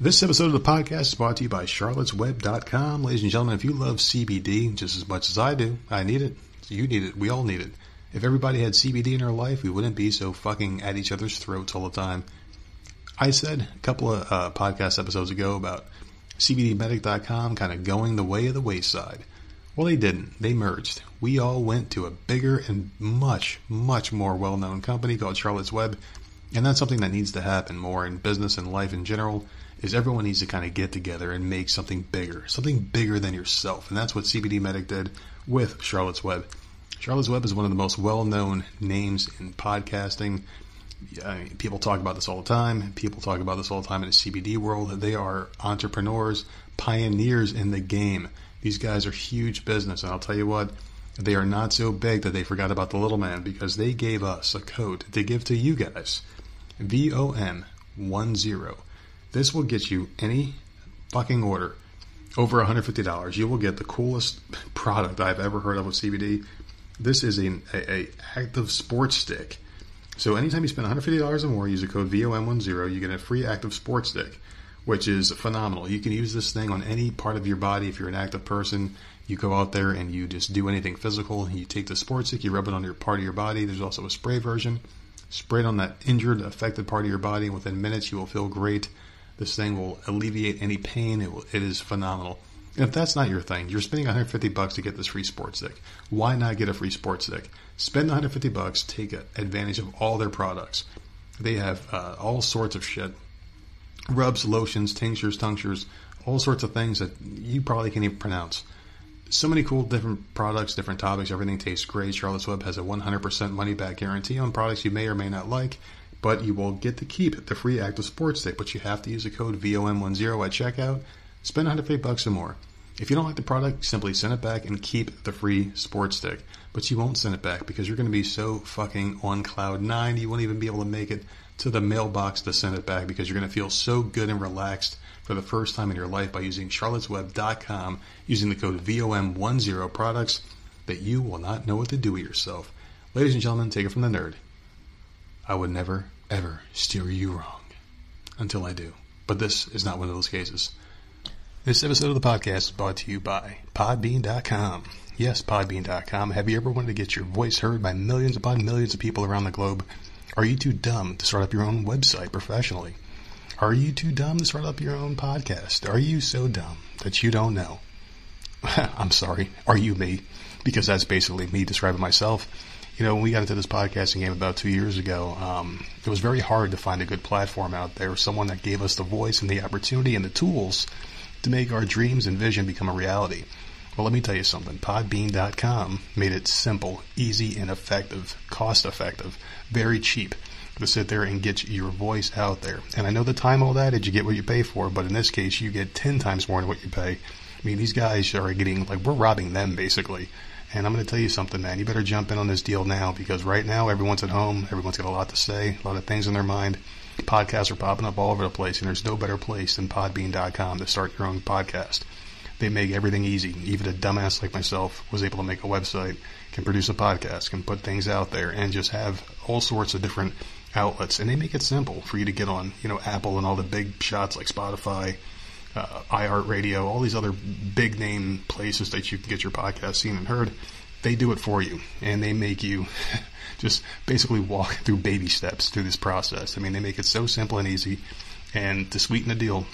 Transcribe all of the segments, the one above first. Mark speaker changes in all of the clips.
Speaker 1: This episode of the podcast is brought to you by charlottesweb.com. Ladies and gentlemen, if you love CBD just as much as I do, I need it. You need it. We all need it. If everybody had CBD in our life, we wouldn't be so fucking at each other's throats all the time. I said a couple of uh, podcast episodes ago about CBDmedic.com kind of going the way of the wayside. Well, they didn't. They merged. We all went to a bigger and much, much more well known company called Charlotte's Web. And that's something that needs to happen more in business and life in general is everyone needs to kind of get together and make something bigger, something bigger than yourself. And that's what CBD Medic did with Charlotte's Web. Charlotte's Web is one of the most well known names in podcasting. I mean, people talk about this all the time. People talk about this all the time in the CBD world. They are entrepreneurs, pioneers in the game. These guys are huge business. And I'll tell you what, they are not so big that they forgot about the little man because they gave us a code to give to you guys. VOM10 this will get you any fucking order over $150. You will get the coolest product I've ever heard of with CBD. This is an a, a active sports stick. So anytime you spend $150 or more, use the code VOM10, you get a free active sports stick, which is phenomenal. You can use this thing on any part of your body if you're an active person. You go out there and you just do anything physical. You take the sports stick, you rub it on your part of your body. There's also a spray version. Spray it on that injured, affected part of your body. And within minutes, you will feel great. This thing will alleviate any pain. It, will, it is phenomenal. And if that's not your thing, you're spending 150 bucks to get this free sports stick. Why not get a free sports stick? Spend 150 bucks, take advantage of all their products. They have uh, all sorts of shit. Rubs, lotions, tinctures, tinctures, all sorts of things that you probably can't even pronounce. So many cool different products, different topics. Everything tastes great. Charlotte's Web has a 100% money back guarantee on products you may or may not like but you will get to keep the free active sports stick. But you have to use the code VOM10 at checkout. Spend 150 bucks or more. If you don't like the product, simply send it back and keep the free sports stick. But you won't send it back because you're going to be so fucking on cloud nine, you won't even be able to make it to the mailbox to send it back because you're going to feel so good and relaxed for the first time in your life by using charlottesweb.com using the code VOM10 products that you will not know what to do with yourself. Ladies and gentlemen, take it from the nerd. I would never, ever steer you wrong until I do. But this is not one of those cases. This episode of the podcast is brought to you by Podbean.com. Yes, Podbean.com. Have you ever wanted to get your voice heard by millions upon millions of people around the globe? Are you too dumb to start up your own website professionally? Are you too dumb to start up your own podcast? Are you so dumb that you don't know? I'm sorry. Are you me? Because that's basically me describing myself you know, when we got into this podcasting game about two years ago, um, it was very hard to find a good platform out there, someone that gave us the voice and the opportunity and the tools to make our dreams and vision become a reality. Well, let me tell you something. Podbean.com made it simple, easy, and effective, cost effective, very cheap to sit there and get your voice out there. And I know the time old adage, you get what you pay for, but in this case, you get 10 times more than what you pay. I mean, these guys are getting, like, we're robbing them basically. And I'm going to tell you something, man. You better jump in on this deal now because right now everyone's at home. Everyone's got a lot to say, a lot of things in their mind. Podcasts are popping up all over the place, and there's no better place than Podbean.com to start your own podcast. They make everything easy. Even a dumbass like myself was able to make a website, can produce a podcast, can put things out there, and just have all sorts of different outlets. And they make it simple for you to get on, you know, Apple and all the big shots like Spotify, uh, iHeartRadio, all these other big name places that you can get your podcast seen and heard, they do it for you and they make you just basically walk through baby steps through this process. I mean, they make it so simple and easy. And to sweeten the deal,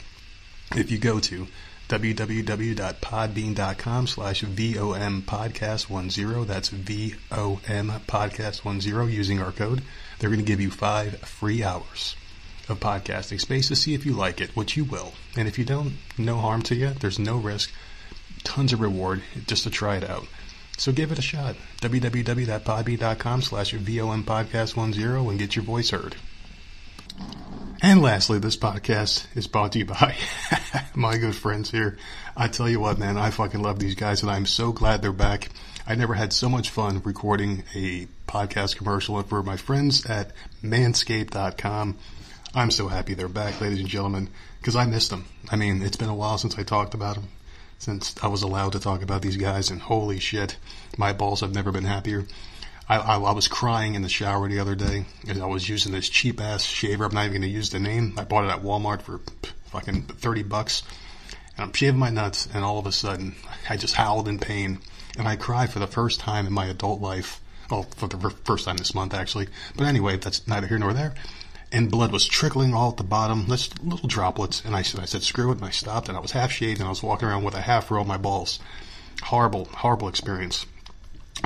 Speaker 1: if you go to www.podbean.com slash VOM podcast 10, that's VOM podcast 10 using our code, they're going to give you five free hours of podcasting space to see if you like it, which you will. And if you don't, no harm to you. There's no risk. Tons of reward just to try it out. So give it a shot. www.podbean.com slash VOM podcast 10 and get your voice heard. And lastly, this podcast is brought to you by my good friends here. I tell you what, man, I fucking love these guys and I'm so glad they're back. I never had so much fun recording a podcast commercial for my friends at manscaped.com. I'm so happy they're back, ladies and gentlemen, because I missed them. I mean, it's been a while since I talked about them, since I was allowed to talk about these guys, and holy shit, my balls have never been happier. I, I, I was crying in the shower the other day, and I was using this cheap ass shaver. I'm not even going to use the name. I bought it at Walmart for fucking 30 bucks. And I'm shaving my nuts, and all of a sudden, I just howled in pain. And I cried for the first time in my adult life. Well, for the first time this month, actually. But anyway, that's neither here nor there. And blood was trickling all at the bottom, just little droplets. And I said, I said, screw it. And I stopped, and I was half shaved, and I was walking around with a half row of my balls. Horrible, horrible experience.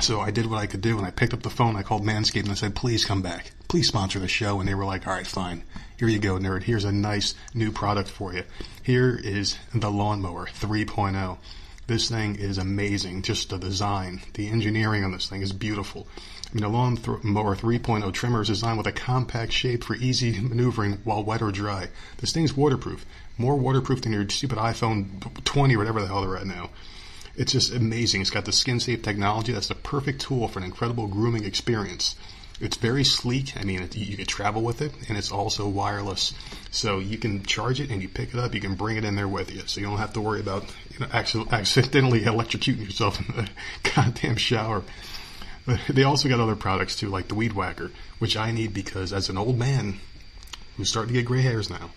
Speaker 1: So I did what I could do, and I picked up the phone. I called Manscaped, and I said, please come back. Please sponsor the show. And they were like, all right, fine. Here you go, nerd. Here's a nice new product for you. Here is the Lawnmower 3.0. This thing is amazing. Just the design, the engineering on this thing is beautiful. A Lawnmower 3.0 trimmer is designed with a compact shape for easy maneuvering while wet or dry. This thing's waterproof. More waterproof than your stupid iPhone 20 or whatever the hell they're at now. It's just amazing. It's got the skin safe technology. That's the perfect tool for an incredible grooming experience. It's very sleek. I mean, it, you can travel with it, and it's also wireless. So you can charge it and you pick it up. You can bring it in there with you, so you don't have to worry about you know accidentally electrocuting yourself in the goddamn shower. They also got other products too, like the Weed Whacker, which I need because as an old man who's starting to get gray hairs now,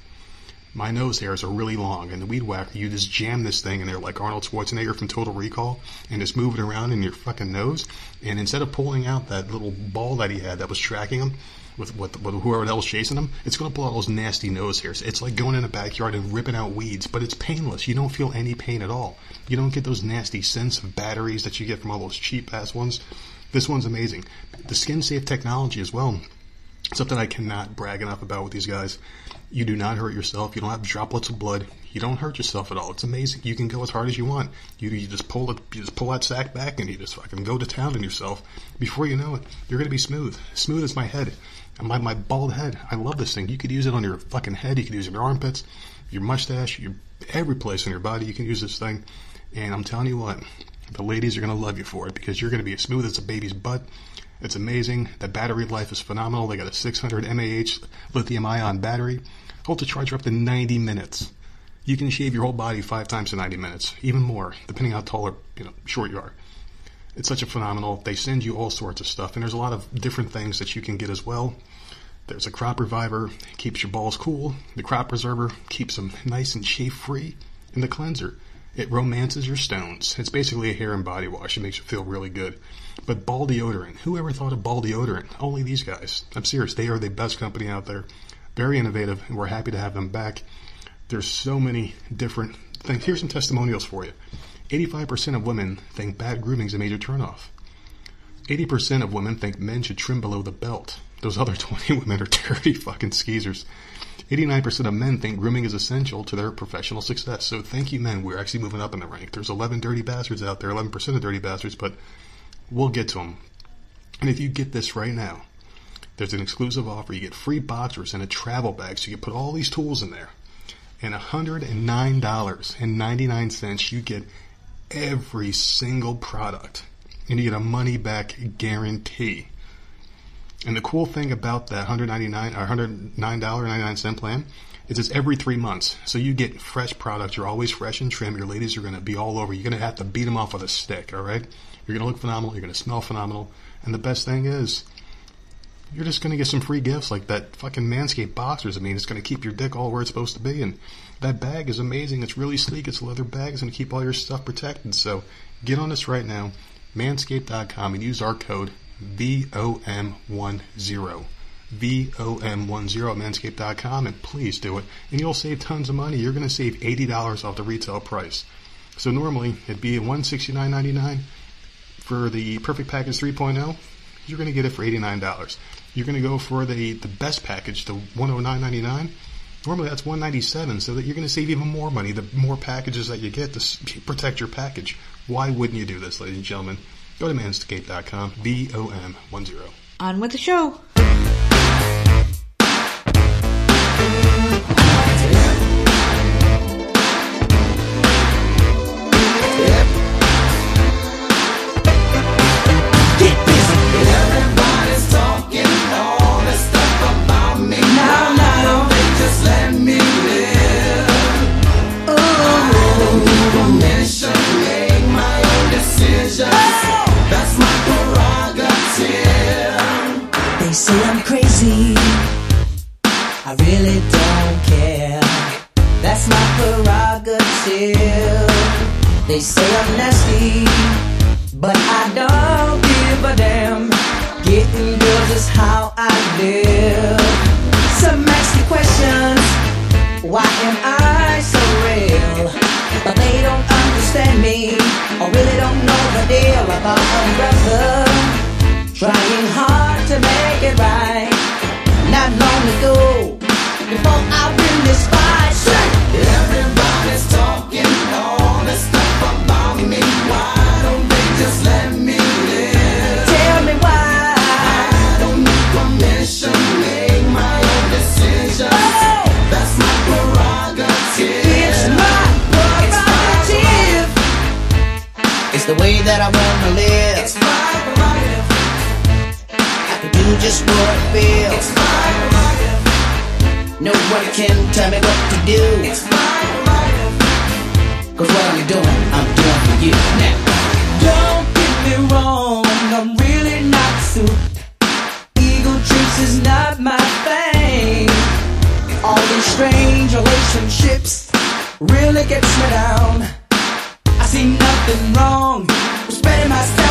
Speaker 1: my nose hairs are really long, and the weed whacker, you just jam this thing in there like Arnold Schwarzenegger from Total Recall, and just move it around in your fucking nose. And instead of pulling out that little ball that he had that was tracking him with, with, with whoever else chasing him, it's going to pull out those nasty nose hairs. It's like going in a backyard and ripping out weeds, but it's painless. You don't feel any pain at all. You don't get those nasty scents of batteries that you get from all those cheap ass ones. This one's amazing. The skin safe technology as well something I cannot brag enough about with these guys. You do not hurt yourself. You don't have droplets of blood. You don't hurt yourself at all. It's amazing. You can go as hard as you want. You, you just pull it, you just pull that sack back, and you just fucking go to town on yourself. Before you know it, you're gonna be smooth, smooth as my head, my my bald head. I love this thing. You could use it on your fucking head. You could use it on your armpits, your mustache, your every place on your body. You can use this thing, and I'm telling you what, the ladies are gonna love you for it because you're gonna be as smooth as a baby's butt. It's amazing. The battery life is phenomenal. They got a 600 mAh lithium ion battery. Hold the charge for up to 90 minutes. You can shave your whole body five times in 90 minutes, even more, depending on how tall or you know short you are. It's such a phenomenal. They send you all sorts of stuff, and there's a lot of different things that you can get as well. There's a crop reviver, keeps your balls cool. The crop preserver keeps them nice and shave free. And the cleanser, it romances your stones. It's basically a hair and body wash. It makes you feel really good. But ball deodorant, who ever thought of ball deodorant? Only these guys. I'm serious. They are the best company out there. Very innovative, and we're happy to have them back. There's so many different things. Here's some testimonials for you. 85% of women think bad grooming is a major turnoff. 80% of women think men should trim below the belt. Those other 20 women are dirty fucking skeezers. 89% of men think grooming is essential to their professional success. So thank you, men. We're actually moving up in the rank. There's 11 dirty bastards out there, 11% of dirty bastards, but we'll get to them. And if you get this right now, there's an exclusive offer. You get free boxers and a travel bag, so you can put all these tools in there. And $109.99, you get every single product. And you get a money back guarantee. And the cool thing about that 199 or $109.99 plan is it's every three months. So you get fresh products. You're always fresh and trim. Your ladies are going to be all over. You're going to have to beat them off with a stick, all right? You're going to look phenomenal. You're going to smell phenomenal. And the best thing is, you're just going to get some free gifts like that fucking Manscaped boxers. I mean, it's going to keep your dick all where it's supposed to be. And that bag is amazing. It's really sleek. It's a leather bag. It's going to keep all your stuff protected. So get on this right now, manscaped.com, and use our code VOM10. VOM10 at manscaped.com, and please do it. And you'll save tons of money. You're going to save $80 off the retail price. So normally it'd be $169.99 for the Perfect Package 3.0, you're going to get it for $89. You're going to go for the, the best package, the $109.99. Normally that's 197, so that you're going to save even more money the more packages that you get to protect your package. Why wouldn't you do this, ladies and gentlemen? Go to manscaped.com, V-O-M-1-0.
Speaker 2: On with the show. My prerogative. They say I'm nasty, but I don't give a damn. Getting girls is how I live. Some ask questions. Why am I so real? But they don't understand me, I really don't know the deal about a brother. Trying hard to make it right. Not long ago, before I win this fight, say,
Speaker 3: Everybody's talking all this stuff about me. Why don't they just let me live?
Speaker 2: tell me why.
Speaker 3: I don't need permission, make my own decisions. That's my prerogative.
Speaker 2: it's my prerogative. It's the way that I wanna live.
Speaker 3: It's my prerogative.
Speaker 2: I can do just what I feel.
Speaker 3: It's my prerogative.
Speaker 2: No one can tell me what to do.
Speaker 3: It's my prerogative.
Speaker 2: Cause what I'm doing, I'm doing for you. Now, don't get me wrong, I'm really not suit. Ego trips is not my thing. All these strange relationships really gets me down. I see nothing wrong with spreading myself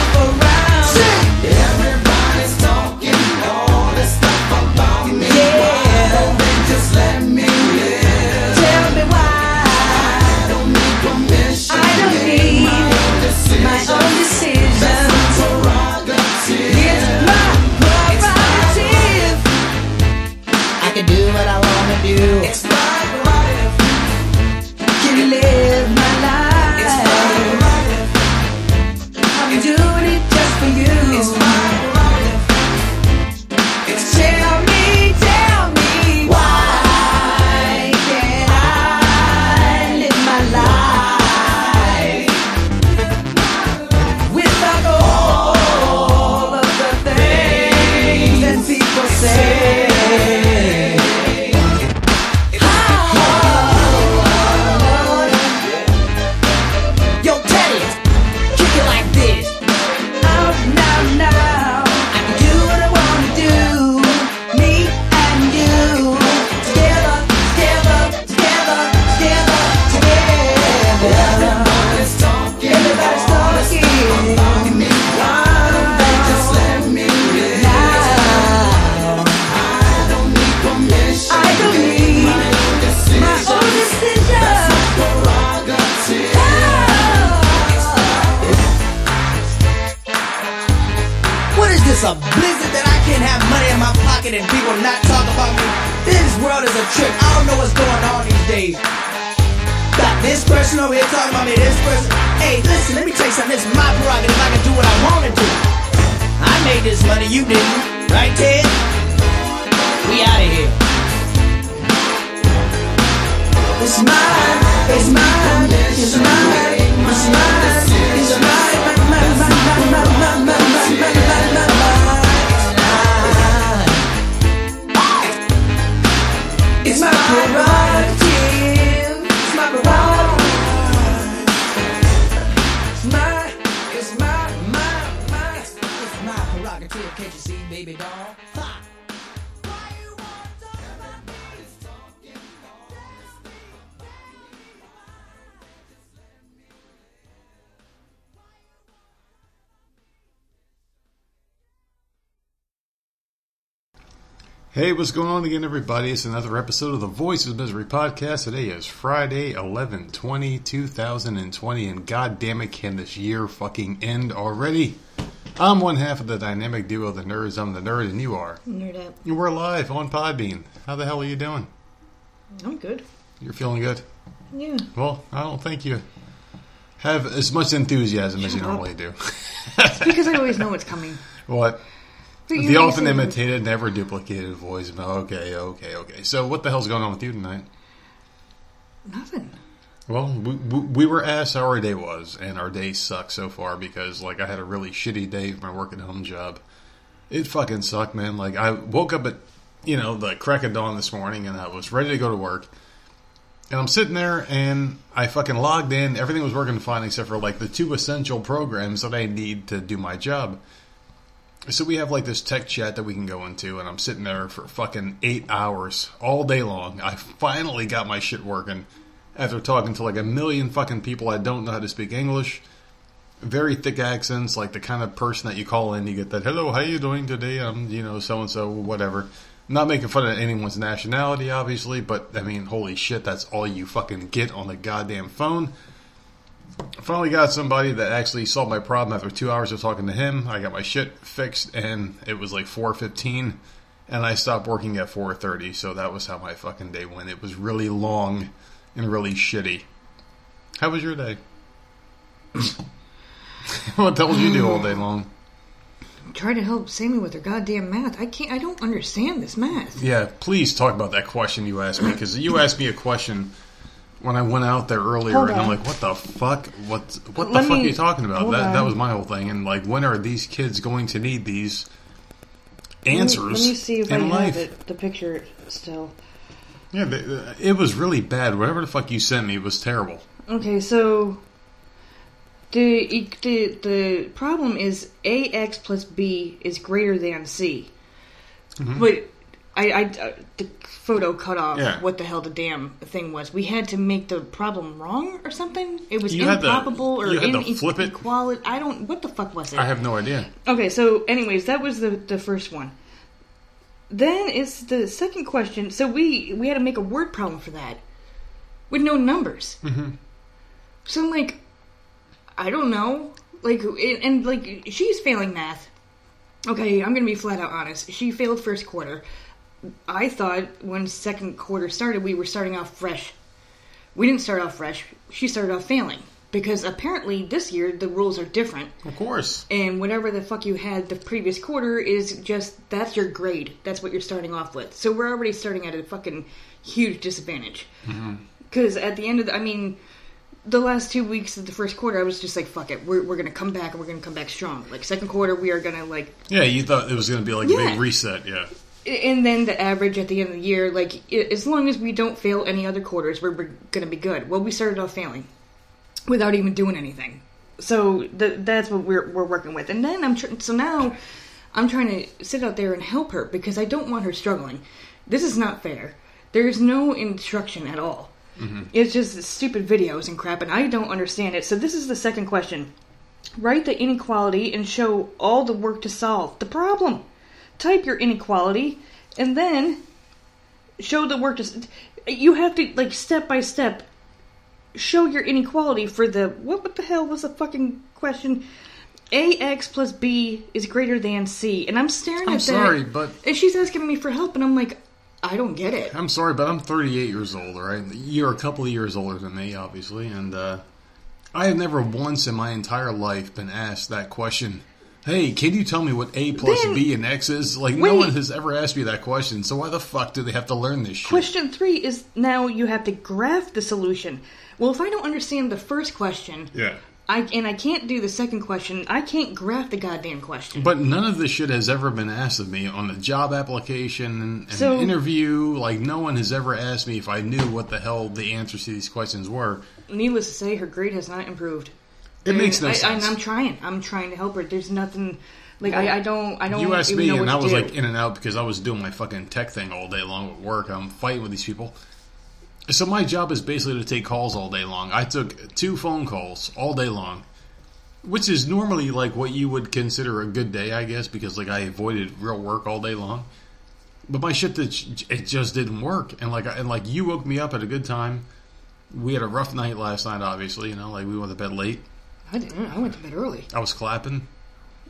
Speaker 2: a. I don't know what's going on these days. Got this person over here talking about me, this person. Hey, listen, let me tell you something. This is my prerogative. I can do what I want to do. I made this money, you didn't. Right, Ted? We out of here. It's mine, it's mine, it's mine, it's mine, it's mine,
Speaker 1: Hey, what's going on again, everybody? It's another episode of the Voice of Misery podcast. Today is Friday, 11 20, 2020, and god damn it, can this year fucking end already? I'm one half of the dynamic duo, the nerds. I'm the nerd, and you are.
Speaker 4: Nerd up.
Speaker 1: And we're live on Podbean. How the hell are you doing?
Speaker 4: I'm good.
Speaker 1: You're feeling good?
Speaker 4: Yeah.
Speaker 1: Well, I don't think you have as much enthusiasm as you
Speaker 4: up.
Speaker 1: normally do.
Speaker 4: Because I always know what's coming.
Speaker 1: what?
Speaker 4: But you
Speaker 1: The often imitated, never duplicated voice. Okay, okay, okay. So, what the hell's going on with you tonight?
Speaker 4: Nothing.
Speaker 1: Well, we, we we were asked how our day was, and our day sucks so far because, like, I had a really shitty day for my work at home job. It fucking sucked, man. Like, I woke up at, you know, the crack of dawn this morning, and I was ready to go to work. And I'm sitting there, and I fucking logged in. Everything was working fine except for, like, the two essential programs that I need to do my job. So we have like this tech chat that we can go into, and I'm sitting there for fucking eight hours all day long. I finally got my shit working, after talking to like a million fucking people I don't know how to speak English. Very thick accents, like the kind of person that you call in, you get that, hello, how you doing today? I'm, you know, so and so, whatever. Not making fun of anyone's nationality, obviously, but I mean, holy shit, that's all you fucking get on the goddamn phone. Finally got somebody that actually solved my problem after two hours of talking to him. I got my shit fixed, and it was like 4.15, and I stopped working at 4.30, so that was how my fucking day went. It was really long and really shitty. How was your day? what the hell did you do all day long?
Speaker 4: Try to help Sammy with her goddamn math. I can't. I don't understand this math.
Speaker 1: Yeah, please talk about that question you asked me because you asked me a question when I went out there earlier,
Speaker 4: Hold
Speaker 1: and I'm like, "What the fuck? What what the
Speaker 4: Let
Speaker 1: fuck
Speaker 4: me-
Speaker 1: are you talking about?"
Speaker 4: hold
Speaker 1: That that was my whole thing, and like, when are these kids going to need these
Speaker 4: Let me-
Speaker 1: answers
Speaker 4: Let me, see if I
Speaker 1: in
Speaker 4: have
Speaker 1: life?
Speaker 4: it, the picture still.
Speaker 1: Yeah, the- it was really bad. Whatever the fuck you sent me was terrible.
Speaker 4: Okay, so the the the problem is ax plus b is greater than c,
Speaker 1: Mm-hmm.
Speaker 4: but I, I uh, the photo cut off
Speaker 1: Yeah.
Speaker 4: what the hell the damn thing was. We had to make the problem wrong or something. It was
Speaker 1: You
Speaker 4: improbable or
Speaker 1: you had to flip it?
Speaker 4: inequality. I don't. What the fuck was it?
Speaker 1: I have no idea.
Speaker 4: Okay, so anyways, that was the the first one. Then it's the second question. So we we had to make a word problem for that with no numbers. Mm-hmm. So I'm like, I don't know, like, and, and like she's failing math. Okay, I'm gonna be flat out honest. She failed first quarter. I thought when second quarter started, we were starting off fresh. We didn't start off fresh. She started off failing because apparently this year the rules are different
Speaker 1: Of course.
Speaker 4: and whatever the fuck you had the previous quarter is just that's your grade. That's what you're starting off with. So we're already starting at a fucking huge disadvantage. Mm-hmm. Because at the end of the, I mean, the last two weeks of the first quarter, I was just like, fuck it, we're, we're gonna come back and we're gonna come back strong. Like second quarter, we are gonna like,
Speaker 1: Yeah, you thought it was going to be like a big reset. Yeah.
Speaker 4: And then the average at the end of the year, like as long as we don't fail any other quarters, we're, we're gonna be good. Well, we started off failing without even doing anything. So th- that's what we're we're working with. And then I'm tr- so now I'm trying to sit out there and help her because I don't want her struggling. This is not fair. There's no instruction at all. Mm-hmm. It's just stupid videos and crap, and I don't understand it. So this is the second question. Write the inequality and show all the work to solve the problem. Type your inequality and then show the work s- You have to like step by step show your inequality for the what? What the hell was the fucking question? Ax plus b is greater than c, and I'm staring
Speaker 1: I'm
Speaker 4: at that.
Speaker 1: sorry, but
Speaker 4: and she's asking me for help, and I'm like, I don't get it.
Speaker 1: I'm sorry, but I'm 38 years old, right? You're a couple of years older than me, obviously, and uh, I have never once in my entire life been asked that question. Hey, can you tell me what A plus
Speaker 4: Then-
Speaker 1: B and X is? Like, no
Speaker 4: Wait.
Speaker 1: one has ever asked me that question, so why the fuck do they have to learn this shit?
Speaker 4: Question three is now you have to graph the solution. Well, if I don't understand the first question,
Speaker 1: Yeah.
Speaker 4: I and I can't do the second question, I can't graph the goddamn question.
Speaker 1: But none of this shit has ever been asked of me on a job application and an
Speaker 4: So-
Speaker 1: interview. Like, no one has ever asked me if I knew what the hell the answers to these questions were.
Speaker 4: Needless to say, her grade has not improved.
Speaker 1: It makes no
Speaker 4: I,
Speaker 1: sense.
Speaker 4: I, I'm trying. I'm trying to help her. There's nothing. Like I, I don't. I don't.
Speaker 1: You asked me, and I was
Speaker 4: do.
Speaker 1: like in and out because I was doing my fucking tech thing all day long at work. I'm fighting with these people. So my job is basically to take calls all day long. I took two phone calls all day long, which is normally like what you would consider a good day, I guess, because like I avoided real work all day long. But my shit, that it just didn't work, and like and like you woke me up at a good time. We had a rough night last night, obviously. You know, like we went to bed late.
Speaker 4: I didn't. I went to bed early.
Speaker 1: I was clapping.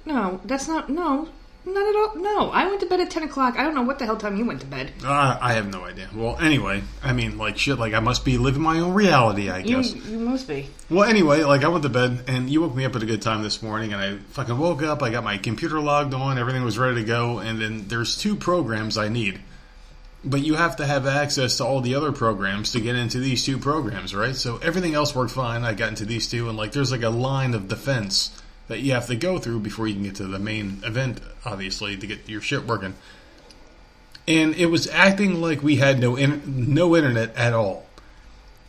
Speaker 4: No, that's not. No, not at all. No, I went to bed at ten o'clock. I don't know what the hell time you went to bed.
Speaker 1: Uh, I have no idea. Well, anyway, I mean, like shit. Like I must be living my own reality, I
Speaker 4: You,
Speaker 1: guess.
Speaker 4: you must be.
Speaker 1: Well, anyway, like I went to bed, and you woke me up at a good time this morning, and I fucking woke up. I got my computer logged on, everything was ready to go, and then there's two programs I need, but you have to have access to all the other programs to get into these two programs, right? So everything else worked fine. I got into these two, and like there's like a line of defense that you have to go through before you can get to the main event, obviously, to get your shit working. And it was acting like we had no in- no internet at all.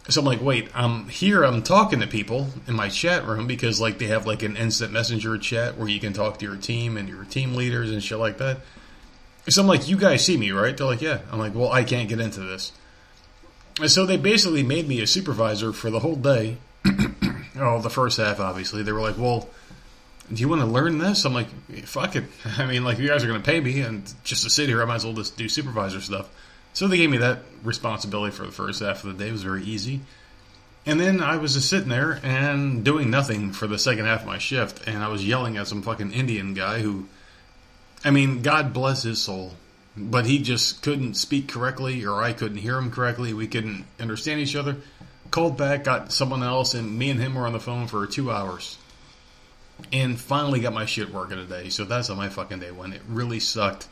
Speaker 1: So I'm like, wait, I'm here. I'm talking to people in my chat room because like they have like an instant messenger chat where you can talk to your team and your team leaders and shit like that. So I'm like, you guys see me, right? They're like, yeah. I'm like, well, I can't get into this. And so they basically made me a supervisor for the whole day. oh, the first half, obviously. They were like, well, do you want to learn this? I'm like, fuck it. I mean, like, you guys are going to pay me, and just to sit here, I might as well just do supervisor stuff. So they gave me that responsibility for the first half of the day. It was very easy. And then I was just sitting there and doing nothing for the second half of my shift, and I was yelling at some fucking Indian guy who, I mean, God bless his soul, but he just couldn't speak correctly, or I couldn't hear him correctly. We couldn't understand each other. Called back, got someone else, and me and him were on the phone for two hours. And finally got my shit working today. So that's how my fucking day went. It really sucked.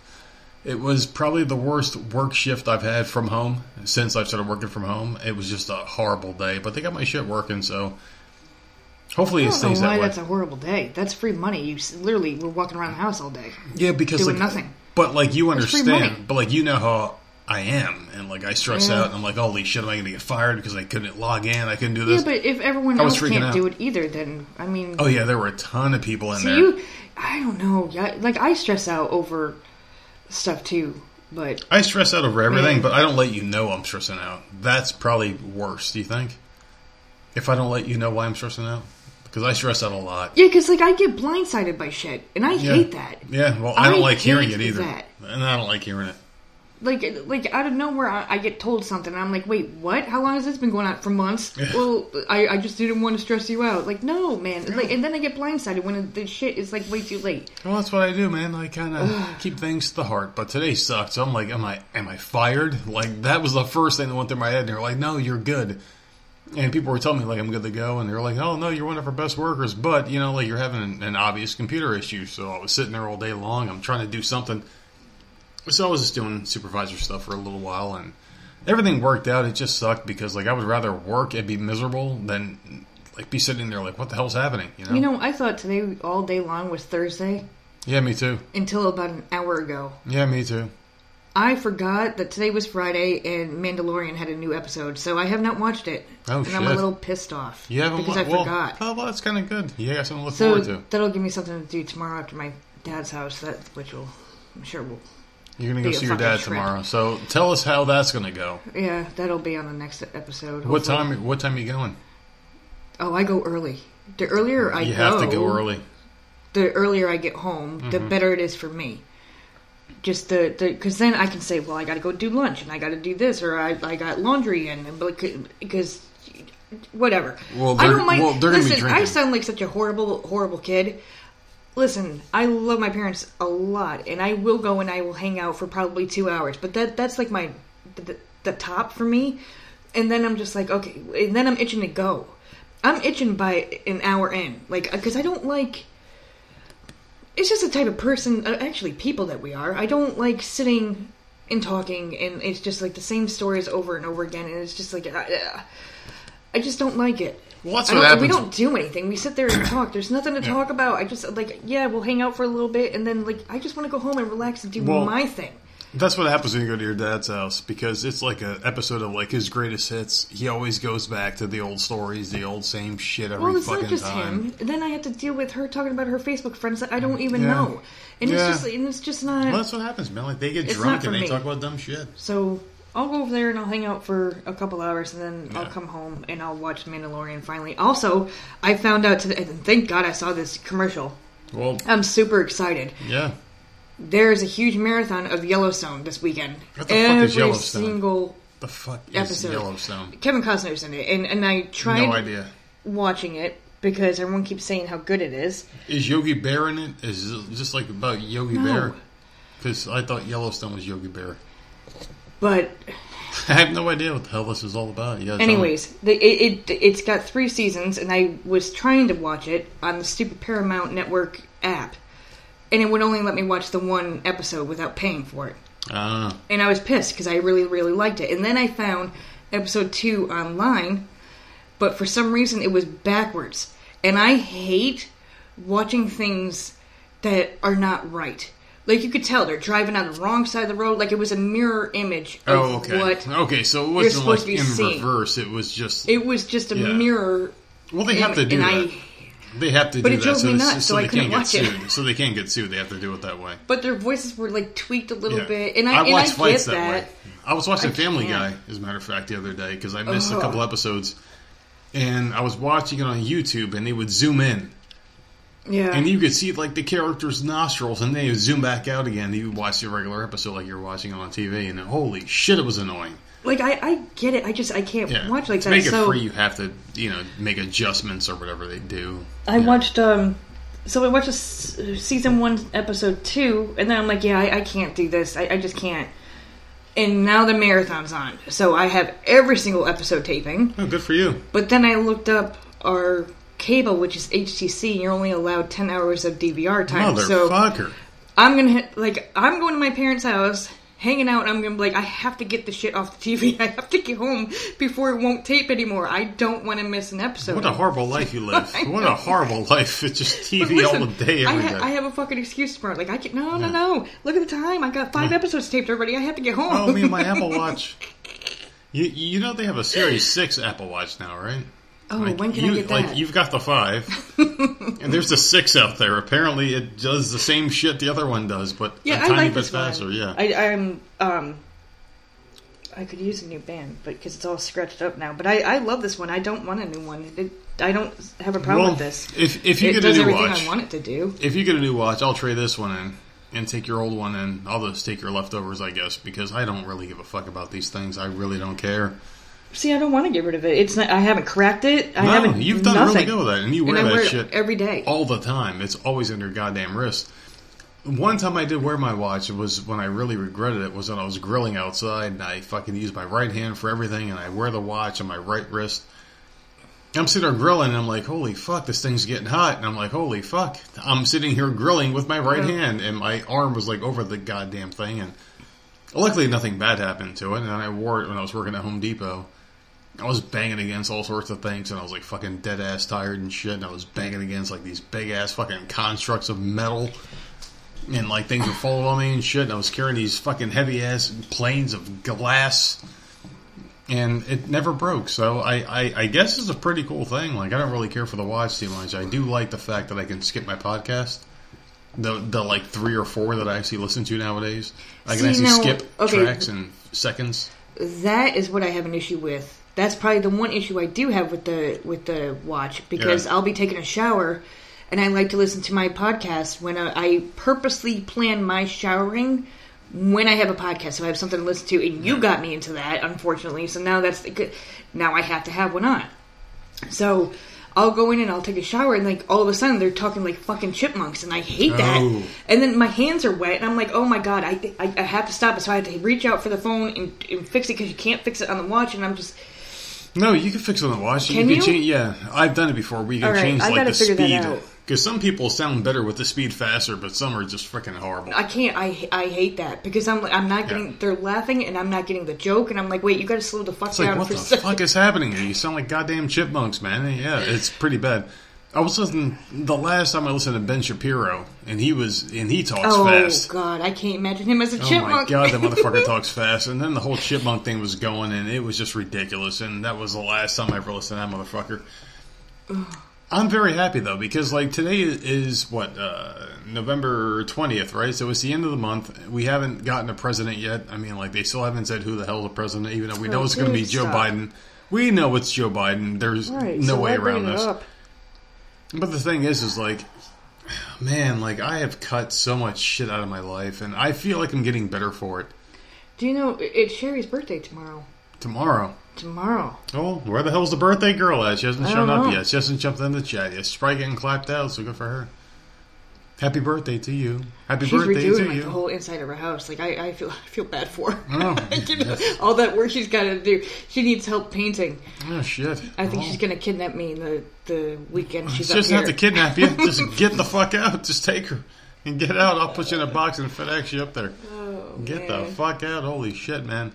Speaker 1: It was probably the worst work shift I've had from home since I've started working from home. It was just a horrible day, but they got my shit working, so hopefully
Speaker 4: I
Speaker 1: it stays that
Speaker 4: why
Speaker 1: way.
Speaker 4: that's a horrible day. That's free money. You s- literally were walking around the house all day.
Speaker 1: yeah, because
Speaker 4: doing
Speaker 1: like
Speaker 4: nothing.
Speaker 1: But like you
Speaker 4: That's free
Speaker 1: understand, but like you know how I am, and like I stress
Speaker 4: Yeah.
Speaker 1: out, and I'm like, holy shit, am I going to get fired because I couldn't log in? I couldn't do this.
Speaker 4: Yeah,
Speaker 1: this.
Speaker 4: but if everyone
Speaker 1: I was
Speaker 4: else
Speaker 1: freaking
Speaker 4: can't
Speaker 1: out.
Speaker 4: do it either, then I mean,
Speaker 1: oh yeah, there were a ton of people in
Speaker 4: so
Speaker 1: there.
Speaker 4: you, I don't know. Yeah, like I stress out over stuff too, but
Speaker 1: I stress out over everything,
Speaker 4: Yeah.
Speaker 1: but I don't let you know I'm stressing out. That's probably worse. Do you think? If I don't let you know why I'm stressing out, because I stress out a lot.
Speaker 4: yeah, because like I get blindsided by shit, and I
Speaker 1: Yeah.
Speaker 4: hate that.
Speaker 1: Yeah, well, I don't
Speaker 4: I
Speaker 1: like hearing it either,
Speaker 4: that.
Speaker 1: and I don't like hearing it.
Speaker 4: Like, like out of nowhere, I, I get told something, and I'm like, "Wait, what? How long has this been going on for months?" well, I, I just didn't want to stress you out. Like, no, man. Like, and then I get blindsided when the shit is like way too late.
Speaker 1: Well, that's what I do, man. I kind of keep things to the heart. But today sucked. So I'm like, am I am I fired? Like that was the first thing that went through my head. And they're like, no, you're good. And people were telling me like I'm good to go, and they're like, oh no, you're one of our best workers, but you know, like you're having an, an obvious computer issue. So I was sitting there all day long. I'm trying to do something. So I was just doing supervisor stuff for a little while, and everything worked out. It just sucked because like I would rather work and be miserable than like be sitting there like, what the hell's happening? You know?
Speaker 4: You know, I thought today all day long was Thursday
Speaker 1: yeah, me too.
Speaker 4: until about an hour ago.
Speaker 1: Yeah, me too.
Speaker 4: I forgot that today was Friday and Mandalorian had a new episode, so I have not watched it.
Speaker 1: Oh,
Speaker 4: and I'm a little pissed off.
Speaker 1: You haven't
Speaker 4: because
Speaker 1: wa-
Speaker 4: I
Speaker 1: well,
Speaker 4: forgot.
Speaker 1: Oh, well, that's kind of good. You got something to look
Speaker 4: so
Speaker 1: forward to.
Speaker 4: that'll give me something to do tomorrow after my dad's house. That which will, I'm sure will.
Speaker 1: You're gonna go see your dad
Speaker 4: trip.
Speaker 1: tomorrow. So tell us how that's gonna go.
Speaker 4: Yeah, that'll be on the next episode.
Speaker 1: What time? What time are you going?
Speaker 4: Oh, I go early. The earlier I
Speaker 1: you
Speaker 4: go,
Speaker 1: have to go early.
Speaker 4: the earlier I get home, the
Speaker 1: Mm-hmm.
Speaker 4: better it is for me. Just the because then I can say, well, I got to go do lunch and I got to do this, or I I got laundry and because whatever.
Speaker 1: Well,
Speaker 4: I don't mind.
Speaker 1: well, they're gonna be
Speaker 4: Listen, I sound like such a horrible horrible kid. Listen, I love my parents a lot, and I will go and I will hang out for probably two hours. But that that's like my the, the top for me. And then I'm just like, okay, and then I'm itching to go. I'm itching by an hour in, like because I don't like. It's just the type of person, uh, actually, people that we are. I don't like sitting and talking, and it's just like the same stories over and over again, and it's just like, uh, uh, I just don't like it.
Speaker 1: Well, that's
Speaker 4: I
Speaker 1: what happens.
Speaker 4: We don't do anything. We sit there and talk. There's nothing to
Speaker 1: Yeah.
Speaker 4: talk about. I just like, yeah, we'll hang out for a little bit, and then like, I just want to go home and relax and do
Speaker 1: Well,
Speaker 4: my thing.
Speaker 1: That's what happens when you go to your dad's house because it's like an episode of like his greatest hits. He always goes back to the old stories, the old same shit every
Speaker 4: Well, it's
Speaker 1: fucking
Speaker 4: not just
Speaker 1: time.
Speaker 4: him. Then I have to deal with her talking about her Facebook friends that I don't even
Speaker 1: Yeah.
Speaker 4: know, and
Speaker 1: Yeah.
Speaker 4: it's just and it's just not.
Speaker 1: Well, that's what happens, man. Like they get drunk and they
Speaker 4: me.
Speaker 1: talk about dumb shit.
Speaker 4: So I'll go over there and I'll hang out for a couple hours, and then I'll come home and I'll watch Mandalorian. Finally, also I found out today, and thank God I saw this commercial.
Speaker 1: Well,
Speaker 4: I'm super excited.
Speaker 1: yeah.
Speaker 4: There's a huge marathon of Yellowstone this weekend.
Speaker 1: What the fuck
Speaker 4: Every
Speaker 1: is Yellowstone?
Speaker 4: single
Speaker 1: The fuck is
Speaker 4: Episode.
Speaker 1: Yellowstone?
Speaker 4: Kevin Costner's in it, and and I tried
Speaker 1: No idea.
Speaker 4: watching it because everyone keeps saying how good it is.
Speaker 1: Is Yogi Bear in it? Is it just like about Yogi
Speaker 4: No.
Speaker 1: Bear? Because I thought Yellowstone was Yogi Bear.
Speaker 4: But
Speaker 1: I have no idea what the hell this is all about. You gotta tell me.
Speaker 4: Anyways, the, it, it it's got three seasons, and I was trying to watch it on the stupid Paramount Network app, and it would only let me watch the one episode without paying for it.
Speaker 1: Ah,
Speaker 4: And I was pissed because I really really liked it. And then I found episode two online, but for some reason it was backwards, and I hate watching things that are not right. Like you could tell they're driving on the wrong side of the road. Like it was a mirror image of
Speaker 1: oh, okay.
Speaker 4: what
Speaker 1: okay, so it wasn't
Speaker 4: supposed
Speaker 1: like
Speaker 4: to be
Speaker 1: in
Speaker 4: seeing.
Speaker 1: reverse. It was just.
Speaker 4: it was. Just a
Speaker 1: Yeah.
Speaker 4: mirror
Speaker 1: well, they have to
Speaker 4: and,
Speaker 1: do
Speaker 4: and
Speaker 1: that.
Speaker 4: I
Speaker 1: They have to
Speaker 4: But
Speaker 1: do
Speaker 4: it
Speaker 1: that
Speaker 4: drove
Speaker 1: so,
Speaker 4: me nuts,
Speaker 1: so
Speaker 4: so I
Speaker 1: they
Speaker 4: couldn't
Speaker 1: can't get
Speaker 4: watch it.
Speaker 1: sued. So they can't get sued. They have to do it that way.
Speaker 4: But their voices were like tweaked a little
Speaker 1: Yeah.
Speaker 4: bit, and I, and I
Speaker 1: watch
Speaker 4: get
Speaker 1: fights
Speaker 4: that.
Speaker 1: way. I was watching
Speaker 4: I
Speaker 1: Family
Speaker 4: can't.
Speaker 1: Guy, as a matter of fact, the other day because I missed a couple episodes, and I was watching it on YouTube, and they would zoom in,
Speaker 4: Yeah,
Speaker 1: and you could see like the character's nostrils, and they would zoom back out again. You would watch the regular episode like you're watching it on TV, and holy shit, it was annoying.
Speaker 4: Like I, I get it. I just I can't
Speaker 1: Yeah,
Speaker 4: watch like
Speaker 1: to
Speaker 4: that.
Speaker 1: make it
Speaker 4: so
Speaker 1: free, you have to you know make adjustments or whatever they do.
Speaker 4: I
Speaker 1: Yeah.
Speaker 4: watched um. So I watched a s- season one, episode two, and then I'm like, yeah, I, I can't do this. I, I just can't. And now the marathon's on, so I have every single episode taping.
Speaker 1: Oh, good for you.
Speaker 4: But then I looked up our cable, which is HTC. And you're only allowed ten hours of DVR time. So
Speaker 1: Motherfucker.
Speaker 4: I'm gonna hit, like I'm going to my parents' house, hanging out, and I'm gonna be like, I have to get the shit off the TV. I have to get home before it won't tape anymore. I don't want to miss an episode.
Speaker 1: What a horrible life you live. What a horrible life. It's just TV all the day,
Speaker 4: I,
Speaker 1: every day.
Speaker 4: ha- I have a fucking excuse tomorrow. Like I can no, no, no. Look at the time. I got five episodes taped already. I have to get oh, home.
Speaker 1: Oh, me and my Apple Watch. You, you know they have a Series 6 Apple Watch now, right?
Speaker 4: Oh,
Speaker 1: Like,
Speaker 4: when can
Speaker 1: you,
Speaker 4: I get that?
Speaker 1: Like, you've got the 5, and there's the 6 out there. Apparently it does the same shit the other one does, but
Speaker 4: yeah,
Speaker 1: a
Speaker 4: I
Speaker 1: tiny
Speaker 4: like
Speaker 1: bit faster,
Speaker 4: one.
Speaker 1: yeah.
Speaker 4: I, I'm um. I could use a new band, but because it's all scratched up now. But I, I love this one. I don't want a new one. It, I don't have a problem
Speaker 1: well,
Speaker 4: with this.
Speaker 1: if, if you
Speaker 4: it
Speaker 1: get
Speaker 4: does
Speaker 1: a new
Speaker 4: everything
Speaker 1: watch,
Speaker 4: I want it to do.
Speaker 1: if you get a new watch, I'll trade this one in and take your old one in. I'll just take your leftovers, I guess, because I don't really give a fuck about these things. I really don't care.
Speaker 4: See, I don't want to get rid of it. It's not. I haven't cracked it. I
Speaker 1: no,
Speaker 4: haven't.
Speaker 1: you've done
Speaker 4: nothing.
Speaker 1: really good with that, and you wear
Speaker 4: and
Speaker 1: that
Speaker 4: wear
Speaker 1: shit
Speaker 4: every day.
Speaker 1: all the time. It's always on your goddamn wrist. One time I did wear my watch it was when I really regretted it was when I was grilling outside and I fucking used my right hand for everything and I wear the watch on my right wrist. I'm sitting there grilling and I'm like, holy fuck, this thing's getting hot. And I'm like, holy fuck. I'm sitting here grilling with my right
Speaker 4: Yeah.
Speaker 1: hand and my arm was like over the goddamn thing. And luckily nothing bad happened to it. And I wore it when I was working at Home Depot. I was banging against all sorts of things, and I was like fucking dead ass tired and shit. And I was banging against like these big ass fucking constructs of metal, and like things were falling on me and shit. And I was carrying these fucking heavy ass planes of glass, and it never broke. So I, I, I guess it's a pretty cool thing. Like I don't really care for the watch too much. I do like the fact that I can skip my podcast. The the like three or four that I actually listen to nowadays, I can
Speaker 4: See,
Speaker 1: actually
Speaker 4: now-
Speaker 1: skip
Speaker 4: okay.
Speaker 1: tracks in seconds.
Speaker 4: that is what I have an issue with. That's probably the one issue I do have with the with the watch because
Speaker 1: Yeah.
Speaker 4: I'll be taking a shower and I like to listen to my podcast when I, I purposely plan my showering when I have a podcast so I have something to listen to and you got me into that unfortunately so now that's the now I have to have one on so I'll go in and I'll take a shower and like all of a sudden they're talking like fucking chipmunks and I hate that
Speaker 1: Oh.
Speaker 4: and then my hands are wet and I'm like oh my god I I, I have to stop it so I have to reach out for the phone and, and fix it because you can't fix it on the watch and I'm just
Speaker 1: No, you can fix it on the watch.
Speaker 4: Can
Speaker 1: you?
Speaker 4: you?
Speaker 1: Change, yeah, I've done it before. We can
Speaker 4: right,
Speaker 1: change like the speed because some people sound better with the speed faster, but some are just freaking horrible.
Speaker 4: I can't I I hate that because I'm I'm not getting
Speaker 1: Yeah.
Speaker 4: they're laughing and I'm not getting the joke and I'm like wait you got to slow the fuck
Speaker 1: It's like
Speaker 4: down
Speaker 1: what
Speaker 4: for
Speaker 1: the
Speaker 4: a second.
Speaker 1: fuck is happening here? You sound like goddamn chipmunks, man. Yeah, it's pretty bad. I was listening the last time I listened to Ben Shapiro, and he was and he talks
Speaker 4: Oh
Speaker 1: fast.
Speaker 4: Oh God, I can't imagine him as a chipmunk.
Speaker 1: Oh my god, that motherfucker talks fast. And then the whole chipmunk thing was going, and it was just ridiculous. And that was the last time I ever listened to that motherfucker. I'm very happy though because like today is what uh, November twentieth, right? So it's the end of the month. We haven't gotten a president yet. I mean, like they still haven't said who the hell the president, even though we know
Speaker 4: Oh,
Speaker 1: it's going to be Joe
Speaker 4: stop.
Speaker 1: Biden. We know it's Joe Biden. There's
Speaker 4: right,
Speaker 1: no
Speaker 4: so
Speaker 1: way around this.
Speaker 4: up?
Speaker 1: But the thing is, is like, man, like I have cut so much shit out of my life, and I feel like I'm getting better for it.
Speaker 4: Do you know it's Sherry's birthday tomorrow?
Speaker 1: Tomorrow.
Speaker 4: Tomorrow.
Speaker 1: Oh, where the hell's the birthday girl at? She hasn't
Speaker 4: I
Speaker 1: shown up
Speaker 4: know.
Speaker 1: yet. She hasn't jumped in the chat yet. She's probably getting clapped out, so good for her. Happy birthday to you. Happy
Speaker 4: She's
Speaker 1: birthday
Speaker 4: redoing
Speaker 1: to
Speaker 4: like
Speaker 1: you.
Speaker 4: the whole inside of her house. Like I, I feel I feel bad for her.
Speaker 1: Oh,
Speaker 4: You know,
Speaker 1: yes.
Speaker 4: All that work she's got to do. She needs help painting.
Speaker 1: oh shit.
Speaker 4: I think
Speaker 1: Oh.
Speaker 4: she's gonna kidnap me in the the weekend she's
Speaker 1: She
Speaker 4: up
Speaker 1: doesn't
Speaker 4: here.
Speaker 1: have to kidnap you. Just get the fuck out. Just take her and get out. I'll put you in a box and FedEx you up there.
Speaker 4: Oh,
Speaker 1: Get the fuck out! Holy shit, man!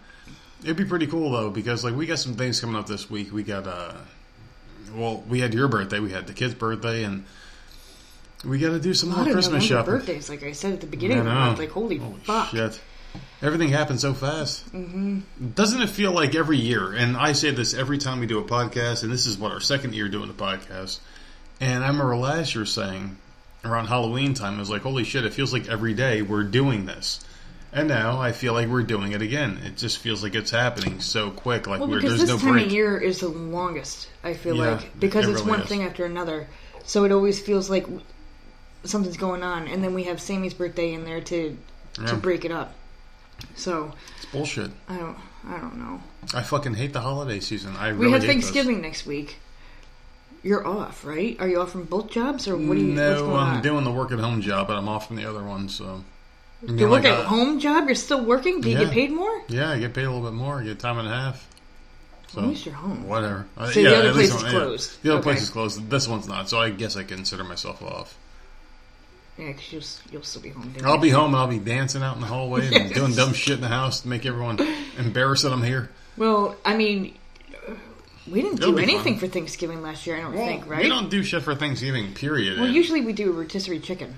Speaker 1: It'd be pretty cool though because like we got some things coming up this week. We got uh, well, we had your birthday, we had the kid's birthday, and we got to do some more Christmas shopping.
Speaker 4: birthdays, like I said at the beginning
Speaker 1: I
Speaker 4: of the
Speaker 1: know.
Speaker 4: month. Like holy, fuck.
Speaker 1: Shit. Everything happens so fast. Mm-hmm. Doesn't it feel like every year? And I say this every time we do a podcast, and this is what our second year doing the podcast. And I remember last year saying around Halloween time, I was like, "Holy shit! It feels like every day we're doing this." And now I feel like we're doing it again. It just feels like it's happening so quick. Like
Speaker 4: Well,
Speaker 1: we're,
Speaker 4: because
Speaker 1: there's
Speaker 4: this
Speaker 1: no
Speaker 4: time
Speaker 1: break.
Speaker 4: of year is the longest. I feel
Speaker 1: Yeah,
Speaker 4: like because
Speaker 1: it
Speaker 4: it's
Speaker 1: really
Speaker 4: one
Speaker 1: is.
Speaker 4: thing after another, so it always feels like something's going on, and then we have Sammy's birthday in there to
Speaker 1: Yeah.
Speaker 4: to break it up. So
Speaker 1: It's bullshit.
Speaker 4: I don't I don't know.
Speaker 1: I fucking hate the holiday season. I really
Speaker 4: We
Speaker 1: have
Speaker 4: Thanksgiving next week. You're off, right? Are you off from both jobs, or what do you?
Speaker 1: no, I'm
Speaker 4: on?
Speaker 1: doing the work at home job, but I'm off from the other one. So You know,
Speaker 4: work
Speaker 1: like,
Speaker 4: at home job. You're still working. Do you
Speaker 1: Yeah.
Speaker 4: get paid more?
Speaker 1: Yeah, I get paid a little bit more. I get time and a half. So
Speaker 4: At least you're home.
Speaker 1: whatever. Uh,
Speaker 4: So the other
Speaker 1: at least
Speaker 4: place is
Speaker 1: one- yeah.
Speaker 4: closed.
Speaker 1: The other
Speaker 4: Okay.
Speaker 1: place is closed. This one's not. So I guess I consider myself off.
Speaker 4: Yeah, because you'll, you'll still be home. doing
Speaker 1: I'll be home and I'll be dancing out in the hallway and doing dumb shit in the house to make everyone embarrassed that I'm here.
Speaker 4: Well, I mean, we didn't
Speaker 1: It'll
Speaker 4: do anything
Speaker 1: fun.
Speaker 4: for Thanksgiving last year. I don't
Speaker 1: Well,
Speaker 4: think, right?
Speaker 1: We don't do shit for Thanksgiving, period.
Speaker 4: Well,
Speaker 1: And
Speaker 4: usually we do a rotisserie chicken.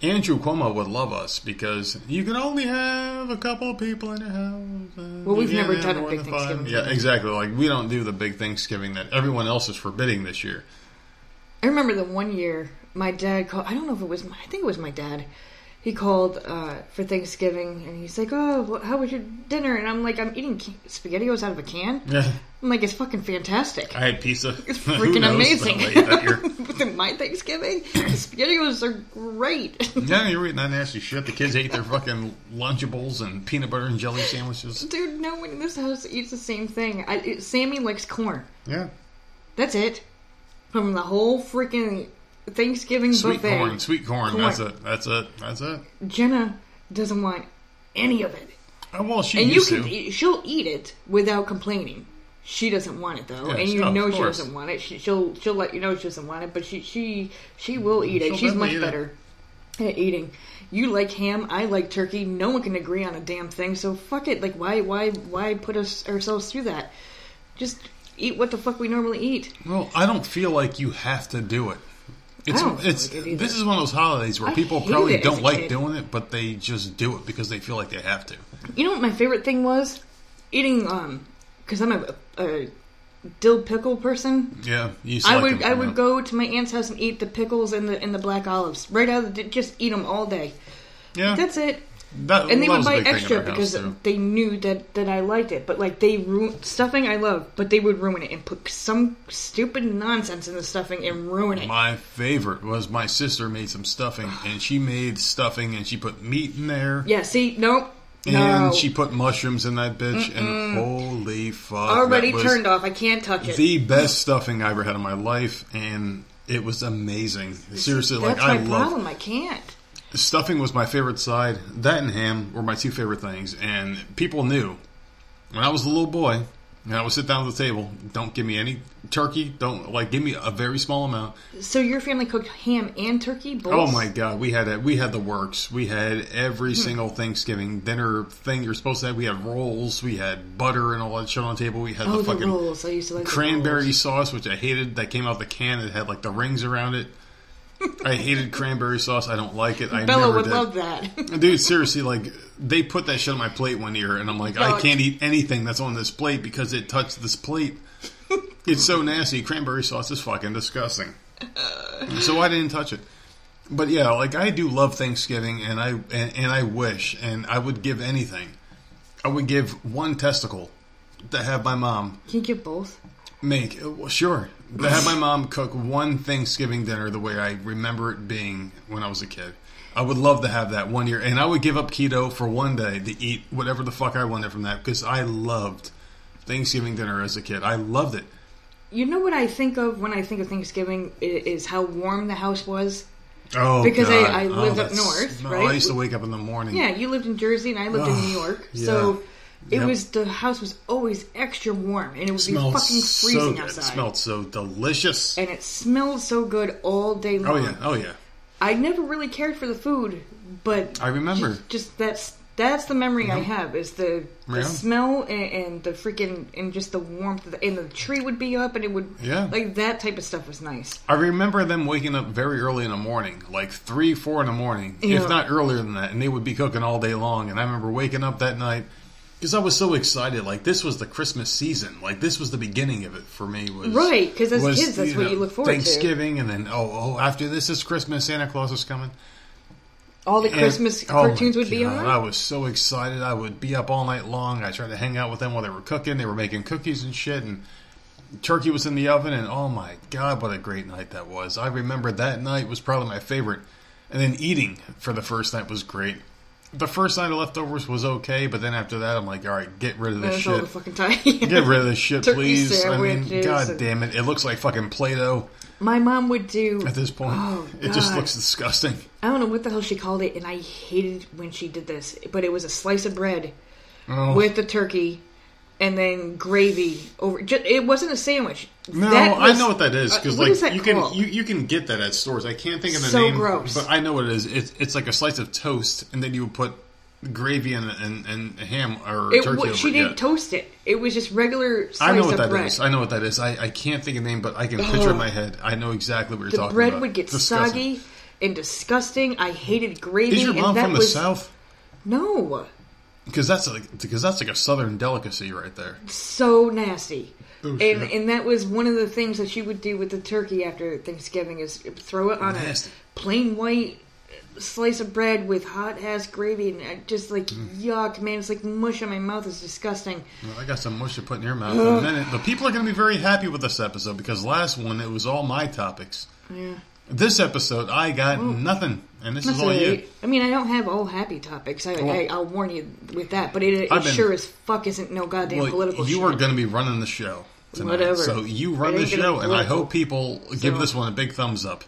Speaker 1: Andrew Cuomo would love us because you can only have a couple of people in your house.
Speaker 4: Well, we've never done a big
Speaker 1: five.
Speaker 4: Thanksgiving
Speaker 1: Yeah, exactly. Like we don't do the big Thanksgiving that everyone else is forbidding this year.
Speaker 4: I remember the one year my dad called. I don't know if it was. My, I think it was my dad. He called uh, for Thanksgiving, and he's like, "Oh, wh- how was your dinner?" And I'm like, "I'm eating ca- spaghettios out of a can."
Speaker 1: Yeah,
Speaker 4: I'm like, "It's fucking fantastic."
Speaker 1: I had pizza.
Speaker 4: It's freaking
Speaker 1: knows?
Speaker 4: amazing. But my Thanksgiving, the spaghettios are great.
Speaker 1: Yeah, you're eating that nasty shit. The kids ate their fucking Lunchables and peanut butter and jelly sandwiches.
Speaker 4: Dude, no one in this house eats the same thing. I, it, Sammy likes corn.
Speaker 1: Yeah,
Speaker 4: That's it. From the whole freaking Thanksgiving
Speaker 1: sweet
Speaker 4: buffet.
Speaker 1: corn, sweet corn.
Speaker 4: Corn.
Speaker 1: That's it. That's it. That's it.
Speaker 4: Jenna doesn't want any of it.
Speaker 1: Oh, well, she
Speaker 4: And you can eat, she'll eat it without complaining. She doesn't want it though,
Speaker 1: Yes,
Speaker 4: and you know she doesn't want it. She, she'll she'll let you know she doesn't want it, but she she she will eat it.
Speaker 1: She'll
Speaker 4: She's much
Speaker 1: eat it.
Speaker 4: better at eating. You like ham, I like turkey. No one can agree on a damn thing. So fuck it. Like why why why put us ourselves through that? Just eat what the fuck we normally eat.
Speaker 1: Well, I don't feel like you have to do it. It's it's
Speaker 4: like
Speaker 1: this is one of those holidays where
Speaker 4: I
Speaker 1: people probably don't like
Speaker 4: kid.
Speaker 1: doing it, but they just do it because they feel like they have to.
Speaker 4: You know what my favorite thing was? Eating um because I'm a, a dill pickle person.
Speaker 1: Yeah, you.
Speaker 4: I would I would go to my aunt's house and eat the pickles and the and the black olives right out of the, just eat them all day.
Speaker 1: Yeah,
Speaker 4: That's it.
Speaker 1: That,
Speaker 4: And they would buy extra
Speaker 1: our house,
Speaker 4: because they knew that that I liked it. But like they ruin stuffing I love, but they would ruin it and put some stupid nonsense in the stuffing and ruin it.
Speaker 1: My favorite was my sister made some stuffing, and she made stuffing, and she put meat in there,
Speaker 4: yeah, see, nope.
Speaker 1: and
Speaker 4: no.
Speaker 1: she put mushrooms in that bitch, and holy fuck,
Speaker 4: already turned off. I can't touch it.
Speaker 1: The best stuffing I ever had in my life, and it was amazing. Seriously,
Speaker 4: That's
Speaker 1: like I love
Speaker 4: problem. I can't.
Speaker 1: Stuffing was my favorite side. That and ham were my two favorite things, and people knew when I was a little boy. And I would sit down at the table. Don't give me any turkey. Don't like give me a very small amount.
Speaker 4: So your family cooked ham and turkey both?
Speaker 1: Oh my god, we had a, we had the works. We had every
Speaker 4: Hmm.
Speaker 1: single Thanksgiving dinner thing you're supposed to have. We had rolls. We had butter and all that shit on the table. We had
Speaker 4: Oh,
Speaker 1: the
Speaker 4: the
Speaker 1: fucking
Speaker 4: rolls. I used to like
Speaker 1: cranberry sauce, which I hated. That came out the can. It had like the rings around it. I hated cranberry sauce. I don't like it. I
Speaker 4: Bella
Speaker 1: never
Speaker 4: would
Speaker 1: did.
Speaker 4: love that.
Speaker 1: Dude, seriously, like they put that shit on my plate one year, and I'm like, I can't eat anything that's on this plate because it touched this plate. it's so nasty. Cranberry sauce is fucking disgusting. So I didn't touch it. But yeah, like I do love Thanksgiving, and I and, and I wish, and I would give anything. I would give one testicle to have my mom
Speaker 4: Can you get both?
Speaker 1: Make. well, Sure, to have my mom cook one Thanksgiving dinner the way I remember it being when I was a kid. I would love to have that one year, and I would give up keto for one day to eat whatever the fuck I wanted from that because I loved Thanksgiving dinner as a kid. I loved it.
Speaker 4: You know what I think of when I think of Thanksgiving is how warm the house was.
Speaker 1: Oh,
Speaker 4: Because I-
Speaker 1: God.
Speaker 4: I
Speaker 1: Oh,
Speaker 4: lived up north,
Speaker 1: no,
Speaker 4: right?
Speaker 1: I used to wake up in the morning.
Speaker 4: Yeah, you lived in Jersey and I lived in New York,
Speaker 1: yeah.
Speaker 4: So it
Speaker 1: Yep.
Speaker 4: was the house was always extra warm and it would
Speaker 1: smelled
Speaker 4: be fucking
Speaker 1: so
Speaker 4: freezing
Speaker 1: good.
Speaker 4: outside.
Speaker 1: It smelled so delicious.
Speaker 4: and it smelled so good all day long.
Speaker 1: Oh yeah, oh yeah.
Speaker 4: I never really cared for the food, but
Speaker 1: I remember.
Speaker 4: just, just that's that's the memory I have is the, the
Speaker 1: Yeah.
Speaker 4: smell and, and the freaking and just the warmth of the, and the tree would be up and it would
Speaker 1: Yeah.
Speaker 4: like that type of stuff was nice.
Speaker 1: I remember them waking up very early in the morning, like three, four in the morning,
Speaker 4: Yeah.
Speaker 1: if not earlier than that, and they would be cooking all day long. And I remember waking up that night Because I was so excited, like this was the Christmas season, like this was the beginning of it for me. Was
Speaker 4: right because as
Speaker 1: was,
Speaker 4: kids, that's what you look forward to.
Speaker 1: Thanksgiving, and then oh, oh, after this is Christmas, Santa Claus is coming.
Speaker 4: All the
Speaker 1: And-
Speaker 4: Christmas
Speaker 1: oh my
Speaker 4: cartoons would be on.
Speaker 1: I was so excited. I would be up all night long. I tried to hang out with them while they were cooking. They were making cookies and shit, and turkey was in the oven. And oh my god, what a great night that was! I remember that night was probably my favorite. And then eating for the first night was great. The first night of leftovers was okay, but then after that, I'm like, all right, get rid of this
Speaker 4: That's all
Speaker 1: shit.
Speaker 4: the fucking time.
Speaker 1: Get rid of this shit, please. I mean, god
Speaker 4: and-
Speaker 1: damn it. It looks like fucking Play Doh
Speaker 4: My mom would do.
Speaker 1: at this point.
Speaker 4: Oh,
Speaker 1: it just looks disgusting.
Speaker 4: I don't know what the hell she called it, and I hated when she did this. But it was a slice of bread
Speaker 1: Oh.
Speaker 4: with the turkey, and then gravy over. Just, it wasn't a sandwich.
Speaker 1: No,
Speaker 4: That
Speaker 1: I know what that is
Speaker 4: uh,
Speaker 1: because
Speaker 4: what
Speaker 1: like
Speaker 4: is that
Speaker 1: you can
Speaker 4: called?
Speaker 1: you, you can get that at stores. I can't think of the
Speaker 4: So
Speaker 1: name,
Speaker 4: gross.
Speaker 1: but I know what it is. It's it's like a slice of toast, and then you would put gravy and and, and ham or
Speaker 4: It,
Speaker 1: turkey
Speaker 4: she didn't
Speaker 1: Yeah.
Speaker 4: toast it. It was just regular slice
Speaker 1: I know what that
Speaker 4: bread.
Speaker 1: is. I know what that is. I, I can't think of the name, but I can picture in my head. I know exactly what you're
Speaker 4: the
Speaker 1: talking
Speaker 4: bread would get
Speaker 1: Disgusting.
Speaker 4: soggy and disgusting. I hated gravy.
Speaker 1: Is your mom from the
Speaker 4: was,
Speaker 1: south?
Speaker 4: No,
Speaker 1: Because that's like because that's like a southern delicacy right there.
Speaker 4: so nasty.
Speaker 1: Oh,
Speaker 4: and and that was one of the things that she would do with the turkey after Thanksgiving is throw it on
Speaker 1: Nasty.
Speaker 4: a plain white slice of bread with hot ass gravy and I just like
Speaker 1: Mm.
Speaker 4: yuck, man. It's like mush in my mouth. It's disgusting.
Speaker 1: Well, I got some mush to put in your mouth in a minute. But people are going to be very happy with this episode because last one it was all my topics.
Speaker 4: Yeah.
Speaker 1: This episode I got nothing, and this is all you.
Speaker 4: I mean, I don't have all happy topics. I,
Speaker 1: Well-
Speaker 4: I, I'll warn you with that. But it, it sure as fuck isn't no goddamn
Speaker 1: Well,
Speaker 4: political
Speaker 1: you
Speaker 4: shit.
Speaker 1: are going to be running the show tonight.
Speaker 4: Whatever.
Speaker 1: So you run the show, and I hope people give this one a big thumbs up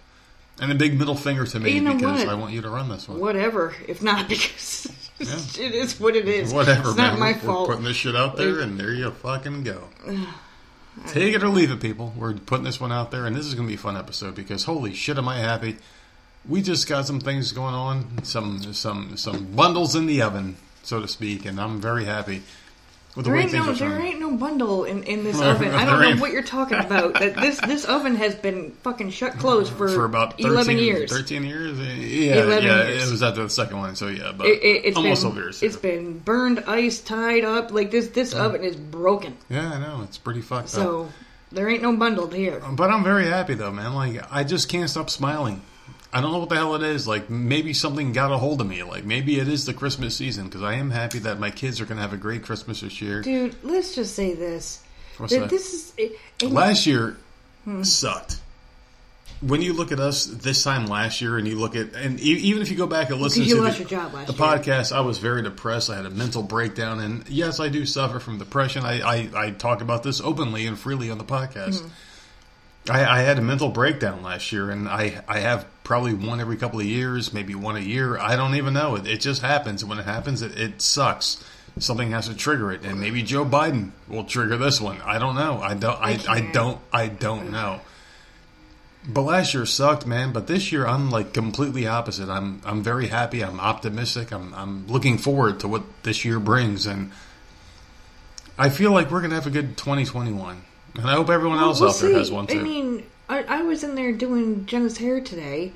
Speaker 1: and a big middle finger to me
Speaker 4: You know
Speaker 1: because
Speaker 4: what?
Speaker 1: I want you to run this one.
Speaker 4: Whatever. If not, because
Speaker 1: Yeah.
Speaker 4: it is what it is.
Speaker 1: Whatever,
Speaker 4: It's
Speaker 1: man.
Speaker 4: not my
Speaker 1: we're,
Speaker 4: fault.
Speaker 1: We're putting this shit out there,
Speaker 4: Like-
Speaker 1: and there you fucking go. Take it or leave it, people. We're putting this one out there, and this is going to be a fun episode because holy shit, am I happy! We just got some things going on, some some some bundles in the oven, so to speak, and I'm very happy with the
Speaker 4: There ain't no there ain't no bundle in, in this oven. I don't know what you're talking about. That this this oven has been fucking shut closed for,
Speaker 1: for about 13,
Speaker 4: eleven years.
Speaker 1: 13 years? Yeah,
Speaker 4: 11
Speaker 1: yeah,
Speaker 4: years.
Speaker 1: it was after the second one, so yeah, but
Speaker 4: It, it, it's
Speaker 1: almost
Speaker 4: been,
Speaker 1: over years.
Speaker 4: It's been burned, ice tied up. Like this this oven is broken.
Speaker 1: yeah, I know, it's pretty fucked up.
Speaker 4: So there ain't no bundled here.
Speaker 1: But I'm very happy though, man. Like I just can't stop smiling. I don't know what the hell it is. Like maybe something got a hold of me. Like maybe it is the Christmas season because I am happy that my kids are going to have a great Christmas this year.
Speaker 4: Dude, let's just say this.
Speaker 1: What's
Speaker 4: that this is it,
Speaker 1: Last year
Speaker 4: Hmm.
Speaker 1: sucked. When you look at us this time last year, and you look at, and even if you go back and listen to the,
Speaker 4: your job last
Speaker 1: the podcast, I was very depressed. I had a mental breakdown, and yes, I do suffer from depression. I I, I talk about this openly and freely on the podcast.
Speaker 4: Hmm.
Speaker 1: I, I had a mental breakdown last year, and I I have probably one every couple of years, maybe one a year. I don't even know. It, it just happens. When it happens, it, it sucks. Something has to trigger it, and maybe Joe Biden will trigger this one. I don't know. I don't. I, I don't. I don't know. But last year sucked, man. But this year I'm like completely opposite. I'm I'm very happy. I'm optimistic. I'm I'm looking forward to what this year brings, and I feel like we're gonna have a good 2021. And I hope everyone else
Speaker 4: We'll
Speaker 1: out there
Speaker 4: see.
Speaker 1: has one too.
Speaker 4: I mean, I, I was in there doing Jenna's hair today,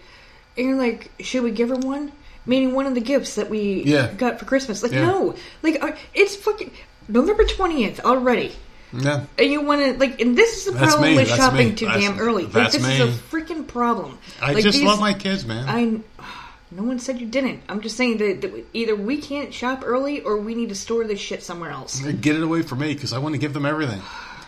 Speaker 4: and you're like, should we give her one? Meaning one of the gifts that we
Speaker 1: Yeah.
Speaker 4: got for Christmas. Like,
Speaker 1: Yeah.
Speaker 4: no, like uh, it's fucking November twentieth already.
Speaker 1: yeah.
Speaker 4: And you want to like, and this is the
Speaker 1: That's
Speaker 4: problem
Speaker 1: me,
Speaker 4: with
Speaker 1: that's
Speaker 4: shopping
Speaker 1: me,
Speaker 4: too
Speaker 1: that's-
Speaker 4: damn early. Like,
Speaker 1: that's
Speaker 4: this is a
Speaker 1: me.
Speaker 4: freaking problem.
Speaker 1: I
Speaker 4: Like,
Speaker 1: just
Speaker 4: these-
Speaker 1: love my kids, man.
Speaker 4: I. No one said you didn't. I'm just saying that, that either we can't shop early or we need to store this shit somewhere else.
Speaker 1: Get it away from me because I want to give them everything.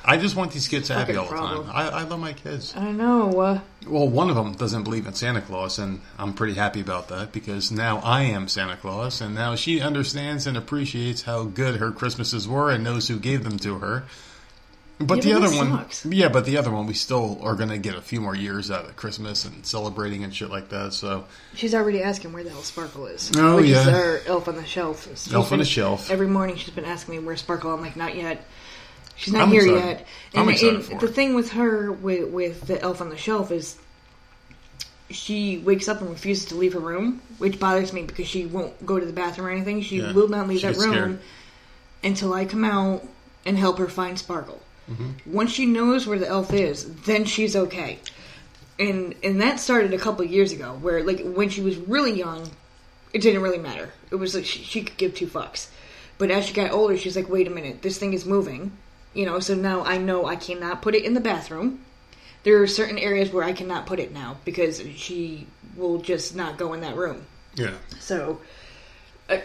Speaker 1: I just want these kids happy all the
Speaker 4: problem.
Speaker 1: time. I, I love my kids.
Speaker 4: I know. Uh,
Speaker 1: Well, one of them doesn't believe in Santa Claus, and I'm pretty happy about that because now I am Santa Claus, and now she understands and appreciates how good her Christmases were and knows who gave them to her. But
Speaker 4: Yeah,
Speaker 1: the
Speaker 4: but
Speaker 1: other one,
Speaker 4: sucks.
Speaker 1: yeah, but the other one, we still are going to get a few more years out of Christmas and celebrating and shit like that. So,
Speaker 4: She's already asking where the hell Sparkle is.
Speaker 1: Oh,
Speaker 4: which is
Speaker 1: yeah.
Speaker 4: our elf on the shelf. She's
Speaker 1: Elf on
Speaker 4: been-
Speaker 1: the shelf.
Speaker 4: Every morning she's been asking me where Sparkle. I'm like, not yet. She's not
Speaker 1: I'm
Speaker 4: here
Speaker 1: excited.
Speaker 4: yet.
Speaker 1: I'm
Speaker 4: And,
Speaker 1: excited
Speaker 4: and
Speaker 1: for
Speaker 4: the
Speaker 1: her.
Speaker 4: thing with her, with, with the elf on the shelf, is she wakes up and refuses to leave her room, which bothers me because she won't go to the bathroom or anything. She
Speaker 1: Yeah.
Speaker 4: will not leave
Speaker 1: She
Speaker 4: that
Speaker 1: gets
Speaker 4: room
Speaker 1: scared.
Speaker 4: until I come out and help her find Sparkle.
Speaker 1: Mm-hmm.
Speaker 4: Once she knows where the elf is, then she's okay. And and that started a couple years ago, where like when she was really young, it didn't really matter. It was like she, she could give two fucks. But as she got older, she's like, wait a minute, this thing is moving. You know, so now I know I cannot put it in the bathroom. There are certain areas where I cannot put it now because she will just not go in that room.
Speaker 1: Yeah.
Speaker 4: So, uh,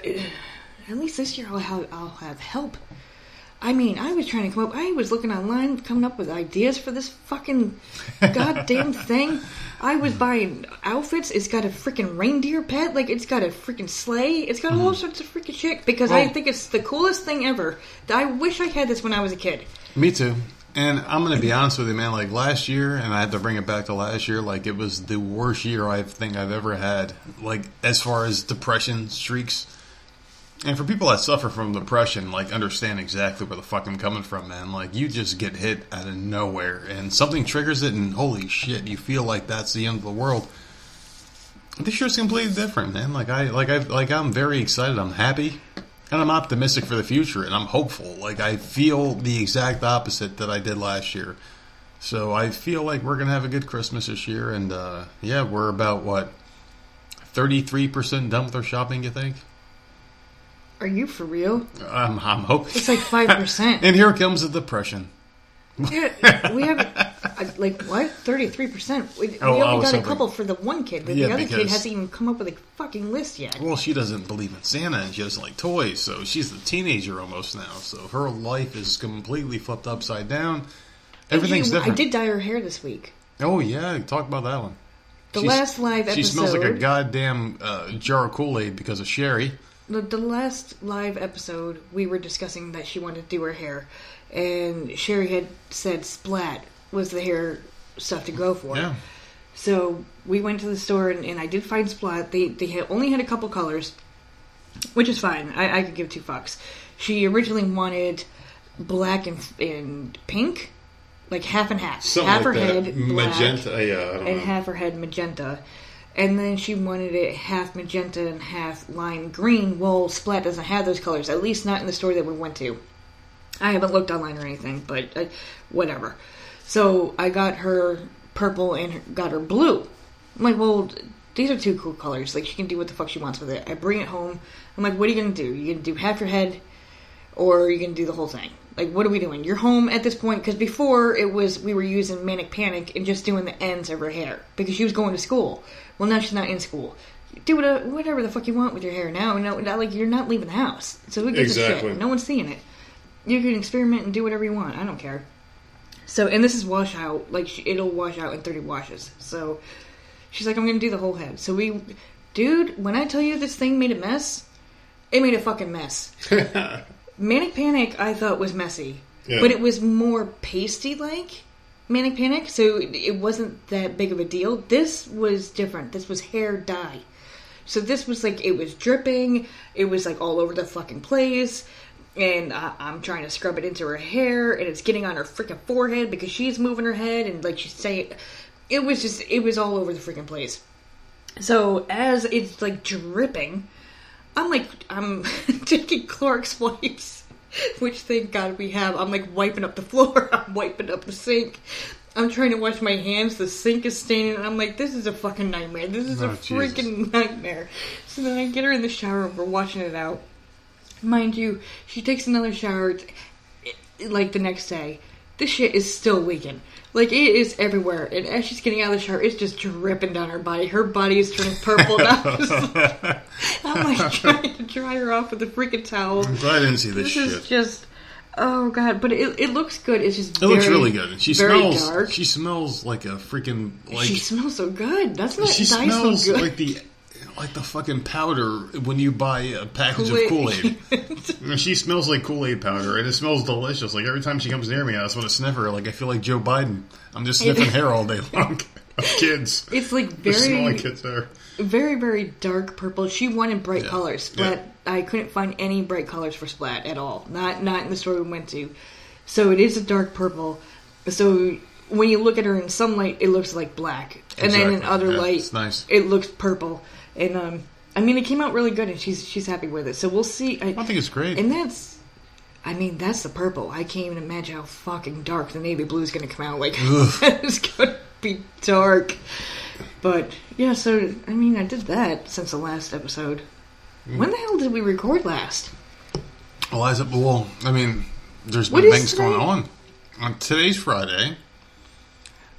Speaker 4: at least this year I'll have, I'll have help. I mean, I was trying to come up. I was looking online, coming up with ideas for this fucking goddamn thing. I was buying outfits. It's got a freaking reindeer pet. Like it's got a freaking sleigh. It's got all mm-hmm. sorts of freaking shit because I
Speaker 1: oh.
Speaker 4: think it's the coolest thing ever. I wish I had this when I was a kid.
Speaker 1: Me too. And I'm gonna be honest with you, man. Like last year, and I had to bring it back to last year. Like it was the worst year I think I've ever had. Like as far as depression streaks, and for people that suffer from depression, like understand exactly where the fuck I'm coming from, man. Like you just get hit out of nowhere, and something triggers it, and holy shit, you feel like that's the end of the world. This year's completely different, man. Like I, like I, like I'm very excited. I'm happy. And I'm optimistic for the future, and I'm hopeful. Like I feel the exact opposite that I did last year. So I feel like we're gonna have a good Christmas this year, and uh, yeah, we're about what thirty three percent done with our shopping. You think?
Speaker 4: Are you for real?
Speaker 1: I'm, I'm hoping.
Speaker 4: It's like five percent.
Speaker 1: and here comes the depression.
Speaker 4: Yeah, we have uh, like what thirty three percent. We,
Speaker 1: Oh,
Speaker 4: only got a couple for the one kid. The,
Speaker 1: Yeah,
Speaker 4: the other kid hasn't even come up with a fucking list yet.
Speaker 1: Well, she doesn't believe in Santa, and she doesn't like toys. So she's a teenager almost now. So her life is completely flipped upside down. Everything's
Speaker 4: You- I did dye her hair this week.
Speaker 1: Oh yeah, talk about that one.
Speaker 4: The
Speaker 1: She's-
Speaker 4: last live episode.
Speaker 1: She smells like a goddamn uh, jar of Kool Aid because of Sherry.
Speaker 4: The, the last live episode, we were discussing that she wanted to do her hair, and Sherry had said splat was the hair stuff to go for.
Speaker 1: Yeah.
Speaker 4: So we went to the store and, and I did find Splat. They they had only had a couple colors, which is fine. I, I could give two fucks. She originally wanted black and and pink, like half and half. half her head black
Speaker 1: magenta. Yeah, I don't
Speaker 4: and
Speaker 1: know.
Speaker 4: half her head magenta. And then she wanted it half magenta and half lime green. Well, Splat doesn't have those colors, at least not in the store that we went to. I haven't looked online or anything, but uh, whatever. So I got her purple and got her blue. I'm like, well, these are two cool colors. Like, she can do what the fuck she wants with it. I bring it home. I'm like, what are you gonna do? You gonna do half your head, or are you gonna do the whole thing? Like, what are we doing? You're home at this point because before it was we were using manic panic and just doing the ends of her hair because she was going to school. Well, now she's not in school. Do whatever, the fuck you want with your hair now. No, not like you're not leaving the house, so who gives a
Speaker 1: Exactly.
Speaker 4: shit? No one's seeing it. You can experiment and do whatever you want. I don't care. So, and this is wash out. Like, it'll wash out in 30 washes. So, she's like, I'm gonna do the whole head. So we, dude, when I tell you this thing made a mess, it made a fucking mess. Manic Panic, I thought was messy,
Speaker 1: Yeah.
Speaker 4: but it was more pasty like Manic Panic, so it- wasn't that big of a deal. This was different. This was hair dye. So this was like it was dripping. It was like all over the fucking place, and I, I'm trying to scrub it into her hair, and it's getting on her freaking forehead because she's moving her head, and like she's saying, it was just it was all over the freaking place. So as it's like dripping, I'm like I'm taking Clorox wipes, which thank God we have. I'm like wiping up the floor. I'm wiping up the sink. I'm trying to wash my hands. The sink is staining. And I'm like, this is a fucking nightmare. This is
Speaker 1: Oh,
Speaker 4: a
Speaker 1: Jesus.
Speaker 4: freaking nightmare. So then I get her in the shower. We're washing it out. Mind you, she takes another shower t- like the next day. This shit is still leaking. Like it is everywhere. And as she's getting out of the shower, it's just dripping down her body. Her body is turning purple. And I'm, just like, I'm like trying to dry her off with a freaking towel.
Speaker 1: I'm glad I didn't see this,
Speaker 4: This is
Speaker 1: shit.
Speaker 4: just oh god, but it, it looks good. It's just
Speaker 1: it looks really good. She smells.
Speaker 4: dark.
Speaker 1: She smells like a freaking like.
Speaker 4: she smells so good. That's not
Speaker 1: she smells
Speaker 4: so good.
Speaker 1: like the like the fucking powder when you buy a package of Kool
Speaker 4: Kool-Aid.
Speaker 1: She smells like Kool Aid powder, and it smells delicious. Like every time she comes near me, I just want to sniff her. Like I feel like Joe Biden. I'm just sniffing hair all day long kids.
Speaker 4: it's like very
Speaker 1: like kids' hair.
Speaker 4: very very dark purple. She wanted bright
Speaker 1: Yeah.
Speaker 4: colors. but
Speaker 1: Yeah.
Speaker 4: I couldn't find any bright colors for Splat at all. Not not in the store we went to. So it is a dark purple. So when you look at her in sunlight, it looks like black, and then in other
Speaker 1: Yeah,
Speaker 4: light,
Speaker 1: nice.
Speaker 4: it looks purple. And um, I mean, it came out really good, and she's she's happy with it. So we'll see. I,
Speaker 1: I think it's great.
Speaker 4: and that's. I mean, that's the purple. I can't even imagine how fucking dark the navy blue is going to come out. Like, it's going to be dark. But, yeah, so, I mean, I did that since the last episode.
Speaker 1: Mm.
Speaker 4: When the hell did we record last?
Speaker 1: Eliza, well, I mean, there's
Speaker 4: What
Speaker 1: been
Speaker 4: is
Speaker 1: things going on. On today's Friday.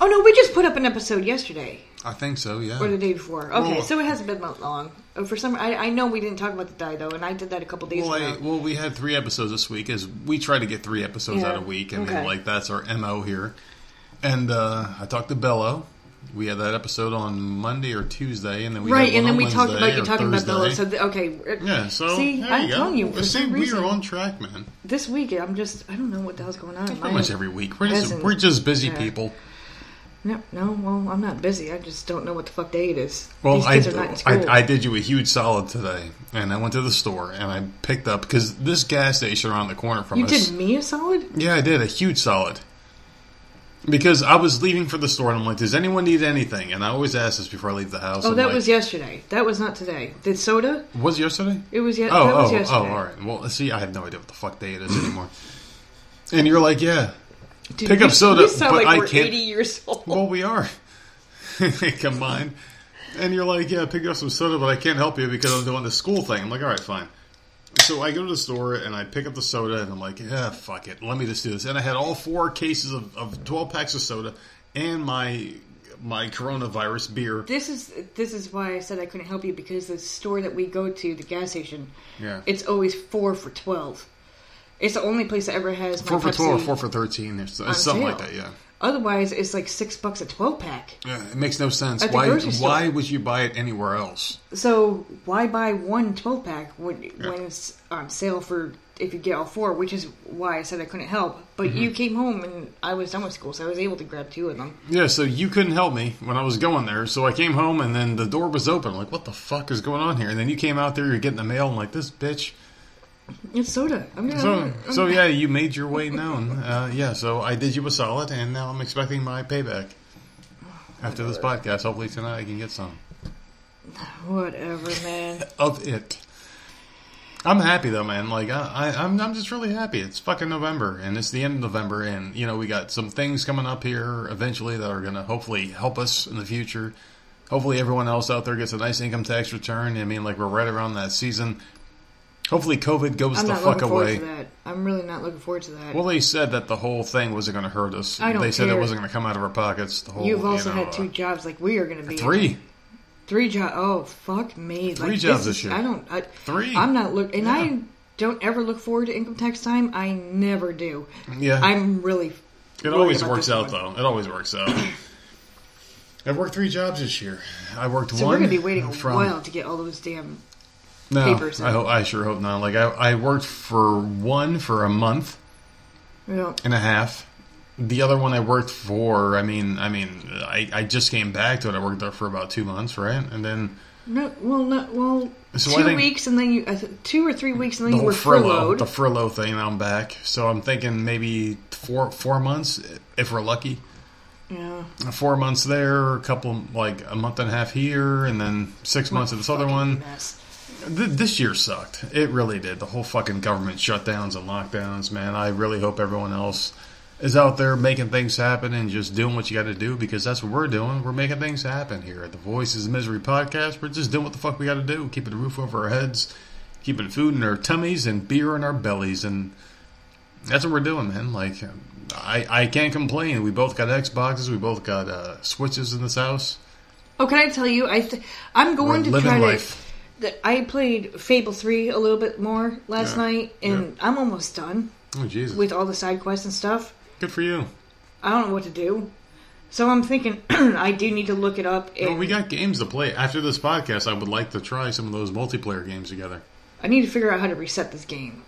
Speaker 4: Oh no, we just put up an episode yesterday
Speaker 1: I think so, yeah.
Speaker 4: or the day before. Okay,
Speaker 1: Well-
Speaker 4: so it hasn't been that long. Oh, For some, I, I know we didn't talk about the die though, and I did that a couple days
Speaker 1: Well, I,
Speaker 4: ago.
Speaker 1: well, we had three episodes this week. As we try to get three episodes
Speaker 4: Yeah,
Speaker 1: out a week. I mean,
Speaker 4: okay.
Speaker 1: like that's our mo here. And uh, I talked to Bello. We had that episode on Monday or Tuesday, and then we
Speaker 4: right, and then we talked about you talking about Bella.
Speaker 1: Thursday.
Speaker 4: So th- okay, uh,
Speaker 1: yeah, so
Speaker 4: see, I'm
Speaker 1: go.
Speaker 4: telling you,
Speaker 1: Well, see, we
Speaker 4: reason,
Speaker 1: are on track, man.
Speaker 4: this week I'm just I don't know what the hell's going on.
Speaker 1: Pretty much every week. We're just we're just busy
Speaker 4: yeah.
Speaker 1: people.
Speaker 4: No, no, well, I'm not busy. I just don't know what the fuck day it is.
Speaker 1: Well,
Speaker 4: These
Speaker 1: I,
Speaker 4: are not in school.
Speaker 1: I I did you a huge solid today, and I went to the store and I picked up because this gas station around the corner from us.
Speaker 4: you
Speaker 1: us.
Speaker 4: did me a solid.
Speaker 1: Yeah, I did a huge solid. Because I was leaving for the store and I'm like, does anyone need anything? And I always ask this before I leave the house.
Speaker 4: Oh,
Speaker 1: I'm
Speaker 4: that
Speaker 1: like,
Speaker 4: was yesterday. That was not today. The soda?
Speaker 1: Was yesterday?
Speaker 4: It was ye-
Speaker 1: Oh,
Speaker 4: that was
Speaker 1: oh, oh
Speaker 4: yesterday.
Speaker 1: oh, all right. Well, see, I have no idea what the fuck day it is anymore. and you're like, yeah.
Speaker 4: Dude,
Speaker 1: Pick
Speaker 4: we-
Speaker 1: up soda,
Speaker 4: We sound
Speaker 1: but
Speaker 4: like
Speaker 1: I
Speaker 4: we're
Speaker 1: can't-
Speaker 4: 80 years old.
Speaker 1: Well, we are. Combined. And you're like, yeah, pick up some soda, but I can't help you because I'm doing the school thing. I'm like, all right, fine. So I go to the store and I pick up the soda and I'm like, yeah, fuck it. Let me just do this. And I had all four cases of, of 12 packs of soda and my my coronavirus beer.
Speaker 4: This is this is why I said I couldn't help you because the store that we go to, the gas station,
Speaker 1: Yeah.
Speaker 4: it's always four for twelve. It's the only place that ever has my
Speaker 1: Four for
Speaker 4: Pepsi
Speaker 1: 12 or four for 13. It's, it's something like that, yeah.
Speaker 4: Otherwise, it's like six bucks a twelve pack.
Speaker 1: Yeah, it makes no sense. Why why would you buy it anywhere else?
Speaker 4: So why buy one 12 pack when, when it's on sale for if you get all four? Which is why I said I couldn't help. But
Speaker 1: Mm-hmm.
Speaker 4: you came home and I was done with school, so I was able to grab two of them.
Speaker 1: Yeah, so you couldn't help me when I was going there. So I came home and then the door was open. I'm like, what the fuck is going on here? And then you came out there, you're getting the mail. I'm like, this bitch.
Speaker 4: It's soda. I'm gonna.
Speaker 1: So,
Speaker 4: I'm-
Speaker 1: so yeah, you made your way known. Uh, yeah, so I did you a solid, and now I'm expecting my payback after this podcast. Hopefully tonight I can get some
Speaker 4: Whatever, man.
Speaker 1: of it. I'm happy though, man. Like I, I, I'm, I'm just really happy. It's fucking November, and it's the end of November, and you know we got some things coming up here eventually that are gonna hopefully help us in the future. Hopefully, everyone else out there gets a nice income tax return. I mean, like we're right around that season. Hopefully, COVID goes
Speaker 4: I'm
Speaker 1: the
Speaker 4: not
Speaker 1: fuck
Speaker 4: looking forward
Speaker 1: away.
Speaker 4: to that. I'm really not looking forward to that.
Speaker 1: Well, they said that the whole thing wasn't going to hurt us.
Speaker 4: I don't
Speaker 1: they said it wasn't going to come out of our pockets. The whole
Speaker 4: You've also
Speaker 1: you know,
Speaker 4: had two
Speaker 1: uh,
Speaker 4: jobs like we are going to be.
Speaker 1: three.
Speaker 4: Three jobs. Oh, fuck me.
Speaker 1: Three
Speaker 4: like,
Speaker 1: jobs
Speaker 4: this
Speaker 1: this
Speaker 4: is-
Speaker 1: year.
Speaker 4: I don't. I,
Speaker 1: Three.
Speaker 4: I'm not looking, and
Speaker 1: Yeah.
Speaker 4: I don't ever look forward to income tax time. I never do.
Speaker 1: Yeah,
Speaker 4: I'm really.
Speaker 1: it always works out
Speaker 4: one.
Speaker 1: though. It always works out. I've worked three jobs this year. I worked
Speaker 4: So
Speaker 1: one.
Speaker 4: we're going to be waiting a while to get all those damn.
Speaker 1: No,
Speaker 4: papers
Speaker 1: I,
Speaker 4: in.
Speaker 1: ho- I sure hope not. Like I, I worked for one for a month
Speaker 4: know,
Speaker 1: and a half. The other one I worked for. I mean, I mean, I, I just came back to it. I worked there for about two months, right? And then
Speaker 4: no, well, not well.
Speaker 1: So
Speaker 4: two
Speaker 1: think-
Speaker 4: weeks and then you, th- two or three weeks and then
Speaker 1: the
Speaker 4: you were
Speaker 1: furlough,
Speaker 4: furloughed.
Speaker 1: the furlough thing. I'm back, so I'm thinking maybe four four months if we're lucky.
Speaker 4: yeah,
Speaker 1: Four months there, a couple like a month and a half here, and then six months at this other one.
Speaker 4: mess.
Speaker 1: Th- this year sucked. It really did. The whole fucking government shutdowns and lockdowns, man. I really hope everyone else is out there making things happen and just doing what you got to do because that's what we're doing. We're making things happen here at the Voices of Misery podcast. We're just doing what the fuck we got to do, keeping the roof over our heads, keeping food in our tummies and beer in our bellies, and that's what we're doing, man. Like, I I can't complain. We both got Xboxes. We both got uh, Switches in this house.
Speaker 4: Oh, can I tell you? I th- I'm
Speaker 1: We're
Speaker 4: going to
Speaker 1: living
Speaker 4: try
Speaker 1: life.
Speaker 4: to. I played Fable three a little bit more last
Speaker 1: Yeah,
Speaker 4: night, and I'm almost done
Speaker 1: Oh Jesus!
Speaker 4: with all the side quests and stuff.
Speaker 1: Good for you.
Speaker 4: I don't know what to do, so I'm thinking I do need to look it up. And
Speaker 1: we got games to play. After this podcast, I would like to try some of those multiplayer games together.
Speaker 4: I need to figure out how to reset this game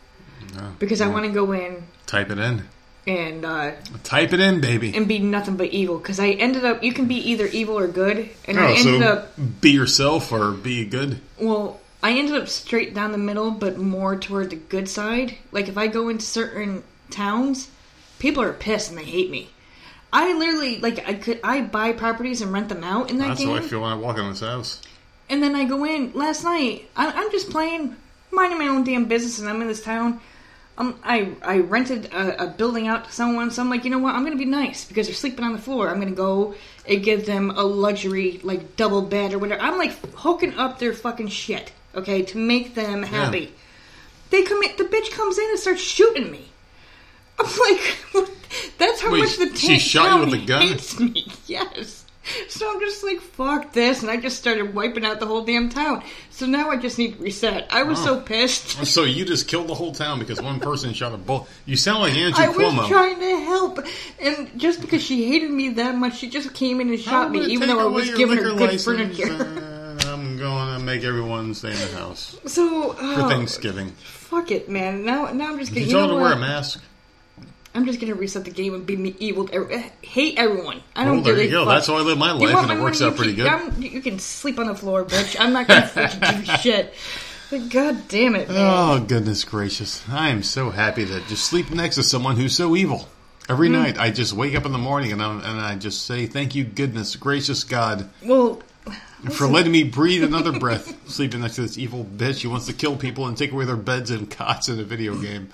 Speaker 1: Yeah.
Speaker 4: because I want to go in
Speaker 1: Type it in.
Speaker 4: And uh,
Speaker 1: Type it in, baby.
Speaker 4: and be nothing but evil. Because I ended up, you can be either evil or good, and I
Speaker 1: Oh,
Speaker 4: ended
Speaker 1: so
Speaker 4: up
Speaker 1: be yourself or be good.
Speaker 4: Well, I ended up straight down the middle, but more toward the good side. Like if I go into certain towns, people are pissed and they hate me. I literally like I could I buy properties and rent them out in that
Speaker 1: That's
Speaker 4: game,
Speaker 1: how I feel when I walk in this house.
Speaker 4: and then I go in. Last night, I, I'm just playing, minding my own damn business, and I'm in this town. Um, I I rented a, a building out to someone, so I'm like, you know what? I'm gonna be nice because they're sleeping on the floor. I'm gonna go and give them a luxury like double bed or whatever. I'm like hooking up their fucking shit, okay, to make them happy. They come in. The bitch comes in and starts shooting me. I'm like, that's how
Speaker 1: Wait,
Speaker 4: much the
Speaker 1: she shot you with a gun?
Speaker 4: hates me. Yes. So I'm just like, fuck this, and I just started wiping out the whole damn town. So now I just need to reset. I was so pissed.
Speaker 1: So you just killed the whole town because one person shot a bullet. You sound like Andrew
Speaker 4: I was trying to help, and just because she hated me that much, she just came in and shot me, even though I was giving her good
Speaker 1: license,
Speaker 4: furniture.
Speaker 1: and I'm going to make everyone stay in the house
Speaker 4: So
Speaker 1: for
Speaker 4: oh,
Speaker 1: Thanksgiving.
Speaker 4: fuck it, man. Now, now I'm just
Speaker 1: You
Speaker 4: gonna.
Speaker 1: told her to wear a mask.
Speaker 4: I'm just gonna reset the game and be me evil. to every- Hate everyone. I don't
Speaker 1: Well, there
Speaker 4: give
Speaker 1: you go.
Speaker 4: fuck.
Speaker 1: That's how I live my life, and it works
Speaker 4: money,
Speaker 1: out pretty good.
Speaker 4: I'm- you can sleep on the floor, bitch. I'm not gonna fucking do shit. But God damn it, man.
Speaker 1: Oh goodness gracious! I am so happy that just sleep next to someone who's so evil. Every
Speaker 4: Mm-hmm.
Speaker 1: night, I just wake up in the morning and, and I just say, "Thank you, goodness gracious God,
Speaker 4: well,
Speaker 1: for letting me breathe another breath." Sleeping next to this evil bitch who wants to kill people and take away their beds and cots in a video game.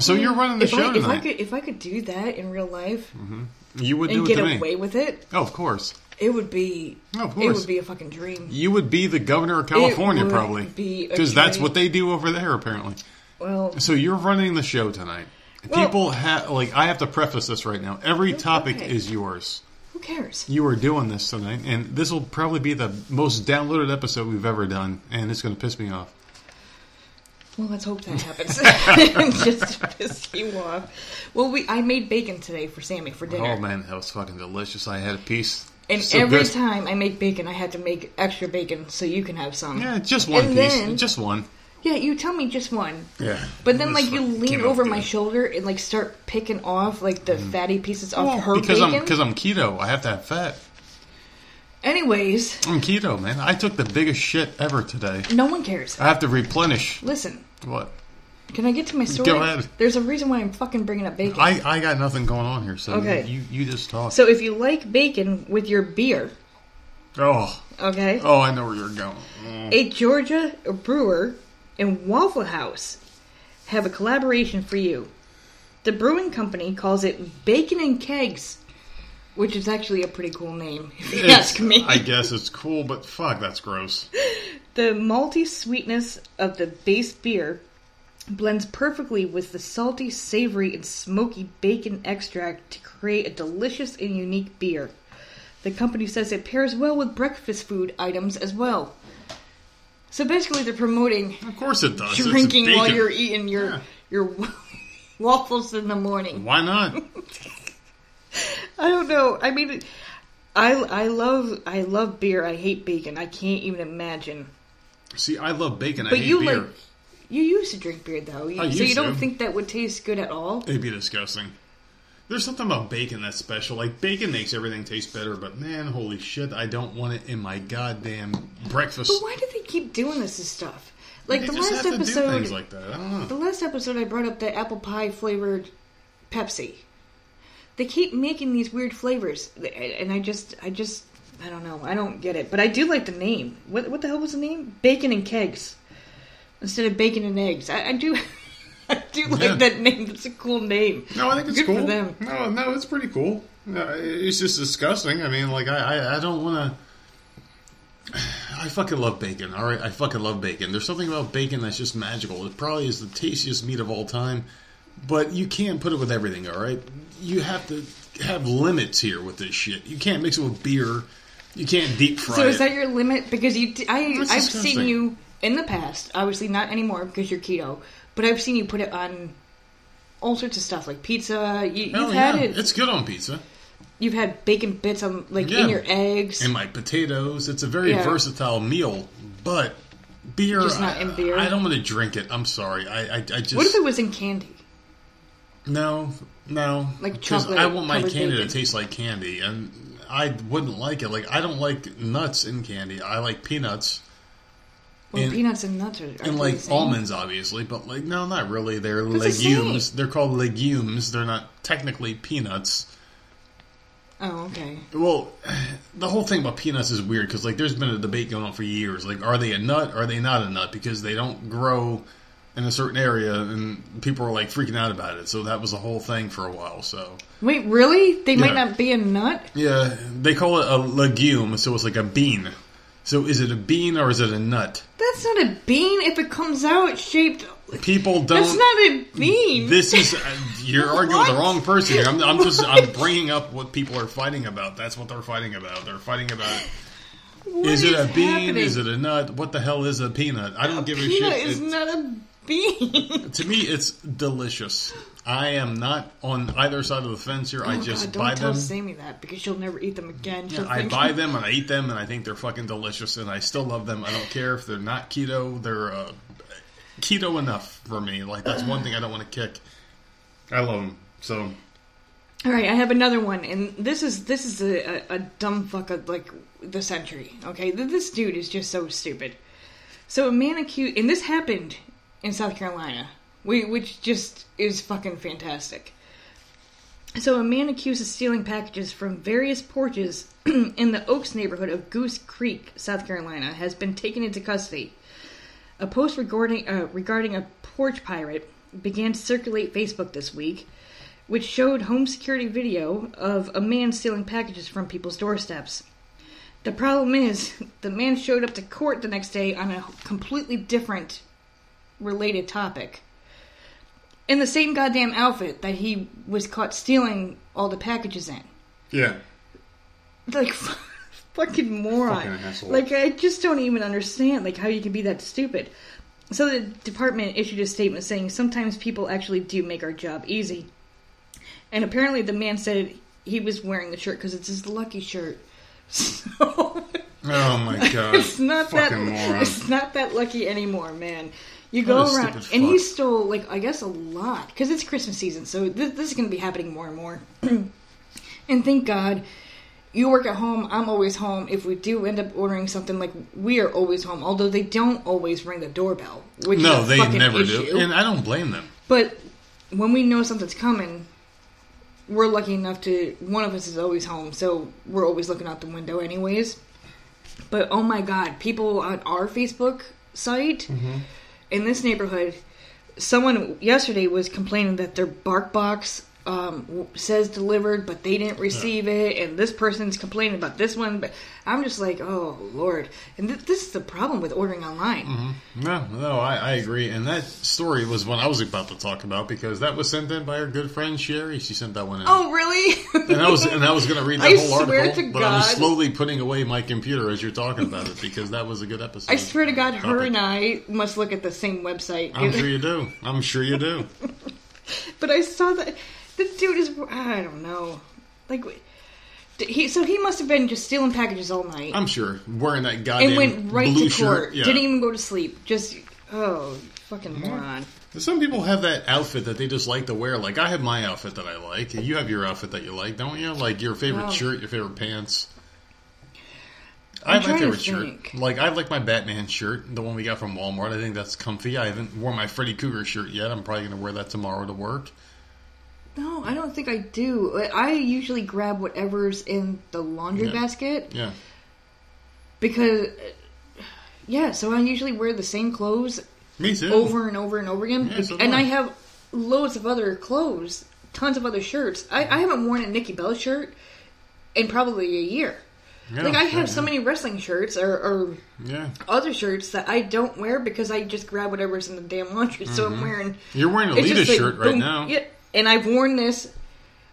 Speaker 1: So you're running the
Speaker 4: if
Speaker 1: show
Speaker 4: I, if I could, if I could do that in real life mm-hmm.
Speaker 1: you would do
Speaker 4: and
Speaker 1: it
Speaker 4: get
Speaker 1: to me.
Speaker 4: away with it,
Speaker 1: Oh, of course.
Speaker 4: it would be.
Speaker 1: Oh, of
Speaker 4: It would be a fucking dream.
Speaker 1: You would be the governor of California, probably, because that's what they do over there, apparently.
Speaker 4: Well,
Speaker 1: So you're running the show tonight.
Speaker 4: Well-
Speaker 1: People have like I have to preface this right now. Every topic
Speaker 4: okay.
Speaker 1: is yours.
Speaker 4: who cares?
Speaker 1: You are doing this tonight, and this will probably be the most downloaded episode we've ever done, and it's going to piss me off.
Speaker 4: Well, let's hope that happens. Just to piss you off. Well, we I made bacon today for Sammy for dinner.
Speaker 1: Oh man, that was fucking delicious. I had a piece.
Speaker 4: And
Speaker 1: So
Speaker 4: every
Speaker 1: good.
Speaker 4: time I make bacon, I had to make extra bacon so you can have some.
Speaker 1: Yeah, just one
Speaker 4: And
Speaker 1: piece.
Speaker 4: then-
Speaker 1: just one.
Speaker 4: Yeah, you tell me just one.
Speaker 1: Yeah.
Speaker 4: But then, like, you lean over my shoulder and like start picking off like the mm. fatty pieces off
Speaker 1: Well,
Speaker 4: her
Speaker 1: because
Speaker 4: bacon.
Speaker 1: I'm because I'm keto. I have to have fat.
Speaker 4: Anyways,
Speaker 1: I'm keto, man. I took the biggest shit ever today.
Speaker 4: no one cares.
Speaker 1: I have to replenish.
Speaker 4: Listen,
Speaker 1: What?
Speaker 4: can I get to my story?
Speaker 1: Go ahead.
Speaker 4: There's a reason why I'm fucking bringing up bacon.
Speaker 1: I, I got nothing going on here, so
Speaker 4: Okay.
Speaker 1: you you just talk.
Speaker 4: so if you like bacon with your beer,
Speaker 1: oh
Speaker 4: okay,
Speaker 1: oh, I know where you're going. Mm.
Speaker 4: a Georgia brewer and Waffle House have a collaboration for you. The brewing company calls it Bacon and Kegs, which is actually a pretty cool name, if you
Speaker 1: It's-
Speaker 4: ask me.
Speaker 1: I guess it's cool, but fuck, that's gross.
Speaker 4: The malty sweetness of the base beer blends perfectly with the salty, savory, and smoky bacon extract to create a delicious and unique beer. The company says it pairs well with breakfast food items as well. So basically, they're promoting
Speaker 1: Of course it does.
Speaker 4: Drinking while you're eating your
Speaker 1: Yeah.
Speaker 4: your waffles in the morning.
Speaker 1: Why not?
Speaker 4: I don't know. I mean, I I love I love beer. I hate bacon. I can't even imagine.
Speaker 1: See, I love bacon. I
Speaker 4: But
Speaker 1: hate
Speaker 4: you
Speaker 1: beer.
Speaker 4: like you used to drink beer though, you, so you don't
Speaker 1: to.
Speaker 4: think that would taste good at all?
Speaker 1: It'd be disgusting. There's something about bacon that's special. Like bacon makes everything taste better, but man, holy shit, I don't want it in my goddamn breakfast.
Speaker 4: But why do they keep doing this stuff? Like
Speaker 1: They
Speaker 4: the last
Speaker 1: have to do
Speaker 4: episode,
Speaker 1: things like that. I don't
Speaker 4: the last episode I brought up the apple pie flavored Pepsi. They keep making these weird flavors, and I just, I just, I don't know. I don't get it. But I do like the name. What, what the hell was the name? Bacon and kegs instead of bacon and eggs. I, I do, I do like
Speaker 1: Yeah.
Speaker 4: that name. That's a cool name.
Speaker 1: No, I think it's
Speaker 4: Good
Speaker 1: cool.
Speaker 4: for them.
Speaker 1: No, no, it's pretty cool. It's just disgusting. I mean, like I, I, I don't want to. I fucking love bacon. All right, I fucking love bacon. There's something about bacon that's just magical. It probably is the tastiest meat of all time, but you can't put it with everything. All right, you have to have limits here with this shit. You can't mix it with beer. You can't deep fry
Speaker 4: So is that your limit? Because you, I,
Speaker 1: That's
Speaker 4: I've
Speaker 1: disgusting.
Speaker 4: seen you in the past. Obviously not anymore because you're keto. But I've seen you put it on all sorts of stuff like pizza. You,
Speaker 1: Hell
Speaker 4: you've
Speaker 1: yeah,
Speaker 4: had it.
Speaker 1: it's good on pizza.
Speaker 4: You've had bacon bits on like
Speaker 1: Yeah.
Speaker 4: in your eggs.
Speaker 1: and my potatoes. It's a very
Speaker 4: Yeah.
Speaker 1: versatile meal, but beer.
Speaker 4: Just not in beer?
Speaker 1: I, I don't want to drink it. I'm sorry. I, I, I just
Speaker 4: what if it was in candy?
Speaker 1: no, no.
Speaker 4: Like chocolate
Speaker 1: I want my candy
Speaker 4: bacon?
Speaker 1: to taste like candy, and I wouldn't like it. Like I don't like nuts in candy. I like peanuts
Speaker 4: Well,
Speaker 1: And-
Speaker 4: peanuts and nuts are, are
Speaker 1: and like almonds, obviously, but like no, not really. They're
Speaker 4: the
Speaker 1: legumes. They're called legumes. They're not technically peanuts.
Speaker 4: Oh, okay.
Speaker 1: Well, the whole thing about peanuts is weird because like there's been a debate going on for years. Like, are they a nut? Are they not a nut? Because they don't grow in a certain area, and people are like freaking out about it. So that was the whole thing for a while. So
Speaker 4: Wait, really? They might not be a nut?
Speaker 1: yeah, they call it a legume. So it's like a bean. So is it a bean or is it a nut?
Speaker 4: That's not a bean if it comes out shaped
Speaker 1: People don't.
Speaker 4: That's not a bean.
Speaker 1: This is uh, you're arguing with the wrong person here. I'm, I'm just I'm bringing up what people are fighting about. That's what they're fighting about. They're fighting about
Speaker 4: What
Speaker 1: is it a bean?
Speaker 4: happening?
Speaker 1: Is it a nut? What the hell is a peanut? I don't give a
Speaker 4: Peanut
Speaker 1: shit.
Speaker 4: is
Speaker 1: It's-
Speaker 4: not a
Speaker 1: to me, it's delicious. I am not on either side of the fence here. I
Speaker 4: Oh,
Speaker 1: just
Speaker 4: God, don't
Speaker 1: buy
Speaker 4: tell
Speaker 1: them.
Speaker 4: Sammy that because she'll never eat them again. She'll
Speaker 1: I buy them and I eat them and I think they're fucking delicious and I still love them. I don't care if they're not keto. They're uh, keto enough for me. Like that's one thing I don't want to kick. I love them. So
Speaker 4: All right, I have another one, and this is this is a, a, a dumb fuck of like the century. Okay, this dude is just so stupid. So a man accused, and this happened in South Carolina, which just is fucking fantastic. So a man accused of stealing packages from various porches in the Oaks neighborhood of Goose Creek, South Carolina, has been taken into custody. A post regarding uh, regarding a porch pirate began to circulate Facebook this week, which showed home security video of a man stealing packages from people's doorsteps. The problem is, the man showed up to court the next day on a completely different related topic. In the same goddamn outfit that he was caught stealing all the packages in.
Speaker 1: yeah,
Speaker 4: Like, fucking moron.
Speaker 1: Fucking.
Speaker 4: Like, I just don't even understand, like, how you can be that stupid. So the department issued a statement saying sometimes people actually do make our job easy. And apparently the man said he was wearing the shirt because it's his lucky shirt. So
Speaker 1: Oh my god!
Speaker 4: it's not that
Speaker 1: moron.
Speaker 4: it's not that lucky anymore, man. You go around and he stole like I guess a lot because it's Christmas season, so this, this is going to be happening more and more. and thank God, you work at home. I'm always home. If we do end up ordering something, like we are always home. Although they don't always ring the doorbell, which
Speaker 1: No,
Speaker 4: is a
Speaker 1: they never
Speaker 4: issue.
Speaker 1: do, and I don't blame them.
Speaker 4: But when we know something's coming, we're lucky enough to one of us is always home, so we're always looking out the window anyways. But oh my god, people on our Facebook site mm-hmm. In this neighborhood, someone yesterday was complaining that their bark box um, says delivered, but they didn't receive it, and this person's complaining about this one. But I'm just like, oh lord, and th- this is the problem with ordering online.
Speaker 1: No, no, I, I agree. And that story was one I was about to talk about because that was sent in by our good friend Sherry. She sent that one in.
Speaker 4: Oh really?
Speaker 1: And I was and I was going to read that
Speaker 4: I
Speaker 1: whole
Speaker 4: swear
Speaker 1: article,
Speaker 4: to
Speaker 1: but I was
Speaker 4: God.
Speaker 1: slowly putting away my computer as you're talking about it because that was a good episode.
Speaker 4: I swear to God, her and I must look at the same website.
Speaker 1: I'm sure you do. I'm sure you do.
Speaker 4: but I saw that the dude is I don't know, like he. So he must have been just stealing packages all night
Speaker 1: I'm sure wearing that goddamn
Speaker 4: and went right
Speaker 1: blue
Speaker 4: to court.
Speaker 1: shirt. Yeah.
Speaker 4: Didn't even go to sleep. Just oh, fucking moron.
Speaker 1: Some people have that outfit that they just like to wear. Like I have my outfit that I like. You have your outfit that you like, don't you? Like your favorite shirt, your favorite pants. I have my favorite shirt. Like I like my Batman shirt, the one we got from Walmart. I think that's comfy. I haven't worn my Freddy Krueger shirt yet. I'm probably going to wear that tomorrow to work.
Speaker 4: No, I don't think I do. I usually grab whatever's in the laundry
Speaker 1: Yeah.
Speaker 4: basket
Speaker 1: Yeah.
Speaker 4: because. Yeah, so I usually wear the same clothes
Speaker 1: Me too.
Speaker 4: over and over and over again.
Speaker 1: Yeah, so
Speaker 4: and
Speaker 1: I.
Speaker 4: Have loads of other clothes, tons of other shirts. I, I haven't worn a Nikki Bella shirt in probably a year.
Speaker 1: Yeah,
Speaker 4: like I have so many wrestling shirts or, or
Speaker 1: Yeah.
Speaker 4: other shirts that I don't wear because I just grab whatever's in the damn laundry. So I'm mm-hmm. wearing.
Speaker 1: You're wearing a Lita
Speaker 4: like,
Speaker 1: shirt right
Speaker 4: boom,
Speaker 1: now.
Speaker 4: Yeah, and I've worn this.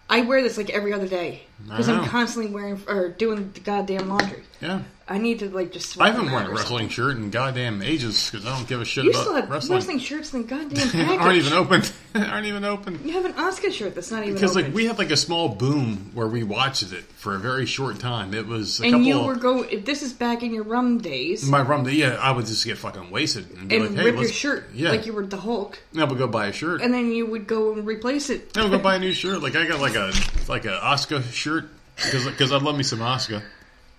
Speaker 4: I wear this like every other day because I'm constantly wearing or doing the goddamn laundry.
Speaker 1: Yeah.
Speaker 4: I need to like just.
Speaker 1: I haven't worn a wrestling shirt in goddamn ages because I don't give a shit.
Speaker 4: You
Speaker 1: about
Speaker 4: still have
Speaker 1: wrestling.
Speaker 4: wrestling, shirts in the goddamn package.
Speaker 1: aren't even open. aren't even open.
Speaker 4: You have an Oscar shirt that's not even
Speaker 1: Because
Speaker 4: open.
Speaker 1: like we had like a small boom where we watched it for a very short time. It was a
Speaker 4: and you were go. If this is back in your rum days,
Speaker 1: my rum. Yeah, I would just get fucking wasted and be
Speaker 4: and
Speaker 1: like, "Hey,
Speaker 4: rip your shirt
Speaker 1: Yeah,
Speaker 4: like you were the Hulk,
Speaker 1: I would go buy a shirt.
Speaker 4: and then you would go and replace it.
Speaker 1: I would go buy a new shirt. Like I got like a like a Oscar shirt because I'd love me some Oscar.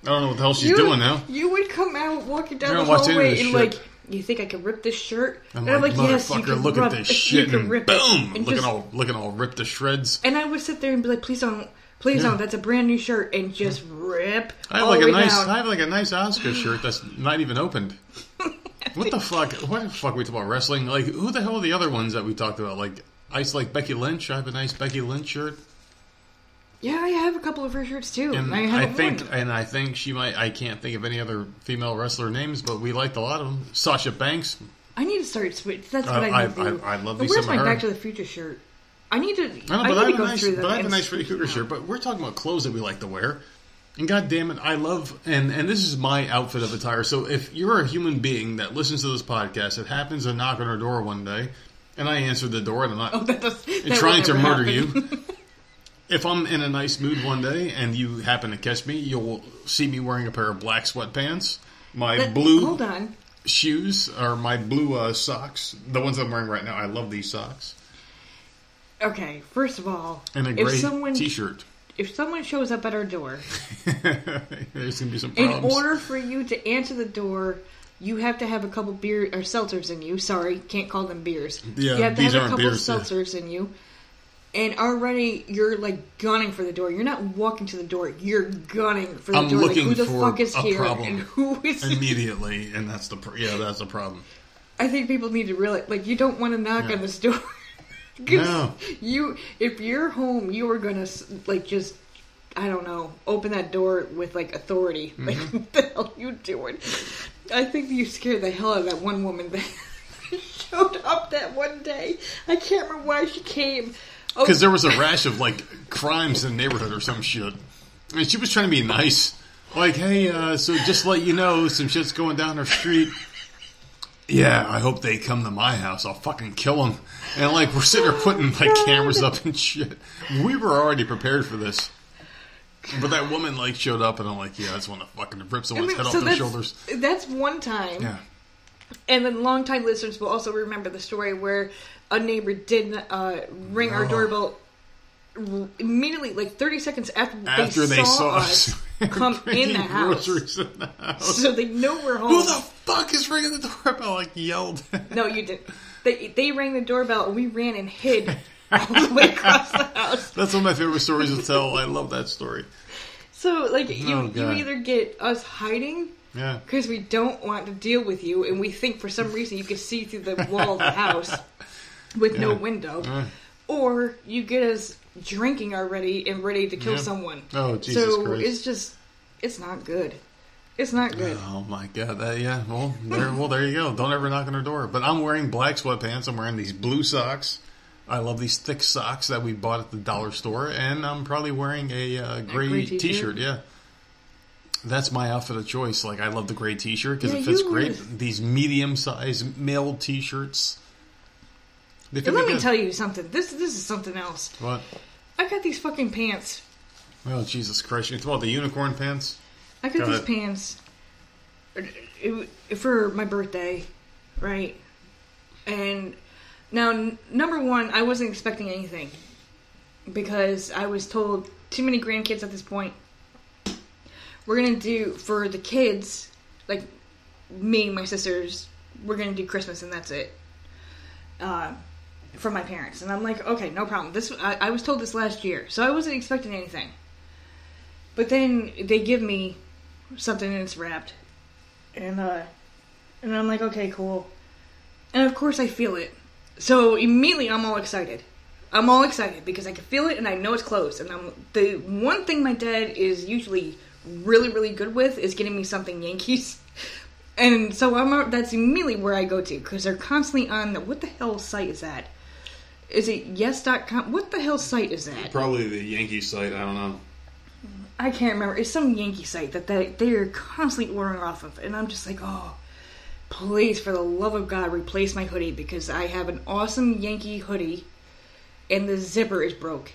Speaker 1: I don't know what the hell she's
Speaker 4: you,
Speaker 1: doing now.
Speaker 4: You would come out walking down
Speaker 1: I
Speaker 4: the
Speaker 1: don't watch any of
Speaker 4: hallway and
Speaker 1: shit.
Speaker 4: like, you think I could rip this shirt?
Speaker 1: I'm
Speaker 4: and
Speaker 1: like,
Speaker 4: I'm like, yes, you can
Speaker 1: look
Speaker 4: rub-
Speaker 1: at this shit and
Speaker 4: rip
Speaker 1: boom.
Speaker 4: And
Speaker 1: looking
Speaker 4: just-
Speaker 1: all looking all ripped to shreds.
Speaker 4: And I would sit there and be like, please don't, please
Speaker 1: Yeah.
Speaker 4: don't. That's a brand new shirt, and just rip.
Speaker 1: I have
Speaker 4: all
Speaker 1: like a nice,
Speaker 4: down.
Speaker 1: I have like a nice Oscar shirt that's not even opened. What the fuck? What the fuck? We talk about wrestling? Like who the hell are the other ones that we talked about? Like ice like Becky Lynch. I have a nice Becky Lynch shirt,
Speaker 4: Yeah, I have a couple of her shirts too.
Speaker 1: and
Speaker 4: I,
Speaker 1: I, think,
Speaker 4: them.
Speaker 1: and I think she might. I can't think of any other female wrestler names, but we liked a lot of them. Sasha Banks,
Speaker 4: I need to start switch. That's what
Speaker 1: Uh,
Speaker 4: I
Speaker 1: I-
Speaker 4: need to do.
Speaker 1: I- I love me
Speaker 4: Where's my
Speaker 1: her.
Speaker 4: Back to the Future shirt? I need to.
Speaker 1: I know,
Speaker 4: I,
Speaker 1: but I have a nice, but I have a nice Freddy Krueger shirt. But we're talking about clothes that we like to wear. And God damn it, I love and and this is my outfit of attire. So if you're a human being that listens to this podcast, it happens to knock on our door one day, and I answer the door, and I'm not
Speaker 4: That does, that
Speaker 1: trying to murder
Speaker 4: happen.
Speaker 1: you. if I'm in a nice mood one day and you happen to catch me, you'll see me wearing a pair of black sweatpants, my blue
Speaker 4: Hold on.
Speaker 1: shoes, or my blue uh, socks, the ones I'm wearing right now. I love these socks,
Speaker 4: Okay, first of all,
Speaker 1: and a
Speaker 4: if
Speaker 1: gray
Speaker 4: someone
Speaker 1: t-shirt.
Speaker 4: if someone shows up at our door,
Speaker 1: There's gonna be some
Speaker 4: in order for you to answer the door, you have to have a couple beer or seltzers in you. Sorry, can't call them beers.
Speaker 1: Yeah,
Speaker 4: you have to
Speaker 1: these
Speaker 4: have a
Speaker 1: aren't
Speaker 4: couple
Speaker 1: beers, yeah.
Speaker 4: seltzers in you. And already you're like gunning for the door. You're not walking to the door. You're gunning for the
Speaker 1: I'm
Speaker 4: door. Like who the
Speaker 1: for
Speaker 4: fuck is
Speaker 1: a
Speaker 4: here
Speaker 1: problem
Speaker 4: and who is?
Speaker 1: immediately, and that's the pr- yeah, that's the problem.
Speaker 4: I think people need to realize like you don't want to knock
Speaker 1: Yeah.
Speaker 4: on this door.
Speaker 1: No.
Speaker 4: You if you're home, you are gonna like just I don't know open that door with like authority. Like
Speaker 1: Mm-hmm.
Speaker 4: what the hell you doing? I think you scared the hell out of that one woman that showed up that one day. I can't remember why she came. Oh,
Speaker 1: Because there was a rash of like crimes in the neighborhood or some shit, and she was trying to be nice, like, "Hey, uh, so just to let you know, some shit's going down our street." Yeah, I hope they come to my house. I'll fucking kill them. And like we're sitting there putting like cameras up and shit. We were already prepared for this. But that woman like showed up and I'm like, yeah, I just want to fucking rip
Speaker 4: I
Speaker 1: someone's
Speaker 4: mean,
Speaker 1: head
Speaker 4: so
Speaker 1: off their shoulders.
Speaker 4: That's one time.
Speaker 1: Yeah.
Speaker 4: And then longtime listeners will also remember the story where a neighbor did uh, ring our
Speaker 1: Oh.
Speaker 4: doorbell immediately, like 30 seconds after,
Speaker 1: After they saw
Speaker 4: us come in the house.
Speaker 1: in the house.
Speaker 4: So they know we're home.
Speaker 1: Who the fuck is ringing the doorbell? I like yelled.
Speaker 4: no, you didn't. They, they rang the doorbell and we ran and hid all the way across the house.
Speaker 1: That's one of my favorite stories to tell. I love that story.
Speaker 4: So, like, you,
Speaker 1: Oh,
Speaker 4: you either get us hiding
Speaker 1: Yeah.
Speaker 4: because we don't want to deal with you and we think for some reason you can see through the wall of the house with no window
Speaker 1: Yeah.
Speaker 4: or you get us drinking already and ready to kill
Speaker 1: Yeah.
Speaker 4: someone
Speaker 1: Oh, Jesus
Speaker 4: so
Speaker 1: Christ.
Speaker 4: it's just it's not good it's not good
Speaker 1: Oh my god! That, yeah. Well, there. Well, there you go. Don't ever knock on her door. But I'm wearing black sweatpants. I'm wearing these blue socks. I love these thick socks that we bought at the dollar store, and I'm probably wearing a uh, gray,
Speaker 4: gray
Speaker 1: t-shirt.
Speaker 4: t-shirt?
Speaker 1: Yeah. That's my outfit of choice. Like I love the gray T-shirt because
Speaker 4: Yeah,
Speaker 1: it fits great. These medium-sized male T-shirts.
Speaker 4: Let me
Speaker 1: good.
Speaker 4: tell you something this this is something else
Speaker 1: What?
Speaker 4: i got these fucking pants
Speaker 1: Oh Jesus Christ! You talking about the unicorn pants?
Speaker 4: i got
Speaker 1: Go
Speaker 4: these pants uh, it- for my birthday right and now n- number one i wasn't expecting anything because i was told too many grandkids at this point we're gonna do for the kids like me my sisters we're gonna do christmas and that's it. Uh, for my parents. And i'm like okay no problem. This I, I was told this last year so i wasn't expecting anything. But then they give me something and it's wrapped. And uh and i'm like okay cool. And of course i feel it. So immediately i'm all excited. I'm all excited because i can feel it and i know it's close. and i'm the one thing my dad is usually really really good with is getting me something yankees and so i'm that's immediately where i go to because they're constantly on the what the hell site is that is it yes.com what the hell site is that
Speaker 1: Probably the Yankee site. I don't know.
Speaker 4: I can't remember. It's some Yankee site that they they are constantly ordering off of, and I'm just like, oh, please, for the love of God, replace my hoodie because I have an awesome Yankee hoodie, and the zipper is broke.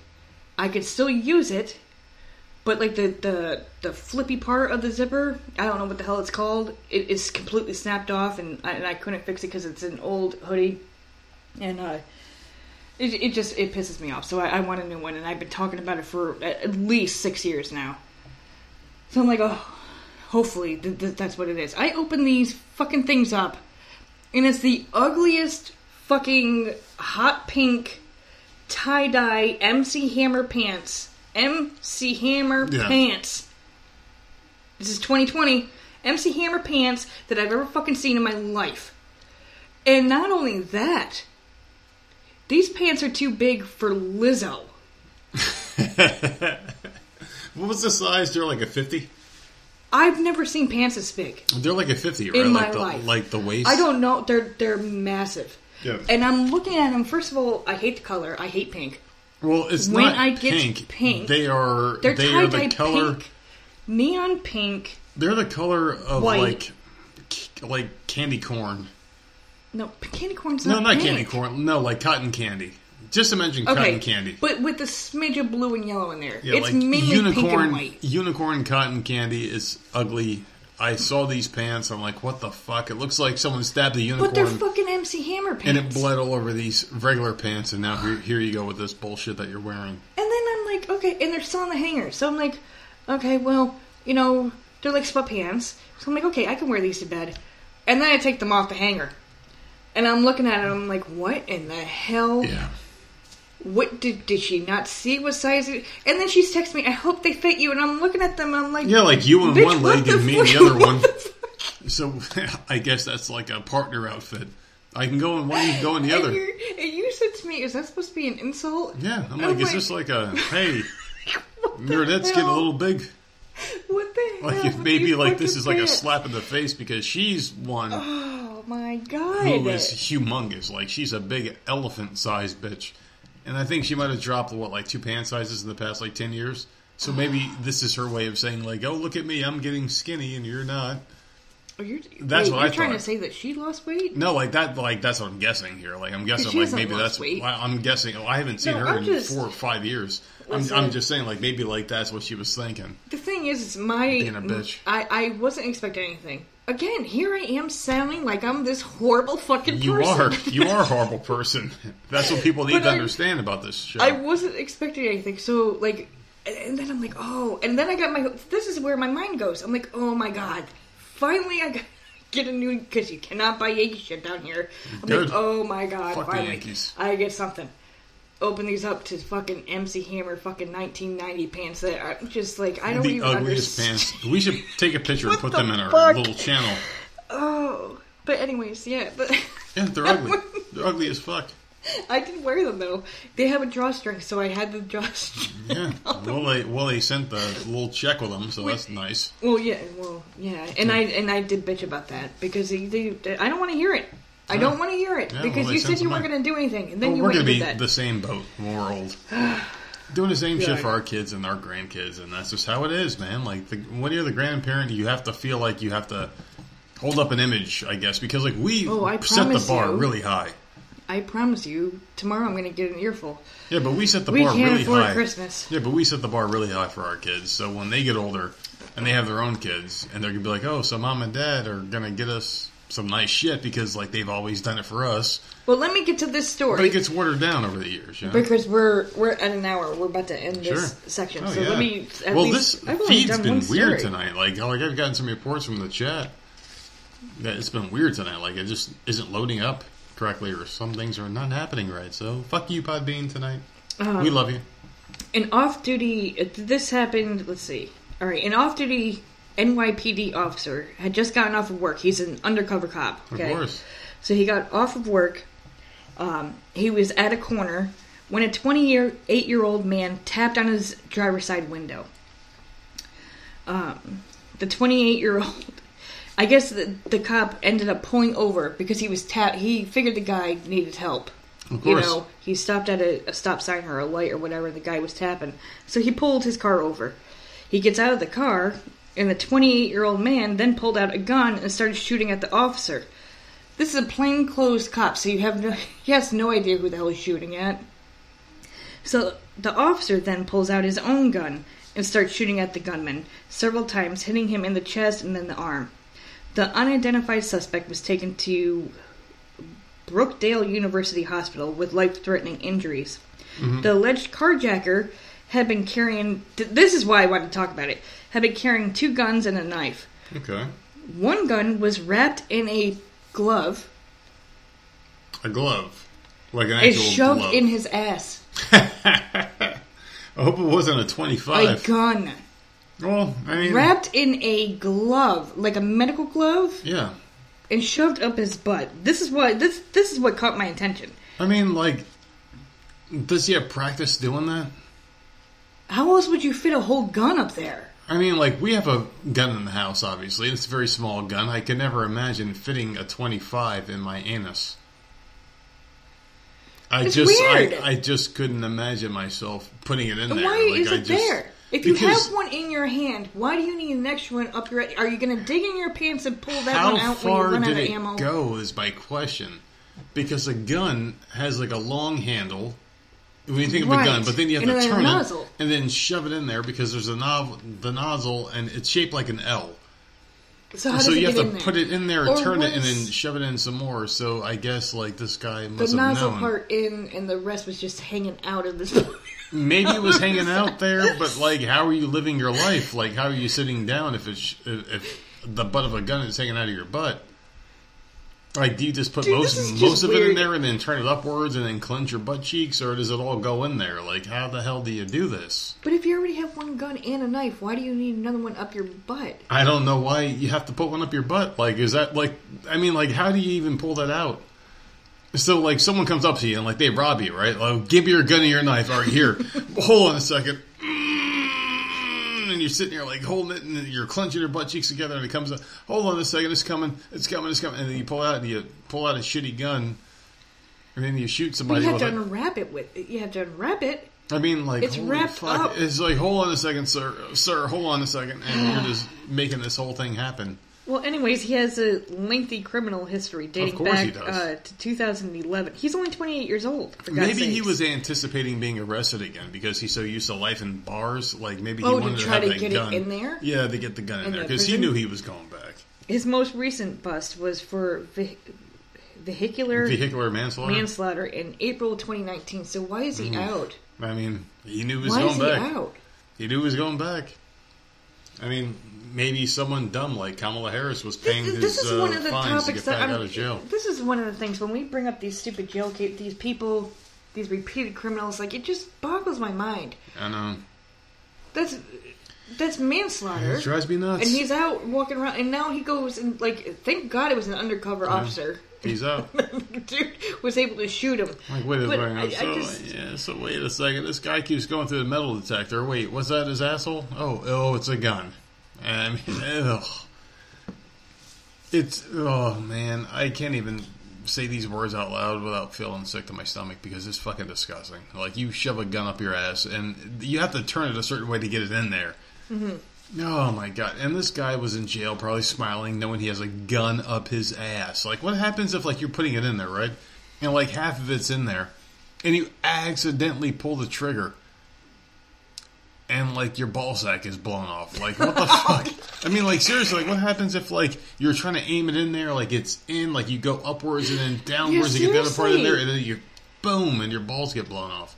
Speaker 4: I could still use it, but like the the the flippy part of the zipper, I don't know what the hell it's called. It is completely snapped off, and I, and I couldn't fix it because it's an old hoodie, and uh. It, it just it pisses me off. So I, I want a new one, and I've been talking about it for at least six years now. So I'm like, oh, hopefully th- th- that's what it is. I open these fucking things up, and it's the ugliest fucking hot pink tie dye MC Hammer pants. MC Hammer
Speaker 1: Yeah.
Speaker 4: pants. This is 2020. MC Hammer pants that I've ever fucking seen in my life. And not only that, these pants are too big for Lizzo.
Speaker 1: What was the size? They're like a fifty.
Speaker 4: I've never seen pants this big.
Speaker 1: They're like a fifty,
Speaker 4: In
Speaker 1: right?
Speaker 4: my
Speaker 1: like the
Speaker 4: life.
Speaker 1: like the waist.
Speaker 4: I don't know. They're they're massive.
Speaker 1: Yeah.
Speaker 4: And I'm looking at them. First of all, I hate the color. I hate pink.
Speaker 1: Well, it's
Speaker 4: when
Speaker 1: not
Speaker 4: I get
Speaker 1: pink.
Speaker 4: pink,
Speaker 1: They are.
Speaker 4: They're
Speaker 1: they are the color.
Speaker 4: pink, neon pink.
Speaker 1: They're the color of
Speaker 4: White.
Speaker 1: like, like candy corn.
Speaker 4: No, candy corn's
Speaker 1: No,
Speaker 4: not
Speaker 1: not
Speaker 4: pink.
Speaker 1: candy corn. No, like cotton candy. Just imagine
Speaker 4: Okay,
Speaker 1: cotton candy.
Speaker 4: but with a smidge of blue and yellow in there.
Speaker 1: Yeah,
Speaker 4: it's
Speaker 1: like
Speaker 4: mainly pink and white.
Speaker 1: Unicorn cotton candy is ugly. I saw these pants. I'm like, what the fuck? It looks like someone stabbed a unicorn.
Speaker 4: But they're fucking MC Hammer pants.
Speaker 1: and it bled all over these regular pants. And now here, here you go with this bullshit that you're wearing.
Speaker 4: And then I'm like, okay, and they're still on the hanger. So I'm like, okay, well, you know, they're like sweatpants. So I'm like, okay, I can wear these to bed. And then I take them off the hanger. And I'm looking at it, I'm like, what in the hell?
Speaker 1: Yeah.
Speaker 4: What did did she not see what size? It, and then she's texting me, I hope they fit you. And I'm looking at them, I'm like,
Speaker 1: Yeah, like you on one leg and me in the other one.
Speaker 4: the?
Speaker 1: So I guess that's like a partner outfit. I can go in one, you can go in the other.
Speaker 4: and you said to me, is that supposed to be an insult?
Speaker 1: Yeah, I'm
Speaker 4: I'm
Speaker 1: like, is
Speaker 4: like-
Speaker 1: this like a hey, your net's getting a little big?
Speaker 4: What the
Speaker 1: Like if maybe like this is like a slap in the face because she's one
Speaker 4: Oh my god.
Speaker 1: who is humongous. Like she's a big elephant sized bitch. And I think she might have dropped what, like two pant sizes in the past like ten years. So maybe this is her way of saying like, "Oh, look at me, I'm getting skinny and you're not."
Speaker 4: Oh, you're,
Speaker 1: That's
Speaker 4: wait,
Speaker 1: what
Speaker 4: you're
Speaker 1: I
Speaker 4: trying
Speaker 1: thought.
Speaker 4: to say that she lost weight?
Speaker 1: No, like that, like that's what I'm guessing here. Like I'm guessing, like maybe that's.
Speaker 4: weight.
Speaker 1: I'm guessing. Well, I haven't seen
Speaker 4: No,
Speaker 1: her
Speaker 4: I'm
Speaker 1: in
Speaker 4: just-
Speaker 1: four or five years. I'm, I'm just saying, like maybe like that's what she was thinking.
Speaker 4: The thing is, it's my.
Speaker 1: Being a bitch.
Speaker 4: I, I wasn't expecting anything. Again, here I am sounding like I'm this horrible fucking
Speaker 1: You
Speaker 4: person.
Speaker 1: are, you are a horrible person. That's what people need
Speaker 4: But
Speaker 1: to
Speaker 4: I-
Speaker 1: understand about this show.
Speaker 4: I wasn't expecting anything. So, like, and then I'm like, oh. And then I got my. This is where my mind goes. I'm like, oh my god. Finally, I. Get a new because you cannot buy Yankee shit down here. I'm
Speaker 1: Good.
Speaker 4: like, oh my god!
Speaker 1: Fuck the
Speaker 4: finally,
Speaker 1: Yankees.
Speaker 4: I get something. Open these up to fucking MC Hammer fucking 1990 pants that are just like I don't
Speaker 1: the
Speaker 4: even
Speaker 1: ugliest
Speaker 4: understand.
Speaker 1: pants. We should take a picture and put
Speaker 4: the
Speaker 1: them in our
Speaker 4: fuck?
Speaker 1: little channel.
Speaker 4: Oh, but anyways, yeah. But
Speaker 1: Yeah, they're ugly. They're ugly as fuck.
Speaker 4: I did wear them though. They have a drawstring, so I had the drawstring.
Speaker 1: Yeah. Well, they well they sent the little check with them, so that's nice.
Speaker 4: Well, yeah, well, yeah, and I and I did bitch about that because they, they, I don't want to hear it. I don't want to hear it
Speaker 1: Yeah,
Speaker 4: because
Speaker 1: well, they
Speaker 4: you
Speaker 1: sent
Speaker 4: said you weren't going to do anything, and then you
Speaker 1: we're
Speaker 4: went
Speaker 1: gonna
Speaker 4: and
Speaker 1: be
Speaker 4: did that.
Speaker 1: the same boat when we're old. Doing the same shit for our kids and our grandkids, and that's just how it is, man. Like the, when you're the grandparent, you have to feel like you have to hold up an image, I guess, because like we
Speaker 4: Oh, I
Speaker 1: set the
Speaker 4: promise
Speaker 1: bar
Speaker 4: you.
Speaker 1: really high.
Speaker 4: I promise you, tomorrow I'm going to get an earful.
Speaker 1: Yeah, but we set the
Speaker 4: We
Speaker 1: bar
Speaker 4: can't
Speaker 1: really
Speaker 4: afford
Speaker 1: high.
Speaker 4: Christmas.
Speaker 1: Yeah, but we set the bar really high for our kids. So when they get older and they have their own kids, and they're gonna be like, "Oh, so mom and dad are gonna get us some nice shit because like they've always done it for us."
Speaker 4: Well, let me get to this story.
Speaker 1: But it gets watered down over the years. You know?
Speaker 4: because we're we're at an hour. We're about to end this
Speaker 1: Sure.
Speaker 4: section,
Speaker 1: Oh,
Speaker 4: so
Speaker 1: yeah.
Speaker 4: let me.
Speaker 1: Well,
Speaker 4: least,
Speaker 1: this
Speaker 4: I've
Speaker 1: feed's been weird tonight. Like, like I've gotten some reports from the chat that it's been weird tonight. Like, it just isn't loading up correctly, or some things are not happening right. So, fuck you, Podbean, tonight.
Speaker 4: Um,
Speaker 1: we love you.
Speaker 4: An off-duty. This happened. Let's see. All right, an off-duty NYPD officer had just gotten off of work. He's an undercover cop.
Speaker 1: Of course.
Speaker 4: So he got off of work. Um, he was at a corner when a 28 year old man tapped on his driver's side window. Um, the 28 year old, I guess the, the cop ended up pulling over because he was tap. He figured the guy needed help.
Speaker 1: Of course.
Speaker 4: You know, he stopped at a, a stop sign or a light or whatever. The guy was tapping, so he pulled his car over. He gets out of the car, and the 28 year old man then pulled out a gun and started shooting at the officer. This is a plainclothes cop, so you have no, he has no idea who the hell he's shooting at. So the officer then pulls out his own gun and starts shooting at the gunman several times, hitting him in the chest and then the arm. The unidentified suspect was taken to Brookdale University Hospital with life-threatening injuries. Mm-hmm. The alleged carjacker had been carrying. th- This is why I wanted to talk about it. Had been carrying two guns and a knife.
Speaker 1: Okay.
Speaker 4: One gun was wrapped in a glove
Speaker 1: A glove. Like an actual
Speaker 4: shoved
Speaker 1: glove.
Speaker 4: in his ass.
Speaker 1: I hope it wasn't a twenty-five.
Speaker 4: A
Speaker 1: 25.
Speaker 4: gun
Speaker 1: well, I mean,
Speaker 4: wrapped in a glove, like a medical glove,
Speaker 1: yeah.
Speaker 4: and shoved up his butt. This is what this this is what caught my attention.
Speaker 1: I mean, like, does he have practice doing that?
Speaker 4: How else would you fit a whole gun up there?
Speaker 1: I mean, like we have a gun in the house, obviously. It's a very small gun. I can never imagine fitting a 25 in my anus. I
Speaker 4: It's
Speaker 1: just,
Speaker 4: weird.
Speaker 1: I, I just couldn't imagine myself putting it in there.
Speaker 4: why
Speaker 1: Like,
Speaker 4: is
Speaker 1: I
Speaker 4: it
Speaker 1: just-
Speaker 4: there? If you have one in your hand, why do you need an extra one up your? Are you going to dig in your pants and pull that one out when you
Speaker 1: far
Speaker 4: run out
Speaker 1: did
Speaker 4: of
Speaker 1: it
Speaker 4: ammo?
Speaker 1: go? Is my question. Because a gun has like a long handle. When you think of
Speaker 4: Right.
Speaker 1: a gun, but then you have
Speaker 4: And
Speaker 1: to turn
Speaker 4: nozzle.
Speaker 1: it and then shove it in there because there's a nov- the nozzle and it's shaped like an L.
Speaker 4: So
Speaker 1: so you have to put it in there,
Speaker 4: Or
Speaker 1: turn it, and then shove it in some more. So I guess like this guy
Speaker 4: the
Speaker 1: must have
Speaker 4: nozzle
Speaker 1: known.
Speaker 4: part in, and the rest was just hanging out of this.
Speaker 1: Maybe it was hanging out there, but like, how are you living your life? Like, how are you sitting down if it's if the butt of a gun is hanging out of your butt? Like, do you just put
Speaker 4: Dude,
Speaker 1: most
Speaker 4: just
Speaker 1: most of it in there and then turn it upwards and then clench your butt cheeks, or does it all go in there? Like, how the hell do you do this?
Speaker 4: but if you already have one gun and a knife, why do you need another one up your butt?
Speaker 1: I don't know why you have to put one up your butt. Like, is that like? I mean, like, how do you even pull that out? So, like, someone comes up to you and like they rob you, right? Like, give me your gun and your knife. All right, here. Hold on a second. And you're sitting there like holding it, and you're clenching your butt cheeks together, and it comes. up. Hold on a second, it's coming, it's coming, it's coming, and then you pull out and you pull out a shitty gun, and then you shoot
Speaker 4: But
Speaker 1: somebody
Speaker 4: you have to
Speaker 1: it.
Speaker 4: unwrap it with. You have to unwrap it.
Speaker 1: I mean, like
Speaker 4: It's wrapped
Speaker 1: fuck.
Speaker 4: up.
Speaker 1: It's like, hold on a second, sir, sir, hold on a second, and you're just making this whole thing happen.
Speaker 4: Well, anyways, he has a lengthy criminal history dating
Speaker 1: course
Speaker 4: back
Speaker 1: he does.
Speaker 4: uh, to 2011. He's only 28 years old. For God's
Speaker 1: Maybe he
Speaker 4: sakes.
Speaker 1: was anticipating being arrested again because he's so used to life in bars. Like maybe he
Speaker 4: Oh, to
Speaker 1: wanted to,
Speaker 4: try
Speaker 1: have
Speaker 4: to
Speaker 1: that
Speaker 4: get it
Speaker 1: gun.
Speaker 4: in there?
Speaker 1: Yeah, to get the gun in,
Speaker 4: In
Speaker 1: there
Speaker 4: the
Speaker 1: because he
Speaker 4: prison?
Speaker 1: knew he was going back.
Speaker 4: His most recent bust was for ve- vehicular
Speaker 1: Vehicular manslaughter.
Speaker 4: manslaughter in April 2019. So why is he out?
Speaker 1: I mean, he knew he was
Speaker 4: Why
Speaker 1: going
Speaker 4: is he
Speaker 1: back.
Speaker 4: out?
Speaker 1: He knew he was going back. I mean, maybe someone dumb like Kamala Harris was paying
Speaker 4: This,
Speaker 1: his
Speaker 4: this is
Speaker 1: uh,
Speaker 4: of the
Speaker 1: fines to get back
Speaker 4: I'm,
Speaker 1: out of jail.
Speaker 4: This is one of the things when we bring up these stupid jail case, these people, these repeated criminals, like it just boggles my mind.
Speaker 1: I know.
Speaker 4: That's that's manslaughter.
Speaker 1: It drives me nuts.
Speaker 4: And he's out walking around, and now he goes and like, thank God it was an undercover officer.
Speaker 1: He's out.
Speaker 4: Dude was able to shoot him.
Speaker 1: Like, wait a second.
Speaker 4: I- I
Speaker 1: so,
Speaker 4: just-
Speaker 1: yeah, so wait a second. This guy keeps going through the metal detector. Wait, was that his asshole? Oh, oh, it's a gun. I mean, ugh. It's, oh man, I can't even say these words out loud without feeling sick to my stomach because it's fucking disgusting. Like, you shove a gun up your ass and you have to turn it a certain way to get it in there. Mm-hmm. Oh my god! And this guy was in jail, probably smiling, knowing he has a gun up his ass. Like, what happens if like you're putting it in there, right? And like half of it's in there, and you accidentally pull the trigger, and like your ball sack is blown off. Like, what the fuck? I mean, like seriously, like what happens if like you're trying to aim it in there, like it's in, like you go upwards and then downwards to get the other part in there, and then you boom, and your balls get blown off.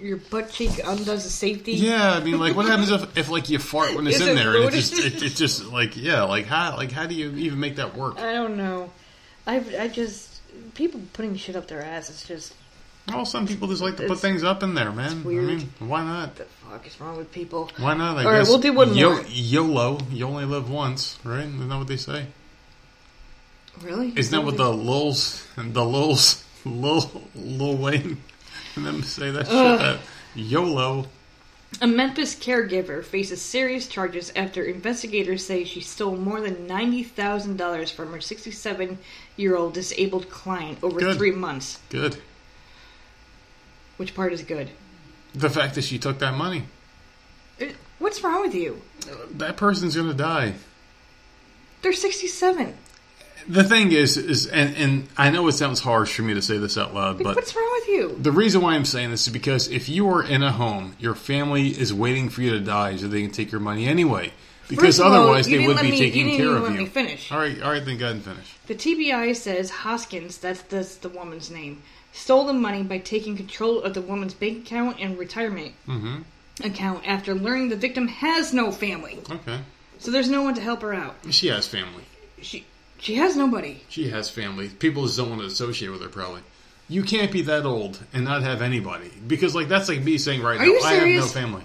Speaker 4: Your butt cheek undoes the safety.
Speaker 1: Yeah, I mean, like, what happens if, if like you fart when it's in there and it just it, it just like yeah, like how like how do you even make that work?
Speaker 4: I don't know. I I just people putting shit up their ass. It's just
Speaker 1: Well, some people just like to put things up in there, man. I mean, why not?
Speaker 4: What the fuck is wrong with people?
Speaker 1: Why not? I
Speaker 4: All right, we'll do one
Speaker 1: Yo-
Speaker 4: more.
Speaker 1: YOLO, you only live once, right? Isn't that what they say?
Speaker 4: Really?
Speaker 1: Isn't that what the Lils, the Lils, Lil, Lil Wayne, and them say that shit? That YOLO.
Speaker 4: A Memphis caregiver faces serious charges after investigators say she stole more than ninety thousand dollars from her sixty-seven-year-old disabled client over
Speaker 1: Good.
Speaker 4: three months.
Speaker 1: Good.
Speaker 4: Which part is good?
Speaker 1: The fact that she took that money.
Speaker 4: Uh, What's wrong with you?
Speaker 1: That person's gonna die.
Speaker 4: They're sixty-seven.
Speaker 1: The thing is, is and, and I know it sounds harsh for me to say this out loud, but
Speaker 4: what's wrong with you?
Speaker 1: the reason why I'm saying this is because if you are in a home, your family is waiting for you to die so they can take your money anyway. Because
Speaker 4: of all,
Speaker 1: otherwise, they would be
Speaker 4: me-
Speaker 1: taking care of you.
Speaker 4: finish.
Speaker 1: All right, all right, then go ahead and finish.
Speaker 4: The TBI says Hoskins, that's that's the woman's name, stole the money by taking control of the woman's bank account and retirement
Speaker 1: Mm-hmm.
Speaker 4: account after learning the victim has no family.
Speaker 1: Okay,
Speaker 4: So there's no one to help her out.
Speaker 1: she has family.
Speaker 4: She she has nobody.
Speaker 1: She has family. People just don't want to associate with her. Probably. You can't be that old and not have anybody because, like, that's like me saying right
Speaker 4: Are
Speaker 1: now, I have no family.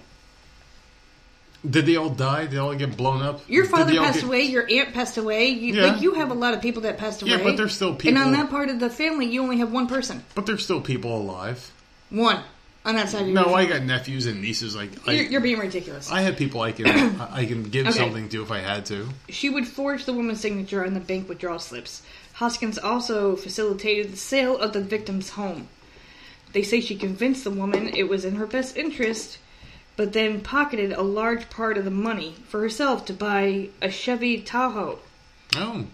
Speaker 1: Did they all die? Did they all get blown up?
Speaker 4: Your father passed
Speaker 1: get-
Speaker 4: away. Your aunt passed away. You,
Speaker 1: Yeah.
Speaker 4: Like you have a lot of people that passed away.
Speaker 1: Yeah, but there's still people.
Speaker 4: And on that part of the family, you only have one person.
Speaker 1: But there's still people alive.
Speaker 4: One. on that side of your
Speaker 1: No, I got nephews and nieces. Like I,
Speaker 4: You're, you're being ridiculous.
Speaker 1: I have people I can I can give
Speaker 4: Okay.
Speaker 1: something to if I had to.
Speaker 4: She would forge the woman's signature on the bank withdrawal slips. Hoskins also facilitated the sale of the victim's home. They say she convinced the woman it was in her best interest, but then pocketed a large part of the money for herself to buy a Chevy Tahoe.
Speaker 1: Oh,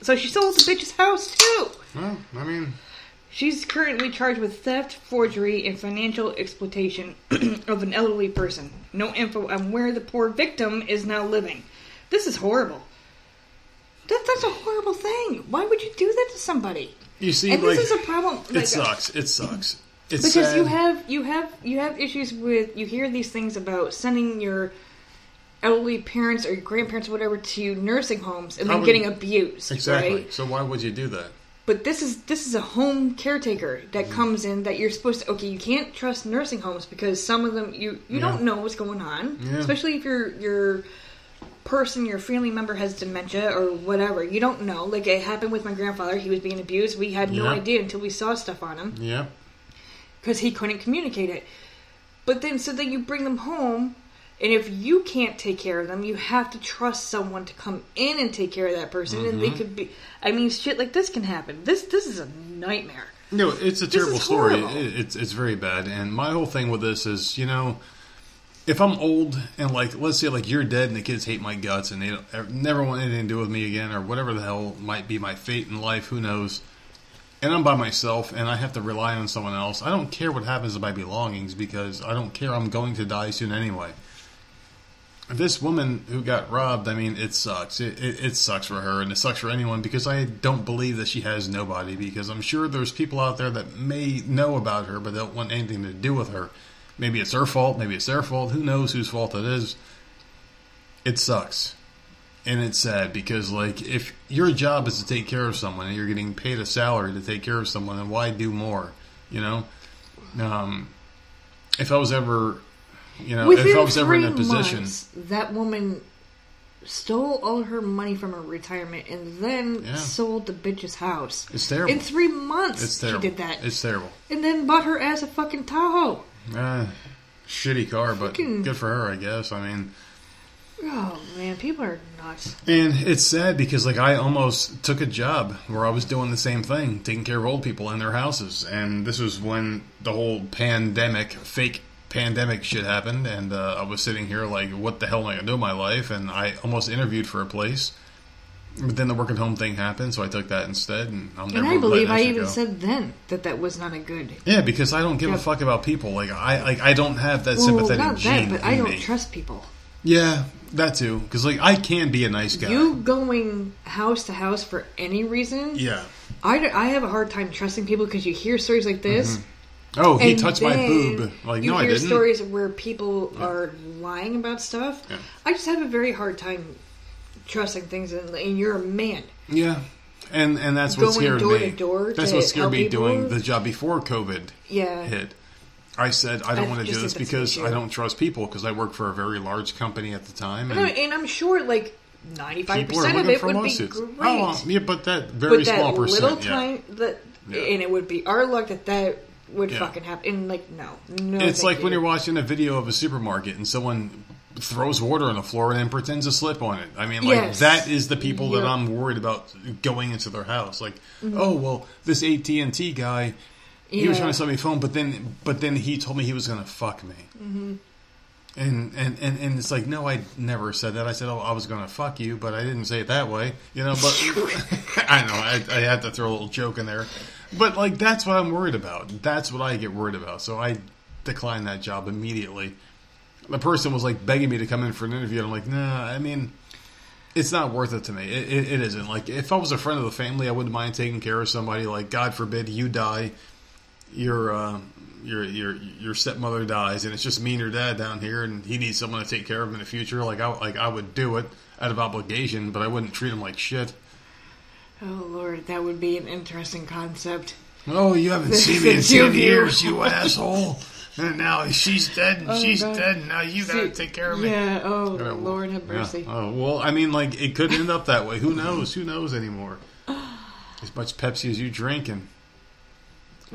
Speaker 4: So she sold the bitch's house too.
Speaker 1: well, I mean,
Speaker 4: She's currently charged with theft, forgery, and financial exploitation of an elderly person. No info on where the poor victim is now living. This is horrible. That, that's a horrible thing. Why would you do that to somebody?
Speaker 1: you see,
Speaker 4: and
Speaker 1: like
Speaker 4: this is a problem.
Speaker 1: it
Speaker 4: uh,
Speaker 1: sucks. It sucks. It's
Speaker 4: because
Speaker 1: sad.
Speaker 4: you have you have you have issues with you hear these things about sending your elderly parents or your grandparents or whatever to nursing homes and
Speaker 1: How
Speaker 4: then getting abused.
Speaker 1: exactly.
Speaker 4: Right?
Speaker 1: So why would you do that?
Speaker 4: But this is this is a home caretaker
Speaker 1: Mm.
Speaker 4: that comes in that you're supposed to okay, you can't trust nursing homes because some of them you you
Speaker 1: Yeah.
Speaker 4: don't know what's going on.
Speaker 1: Yeah.
Speaker 4: Especially if your your person, your family member has dementia or whatever. You don't know. Like it happened with my grandfather, he was being abused. We had no idea until we saw stuff on him
Speaker 1: Yeah.
Speaker 4: Because he couldn't communicate it. But then, so then you bring them home, and if you can't take care of them, you have to trust someone to come in and take care of that person. And
Speaker 1: Mm-hmm.
Speaker 4: they could be, I mean, shit like this can happen. This this is a nightmare.
Speaker 1: No, it's a terrible story. It, it's it's very bad. And my whole thing with this is, you know, if I'm old and like, let's say like you're dead and the kids hate my guts and they don't, never want anything to do with me again or whatever the hell might be my fate in life, who knows? And I'm by myself and I have to rely on someone else. I don't care what happens to my belongings because I don't care. I'm going to die soon anyway. This woman who got robbed, I mean, it sucks. It, it, it sucks for her and it sucks for anyone because I don't believe that she has nobody because I'm sure there's people out there that may know about her but don't want anything to do with her. Maybe it's her fault, maybe it's their fault. Who knows whose fault it is? It sucks. And it's sad because, like, if your job is to take care of someone and you're getting paid a salary to take care of someone, then why do more? You know? Um, if I was ever, you know,
Speaker 4: Within
Speaker 1: if I was ever in a position.
Speaker 4: months, that woman stole all her money from her retirement and then
Speaker 1: Yeah.
Speaker 4: sold the bitch's house.
Speaker 1: It's terrible.
Speaker 4: In three months,
Speaker 1: It's terrible.
Speaker 4: she did that,
Speaker 1: It's terrible.
Speaker 4: and then bought her ass a fucking Tahoe.
Speaker 1: Uh, shitty car, but
Speaker 4: Fucking-
Speaker 1: good for her, I guess. I mean,
Speaker 4: Oh man, people are nuts.
Speaker 1: and it's sad because like I almost took a job where I was doing the same thing, taking care of old people in their houses, and this was when the whole pandemic, fake pandemic shit happened, and uh, I was sitting here like, what the hell am I gonna do with my life? And I almost interviewed for a place. But then the work at home thing happened, so I took that instead, and I'm never
Speaker 4: And I believe I even
Speaker 1: go.
Speaker 4: said then that that was not a good.
Speaker 1: Yeah, because I don't give
Speaker 4: Yeah.
Speaker 1: a fuck about people. Like I, like I don't have that
Speaker 4: Well,
Speaker 1: sympathetic
Speaker 4: not
Speaker 1: gene
Speaker 4: that, but I don't
Speaker 1: me.
Speaker 4: trust people.
Speaker 1: Yeah, that too. Because like I can be a nice guy.
Speaker 4: You going house to house for any reason?
Speaker 1: yeah.
Speaker 4: I, I have a hard time trusting people because you hear stories like this. Mm-hmm.
Speaker 1: Oh, he
Speaker 4: and
Speaker 1: touched my boob. Like
Speaker 4: you
Speaker 1: no, I
Speaker 4: hear
Speaker 1: didn't.
Speaker 4: stories where people are lying about stuff.
Speaker 1: Yeah.
Speaker 4: I just have a very hard time trusting things, and, and you're a man.
Speaker 1: Yeah, and and that's what
Speaker 4: Going
Speaker 1: scared
Speaker 4: door
Speaker 1: me.
Speaker 4: to door
Speaker 1: that's what scared me
Speaker 4: people?
Speaker 1: doing the job before COVID
Speaker 4: Yeah.
Speaker 1: hit. I said I don't
Speaker 4: I
Speaker 1: want to do this
Speaker 4: think that's an
Speaker 1: because. I don't trust people because I work for a very large company at the time. And
Speaker 4: and I'm sure like
Speaker 1: ninety five
Speaker 4: percent of it would
Speaker 1: lawsuits.
Speaker 4: be great.
Speaker 1: Oh, yeah, but that very
Speaker 4: but that
Speaker 1: small percent.
Speaker 4: little
Speaker 1: yeah.
Speaker 4: time that,
Speaker 1: Yeah.
Speaker 4: and it would be our luck that that would
Speaker 1: Yeah.
Speaker 4: fucking happen. And like, no, no.
Speaker 1: It's like when
Speaker 4: you.
Speaker 1: you're watching a video of a supermarket and someone throws water on the floor and then pretends to slip on it. I mean, like
Speaker 4: Yes.
Speaker 1: that is the people that I'm worried about going into their house. Like,
Speaker 4: Mm-hmm.
Speaker 1: oh well, this AT and T guy, he was trying to sell me a phone, but then but then he told me he was going to fuck me.
Speaker 4: Mm-hmm.
Speaker 1: And, and, and, and it's like, no, I never said that. I said, oh, I was going to fuck you, but I didn't say it that way, you know. But I know I, I had to throw a little joke in there, but like that's what I'm worried about. That's what I get worried about. So I declined that job immediately. The person was like begging me to come in for an interview, and I'm like, nah. I mean, it's not worth it to me. It, it, it isn't. Like if I was a friend of the family, I wouldn't mind taking care of somebody. Like God forbid you die, your uh, your your your stepmother dies, and it's just me and your dad down here, and he needs someone to take care of him in the future. Like I like I would do it out of obligation, but I wouldn't treat him like shit.
Speaker 4: Oh lord, that would be an interesting concept.
Speaker 1: Oh, you haven't seen me in ten years, you asshole. And now she's dead, and
Speaker 4: Oh,
Speaker 1: she's
Speaker 4: God.
Speaker 1: dead, and now you gotta take care of me.
Speaker 4: Yeah. Oh
Speaker 1: Yeah,
Speaker 4: lord, have
Speaker 1: Yeah.
Speaker 4: mercy.
Speaker 1: Oh, well, I mean, like, it could end up that way. Who knows? Who knows anymore? As much Pepsi as you drink, and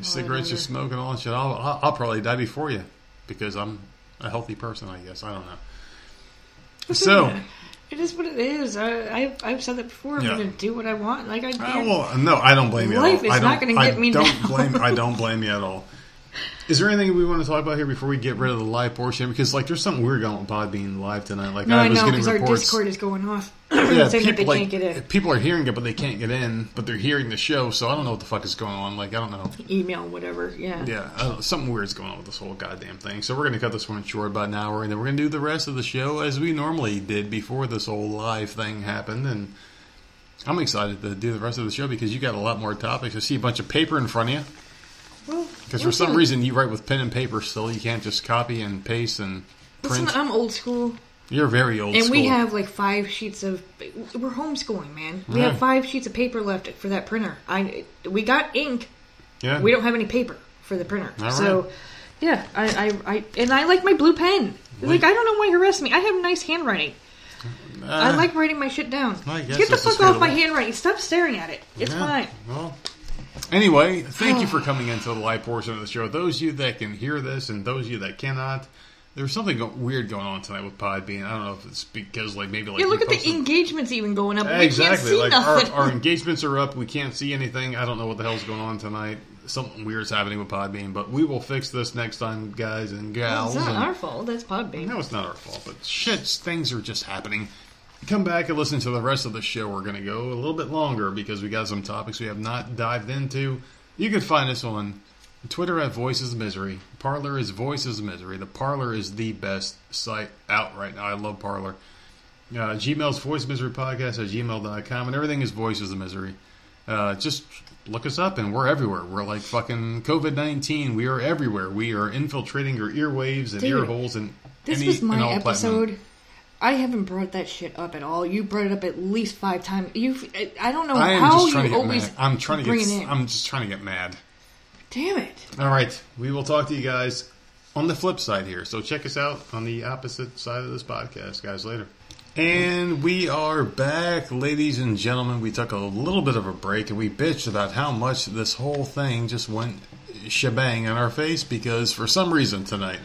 Speaker 1: cigarettes you're
Speaker 4: Whatever.
Speaker 1: smoking, all that shit. I'll, I'll, I'll probably die before you because I'm a healthy person. I guess I don't know. So,
Speaker 4: It is what it is. I, I've, I've said that before. I'm
Speaker 1: Yeah.
Speaker 4: going to do what I want. Like I
Speaker 1: uh, well, no, I don't blame you.
Speaker 4: Life
Speaker 1: at all.
Speaker 4: is
Speaker 1: I
Speaker 4: not
Speaker 1: don't-
Speaker 4: gonna get
Speaker 1: I
Speaker 4: me
Speaker 1: don't
Speaker 4: now.
Speaker 1: blame. I don't blame you at all. Is there anything we want to talk about here before we get rid of the live portion? Because like, there's something weird going on with Podbean live tonight. Like,
Speaker 4: no,
Speaker 1: I
Speaker 4: I
Speaker 1: was
Speaker 4: know
Speaker 1: getting
Speaker 4: because our. Discord is going off.
Speaker 1: yeah,
Speaker 4: saying that they
Speaker 1: people,
Speaker 4: can't
Speaker 1: like,
Speaker 4: get in.
Speaker 1: people are hearing it, but they can't get in. But they're hearing the show, so I don't know what the fuck is going on. Like, I don't know.
Speaker 4: Email, whatever. Yeah.
Speaker 1: Yeah, I don't know, something weird's going on with this whole goddamn thing. So we're going to cut this one short, about an hour, and then we're going to do the rest of the show as we normally did before this whole live thing happened. And I'm excited to do the rest of the show because you got a lot more topics. I see a bunch of paper in front of you because for some reason you write with pen and paper still. You can't just copy and paste and
Speaker 4: Listen,
Speaker 1: print.
Speaker 4: I'm old school,
Speaker 1: You're very old school.
Speaker 4: and
Speaker 1: school.
Speaker 4: we have like five sheets of. We're homeschooling, man. We
Speaker 1: Right.
Speaker 4: have five sheets of paper left for that printer. I we got ink.
Speaker 1: yeah.
Speaker 4: We don't have any paper for the printer.
Speaker 1: All
Speaker 4: so,
Speaker 1: right.
Speaker 4: yeah, I, I, I, and I like my blue pen. Like, I don't know why you harass me. I have nice handwriting. I
Speaker 1: Uh,
Speaker 4: like writing my shit down.
Speaker 1: I guess
Speaker 4: Get the fuck off my handwriting. Stop staring at it. It's
Speaker 1: Yeah,
Speaker 4: fine.
Speaker 1: Well, anyway, thank you for coming into the live portion of the show. Those of you that can hear this and those of you that cannot, there's something go- weird going on tonight with Podbean. I don't know if it's because like maybe like
Speaker 4: Yeah, look at the engagements even going up.
Speaker 1: Exactly
Speaker 4: can't see
Speaker 1: like our, our engagements are up. We can't see anything. I don't know what the hell's going on tonight. Something weird's happening with Podbean, but we will fix this next time, guys and gals.
Speaker 4: it's not
Speaker 1: and-
Speaker 4: our fault. That's Podbean.
Speaker 1: no, it's not our fault, but shit, things are just happening. Come back and listen to the rest of the show. We're going to go a little bit longer because we got some topics we have not dived into. You can find us on Twitter at Voices of Misery. Parler is Voices of Misery. The Parler is the best site out right now. I love Parler. Uh, Gmail's Voice Misery Podcast at gmail.com, and everything is Voices of Misery. Uh, just look us up, and we're everywhere. We're like fucking COVID 19. We are everywhere. We are infiltrating your earwaves and
Speaker 4: Dude,
Speaker 1: ear holes and
Speaker 4: This
Speaker 1: any,
Speaker 4: was my episode.
Speaker 1: platinum.
Speaker 4: I haven't brought that shit up at all. You brought it up at least five times. You, I don't know
Speaker 1: I
Speaker 4: how you always
Speaker 1: mad. I'm trying to
Speaker 4: bring
Speaker 1: get.
Speaker 4: it in.
Speaker 1: I'm just trying to get mad.
Speaker 4: Damn it!
Speaker 1: All right, we will talk to you guys on the flip side here. So check us out on the opposite side of this podcast, guys. Later. And we are back, ladies and gentlemen. We took a little bit of a break and we bitched about how much this whole thing just went shebang in our face because for some reason tonight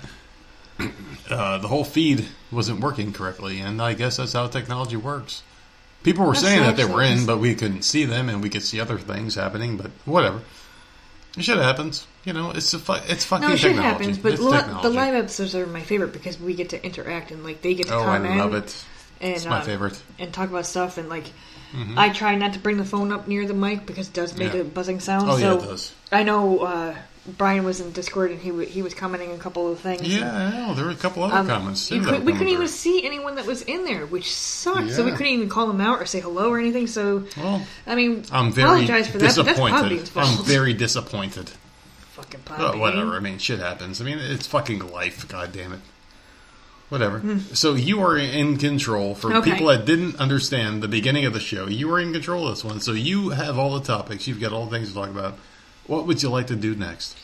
Speaker 1: uh, the whole feed wasn't working correctly, and I guess that's how technology works. People were
Speaker 4: That
Speaker 1: saying that they were in, but we couldn't see them, and we could see other things happening. But whatever, it shit happens. You know, it's a fu- it's fucking
Speaker 4: No, shit
Speaker 1: technology.
Speaker 4: happens, but li- the live episodes are my favorite because we get to interact and like they get to
Speaker 1: Oh, I
Speaker 4: come in
Speaker 1: love it.
Speaker 4: and
Speaker 1: It's my
Speaker 4: um,
Speaker 1: favorite. Mm-hmm.
Speaker 4: and talk about stuff and like I try not to bring the phone up near the mic because it does make
Speaker 1: Yeah.
Speaker 4: a buzzing sound.
Speaker 1: Oh,
Speaker 4: so
Speaker 1: yeah, it does.
Speaker 4: I know uh, Brian was in Discord and he w- he was commenting a couple of things.
Speaker 1: Yeah, know. There were a couple other
Speaker 4: Um,
Speaker 1: comments too.
Speaker 4: could, we couldn't even see anyone that was in there, which sucked. So we couldn't even call them out or say hello or anything. So
Speaker 1: Well,
Speaker 4: I mean,
Speaker 1: I'm very
Speaker 4: apologize for that.
Speaker 1: Disappointed. I'm very disappointed.
Speaker 4: fucking
Speaker 1: whatever. I mean, shit happens. I mean, it's fucking life. God damn it. Whatever. So you are in control. For.
Speaker 4: Okay.
Speaker 1: people that didn't understand the beginning of the show, you are in control of this one. So you have all the topics. You've got all the things to talk about. What would you like to do next?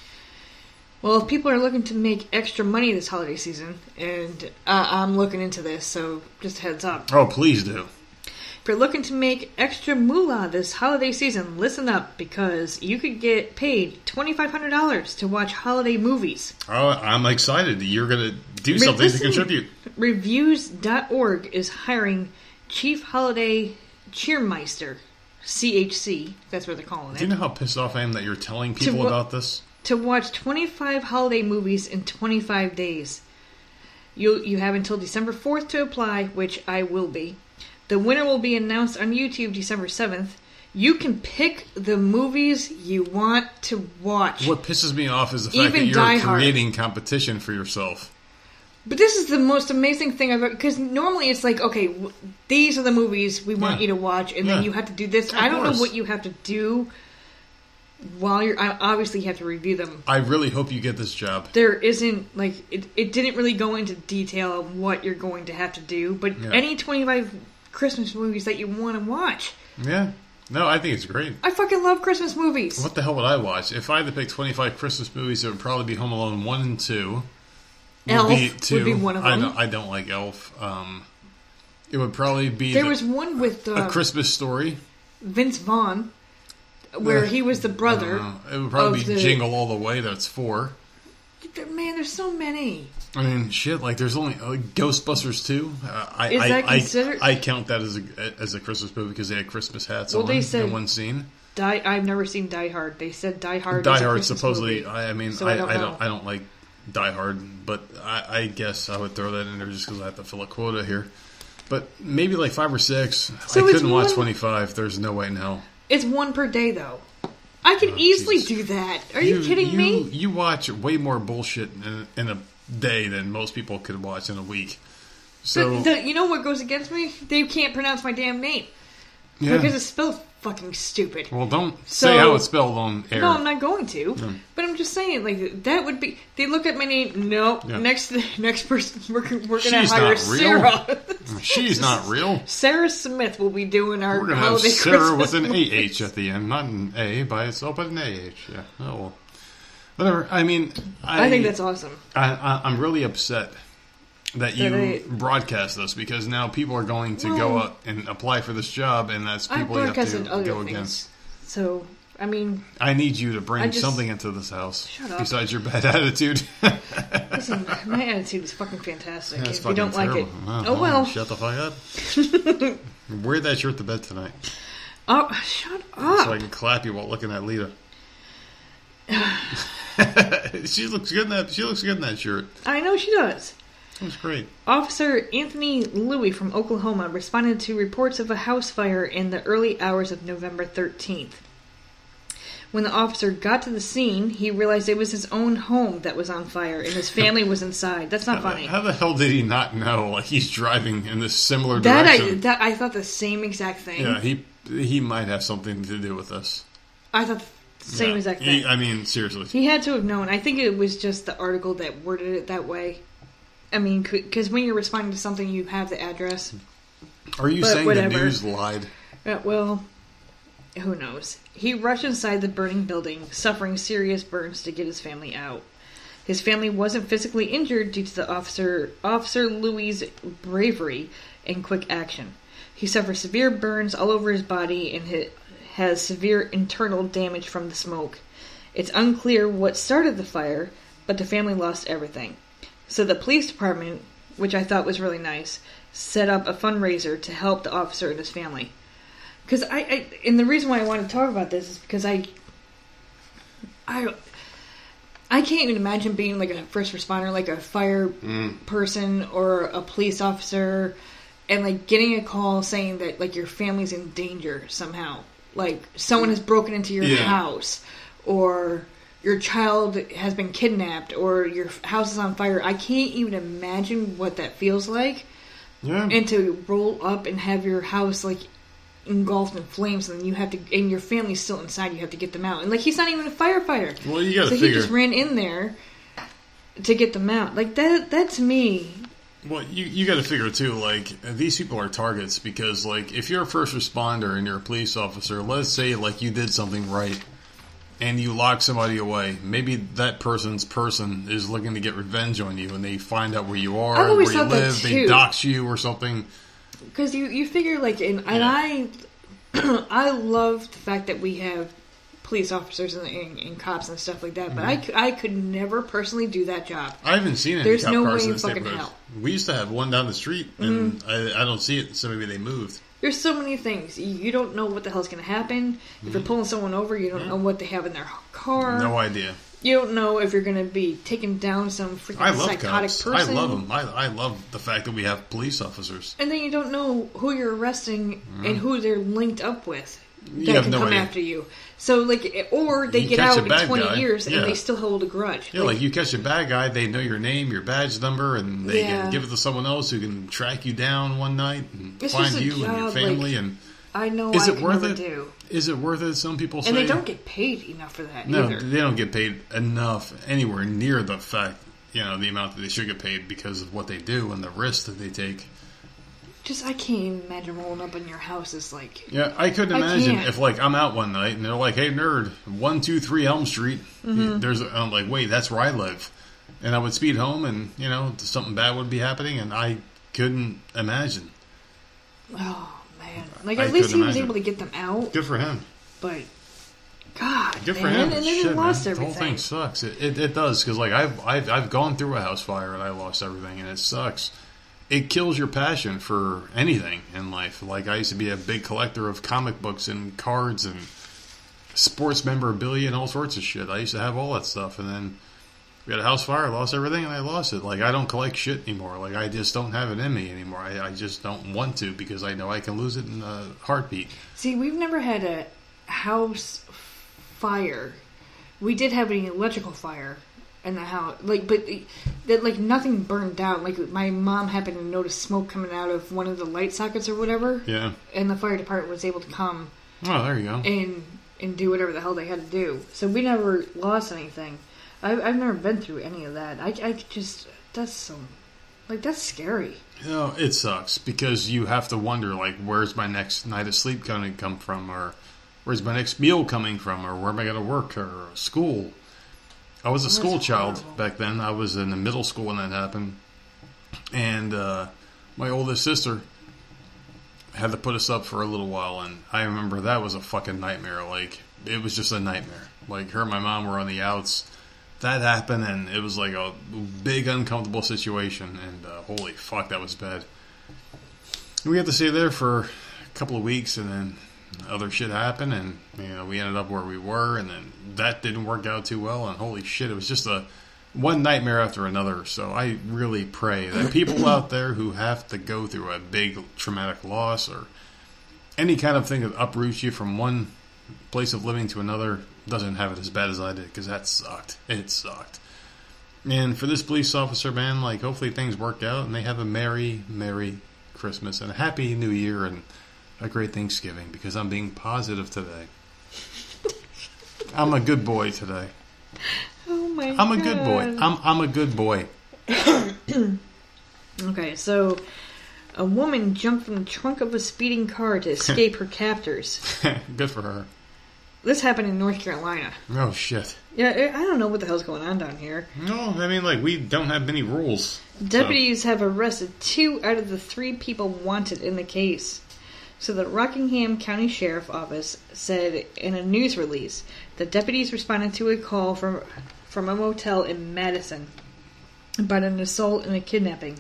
Speaker 4: Well, if people are looking to make extra money this holiday season, and uh, I'm looking into this, so just a heads up.
Speaker 1: Oh, please do.
Speaker 4: If you're looking to make extra moolah this holiday season, listen up because you could get paid $2,500 to watch holiday movies.
Speaker 1: Oh, I'm excited. You're going to do something to
Speaker 4: Listen,
Speaker 1: contribute.
Speaker 4: Reviews.org is hiring Chief Holiday Cheermeister, CHC, that's what they're calling it.
Speaker 1: Do you know how pissed off I am that you're telling people
Speaker 4: what-
Speaker 1: about this?
Speaker 4: to watch 25 holiday movies in 25 days. You you have until December 4th to apply, which I will be. The winner will be announced on YouTube December 7th. You can pick the movies you want to watch.
Speaker 1: What pisses me off is the fact
Speaker 4: Even
Speaker 1: that you're
Speaker 4: Hard.
Speaker 1: creating competition for yourself.
Speaker 4: But this is the most amazing thing I've ever because normally it's like okay, w- these are the movies we want
Speaker 1: Yeah.
Speaker 4: you to watch, and
Speaker 1: Yeah.
Speaker 4: then you have to do this.
Speaker 1: Of
Speaker 4: I don't know what you have to do while you're. I obviously you have to review them
Speaker 1: I really hope you get this job.
Speaker 4: there isn't like it, it didn't really go into detail of what you're going to have to do but
Speaker 1: Yeah.
Speaker 4: any 25 christmas movies that you want to watch
Speaker 1: Yeah. No, I think it's great.
Speaker 4: i fucking love christmas movies
Speaker 1: What the hell would I watch? If I had to pick 25 Christmas movies, it would probably be Home Alone 1 and 2. Would
Speaker 4: Elf
Speaker 1: be
Speaker 4: would be one of
Speaker 1: I
Speaker 4: them.
Speaker 1: don't, I don't like Elf. Um, it would probably be
Speaker 4: there
Speaker 1: the-
Speaker 4: was one with
Speaker 1: a
Speaker 4: uh,
Speaker 1: Christmas story.
Speaker 4: vince vaughn where
Speaker 1: Yeah.
Speaker 4: he was the brother.
Speaker 1: Uh, it would probably be
Speaker 4: the-
Speaker 1: Jingle All the Way. That's four.
Speaker 4: Man, there's so many.
Speaker 1: I mean, shit. Like, there's only uh, Ghostbusters two. Uh, I,
Speaker 4: Is that
Speaker 1: I-
Speaker 4: considered-
Speaker 1: I, count that as a as a Christmas movie because they had Christmas hats
Speaker 4: Well,
Speaker 1: on
Speaker 4: they said-
Speaker 1: in one scene.
Speaker 4: Die. I've never seen Die Hard. They said Die Hard.
Speaker 1: Die
Speaker 4: is
Speaker 1: Hard supposedly.
Speaker 4: movie.
Speaker 1: I, I mean,
Speaker 4: So
Speaker 1: I,
Speaker 4: I don't
Speaker 1: I don't I don't like Die Hard, but I, I guess I would throw that in there just because I have to fill a quota here. But maybe like five or six.
Speaker 4: So
Speaker 1: I couldn't watch 25. There's no way in hell.
Speaker 4: It's one per day though. I can oh, easily
Speaker 1: Oh, Jesus.
Speaker 4: do that. Are you, kidding
Speaker 1: you,
Speaker 4: me?
Speaker 1: You watch way more bullshit in, in a day than most people could watch in a week. So
Speaker 4: The- the- you know what goes against me? They can't pronounce my damn name
Speaker 1: yeah.
Speaker 4: because it's spelled fucking stupid.
Speaker 1: well, don't
Speaker 4: So-
Speaker 1: say how it's spelled on air.
Speaker 4: No, I'm not going to. But I'm just saying, like that would be. They look at my name. No,
Speaker 1: Yeah.
Speaker 4: next next person we're, we're gonna
Speaker 1: She's
Speaker 4: hire
Speaker 1: real.
Speaker 4: Sarah.
Speaker 1: She's not real.
Speaker 4: Sarah Smith will be doing our
Speaker 1: We're gonna have Sarah
Speaker 4: Christmas
Speaker 1: with an
Speaker 4: movies.
Speaker 1: AH at the end, not an A by itself, but an AH. Yeah. Oh well. Whatever. I mean, I,
Speaker 4: I think that's awesome.
Speaker 1: I, I, I'm really upset that you broadcast this because now people are going to go
Speaker 4: Well-
Speaker 1: out and apply for this job, and that's people you have to go
Speaker 4: things,
Speaker 1: against.
Speaker 4: so I mean,
Speaker 1: I need you to bring
Speaker 4: just-
Speaker 1: something into this house besides your bad attitude.
Speaker 4: listen, my attitude is fucking fantastic.
Speaker 1: That's
Speaker 4: if you don't
Speaker 1: fucking
Speaker 4: like it,
Speaker 1: terrible.
Speaker 4: oh uh-huh. well.
Speaker 1: Shut the fuck up. Wear that shirt to bed tonight
Speaker 4: Oh, shut up!
Speaker 1: so I can clap you while looking at Lita. she looks good in that. She looks good in that shirt.
Speaker 4: I know she does.
Speaker 1: That's great.
Speaker 4: Officer Anthony Louis from Oklahoma responded to reports of a house fire in the early hours of November 13th. When the officer got to the scene, he realized it was his own home that was on fire and his family was inside. That's not funny.
Speaker 1: How the hell did he not know? Like he's driving in this similar
Speaker 4: That I
Speaker 1: direction.
Speaker 4: that I thought the same exact thing.
Speaker 1: yeah, he he might have something to do with this.
Speaker 4: I thought the same
Speaker 1: Yeah.
Speaker 4: exact
Speaker 1: He-
Speaker 4: thing.
Speaker 1: I mean, seriously.
Speaker 4: He had to have known. I think it was just the article that worded it that way. I mean, because when you're responding to something, you have the address.
Speaker 1: Are you
Speaker 4: but
Speaker 1: saying
Speaker 4: whatever.
Speaker 1: the news lied?
Speaker 4: Uh, well, who knows? He rushed inside the burning building, suffering serious burns to get his family out. His family wasn't physically injured due to the officer Officer Louis' bravery and quick action. He suffered severe burns all over his body and ha- has severe internal damage from the smoke. It's unclear what started the fire, but the family lost everything. So the police department, which I thought was really nice, set up a fundraiser to help the officer and his family. Because I, I, and the reason why I want to talk about this is because I, I, I can't even imagine being like a first responder, like a fire mm. person or a police officer, and like getting a call saying that like your family's in danger somehow, like someone has broken into your
Speaker 1: Yeah.
Speaker 4: house, or your child has been kidnapped, or your house is on fire. I can't even imagine what that feels like
Speaker 1: Yeah.
Speaker 4: and to roll up and have your house like engulfed in flames and you have to and your family's still inside you have to get them out and like he's not even a firefighter
Speaker 1: well, you got to
Speaker 4: so he just ran in there to get them out like that that to me
Speaker 1: Well, you you got to figure too. Like these people are targets because, like, if you're a first responder and you're a police officer, let's say like you did something right, and you lock somebody away. Maybe that person's person is looking to get revenge on you, and they find out where you are, where you live, they dox you or something.
Speaker 4: because you you figure like and, and I I love the fact that we have police officers and, and, and cops and stuff like that but I,
Speaker 1: Mm-hmm.
Speaker 4: I could never personally do that job
Speaker 1: I haven't seen any
Speaker 4: There's
Speaker 1: cop
Speaker 4: no
Speaker 1: cars
Speaker 4: way
Speaker 1: in this
Speaker 4: fucking
Speaker 1: neighborhood.
Speaker 4: hell. Mm-hmm.
Speaker 1: We used to have one down the street, and I, I don't see it. So maybe they moved.
Speaker 4: There's so many things. You you don't know what the hell's going to happen. If you're pulling someone over, you don't know what they have in their car.
Speaker 1: Mm-hmm. No idea.
Speaker 4: You don't know if you're going to be taking down some freaking
Speaker 1: I love
Speaker 4: psychotic
Speaker 1: cops.
Speaker 4: person.
Speaker 1: I love them. I, I love the fact that we have police officers.
Speaker 4: And then you don't know who you're arresting and who they're linked up with that.
Speaker 1: You have
Speaker 4: can
Speaker 1: no
Speaker 4: come
Speaker 1: idea.
Speaker 4: after you. So like, or they
Speaker 1: You
Speaker 4: get out in 20
Speaker 1: guy.
Speaker 4: years
Speaker 1: Yeah.
Speaker 4: and they still hold a grudge.
Speaker 1: Yeah, like, you catch a bad guy, they know your name, your badge number, and they
Speaker 4: Yeah.
Speaker 1: can give it to someone else who can track you down one night and
Speaker 4: It's
Speaker 1: find you and your family.
Speaker 4: like,
Speaker 1: and
Speaker 4: I know
Speaker 1: is
Speaker 4: I
Speaker 1: it worth it?
Speaker 4: do.
Speaker 1: Is it worth it? Some people say.
Speaker 4: And they don't get paid enough for that
Speaker 1: No,
Speaker 4: either.
Speaker 1: they don't get paid enough anywhere near the fact you know the amount that they should get paid because of what they do and the risk that they take.
Speaker 4: Just I can't even imagine rolling up in your house is like
Speaker 1: Yeah, I couldn't
Speaker 4: I
Speaker 1: imagine
Speaker 4: can't.
Speaker 1: if like I'm out one night and they're like, "Hey, nerd, one two three Elm Street."
Speaker 4: Mm-hmm.
Speaker 1: There's, a, I'm like, "Wait, that's where I live," and I would speed home, and you know something bad would be happening, and I couldn't imagine.
Speaker 4: oh man. Like
Speaker 1: I
Speaker 4: at least he was
Speaker 1: imagine.
Speaker 4: able to get them out,
Speaker 1: Good for him.
Speaker 4: but God,
Speaker 1: Good for
Speaker 4: man.
Speaker 1: him.
Speaker 4: And then
Speaker 1: Shit,
Speaker 4: he lost
Speaker 1: man. The whole thing sucks. It, it, it does because like I've, I've I've gone through a house fire and I lost everything and it sucks. It kills your passion for anything in life. Like I used to be a big collector of comic books and cards and sports memorabilia and all sorts of shit. I used to have all that stuff and then we had a house fire, lost everything and I lost it. Like I don't collect shit anymore. Like I just don't have it in me anymore. I, I just don't want to because I know I can lose it in a heartbeat.
Speaker 4: See, we've never had a house fire. We did have an electrical fire in the house, like, but that like nothing burned down. Like my mom happened to notice smoke coming out of one of the light sockets or whatever,
Speaker 1: Yeah.
Speaker 4: and the fire department was able to come
Speaker 1: Oh, there you go.
Speaker 4: and and do whatever the hell they had to do. So we never lost anything. I've, I've never been through any of that. I, I just that's so like that's scary.
Speaker 1: You know, it sucks because you have to wonder, like, where's my next night of sleep going to come from, or where's my next meal coming from, or where am I going to work, or school. I was a school child
Speaker 4: horrible.
Speaker 1: back then. I was in the middle school when that happened, and uh, my oldest sister had to put us up for a little while, and I remember that was a fucking nightmare. Like, it was just a nightmare. Like, her and my mom were on the outs. That happened, and it was like a big, uncomfortable situation, and uh, holy fuck, that was bad. We had to stay there for a couple of weeks, and then other shit happened, and you know we ended up where we were, and then that didn't work out too well, and holy shit, it was just a one nightmare after another. So I really pray that people out there who have to go through a big traumatic loss or any kind of thing that uproots you from one place of living to another doesn't have it as bad as I did because that sucked. It sucked. And for this police officer, man, like hopefully things work out and they have a merry, merry Christmas and a happy New Year and a great Thanksgiving because I'm being positive today. I'm a good boy today.
Speaker 4: Oh my!
Speaker 1: I'm a good boy. I'm I'm a good boy.
Speaker 4: Okay, so a woman jumped from the trunk of a speeding car to escape her captors.
Speaker 1: good for her.
Speaker 4: This happened in North Carolina.
Speaker 1: Oh shit.
Speaker 4: Yeah, I I don't know what the hell's going on down here.
Speaker 1: No, I mean like we don't have many rules.
Speaker 4: Deputies have arrested two out of the three people wanted in the case. So the Rockingham County Sheriff Office said in a news release that deputies responded to a call from from a motel in Madison about an assault and a kidnapping.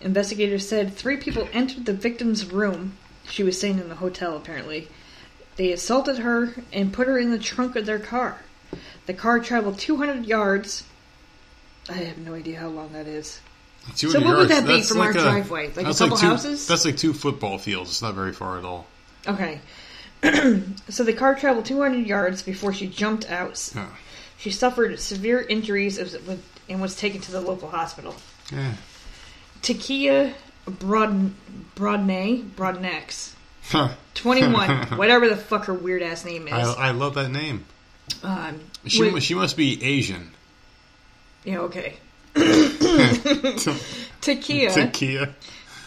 Speaker 4: Investigators said three people entered the victim's room. She was staying in the hotel apparently. They assaulted her and put her in the trunk of their car. The car traveled 200 yards. I have no idea how long that is. So what would that be from our
Speaker 1: a-
Speaker 4: driveway? Like a couple
Speaker 1: two,
Speaker 4: houses?
Speaker 1: That's like two football fields. It's not very far at all.
Speaker 4: Okay. so the car traveled 200 yards before she jumped out.
Speaker 1: Yeah.
Speaker 4: She suffered severe injuries and was taken to the local hospital.
Speaker 1: Yeah.
Speaker 4: Takia Broad Broadnay Broadnex,
Speaker 1: Huh.
Speaker 4: 21, whatever the fuck her weird ass name is.
Speaker 1: I, I love that name.
Speaker 4: um,
Speaker 1: She
Speaker 4: with-
Speaker 1: she must be Asian.
Speaker 4: yeah, okay. Takia,
Speaker 1: Takia.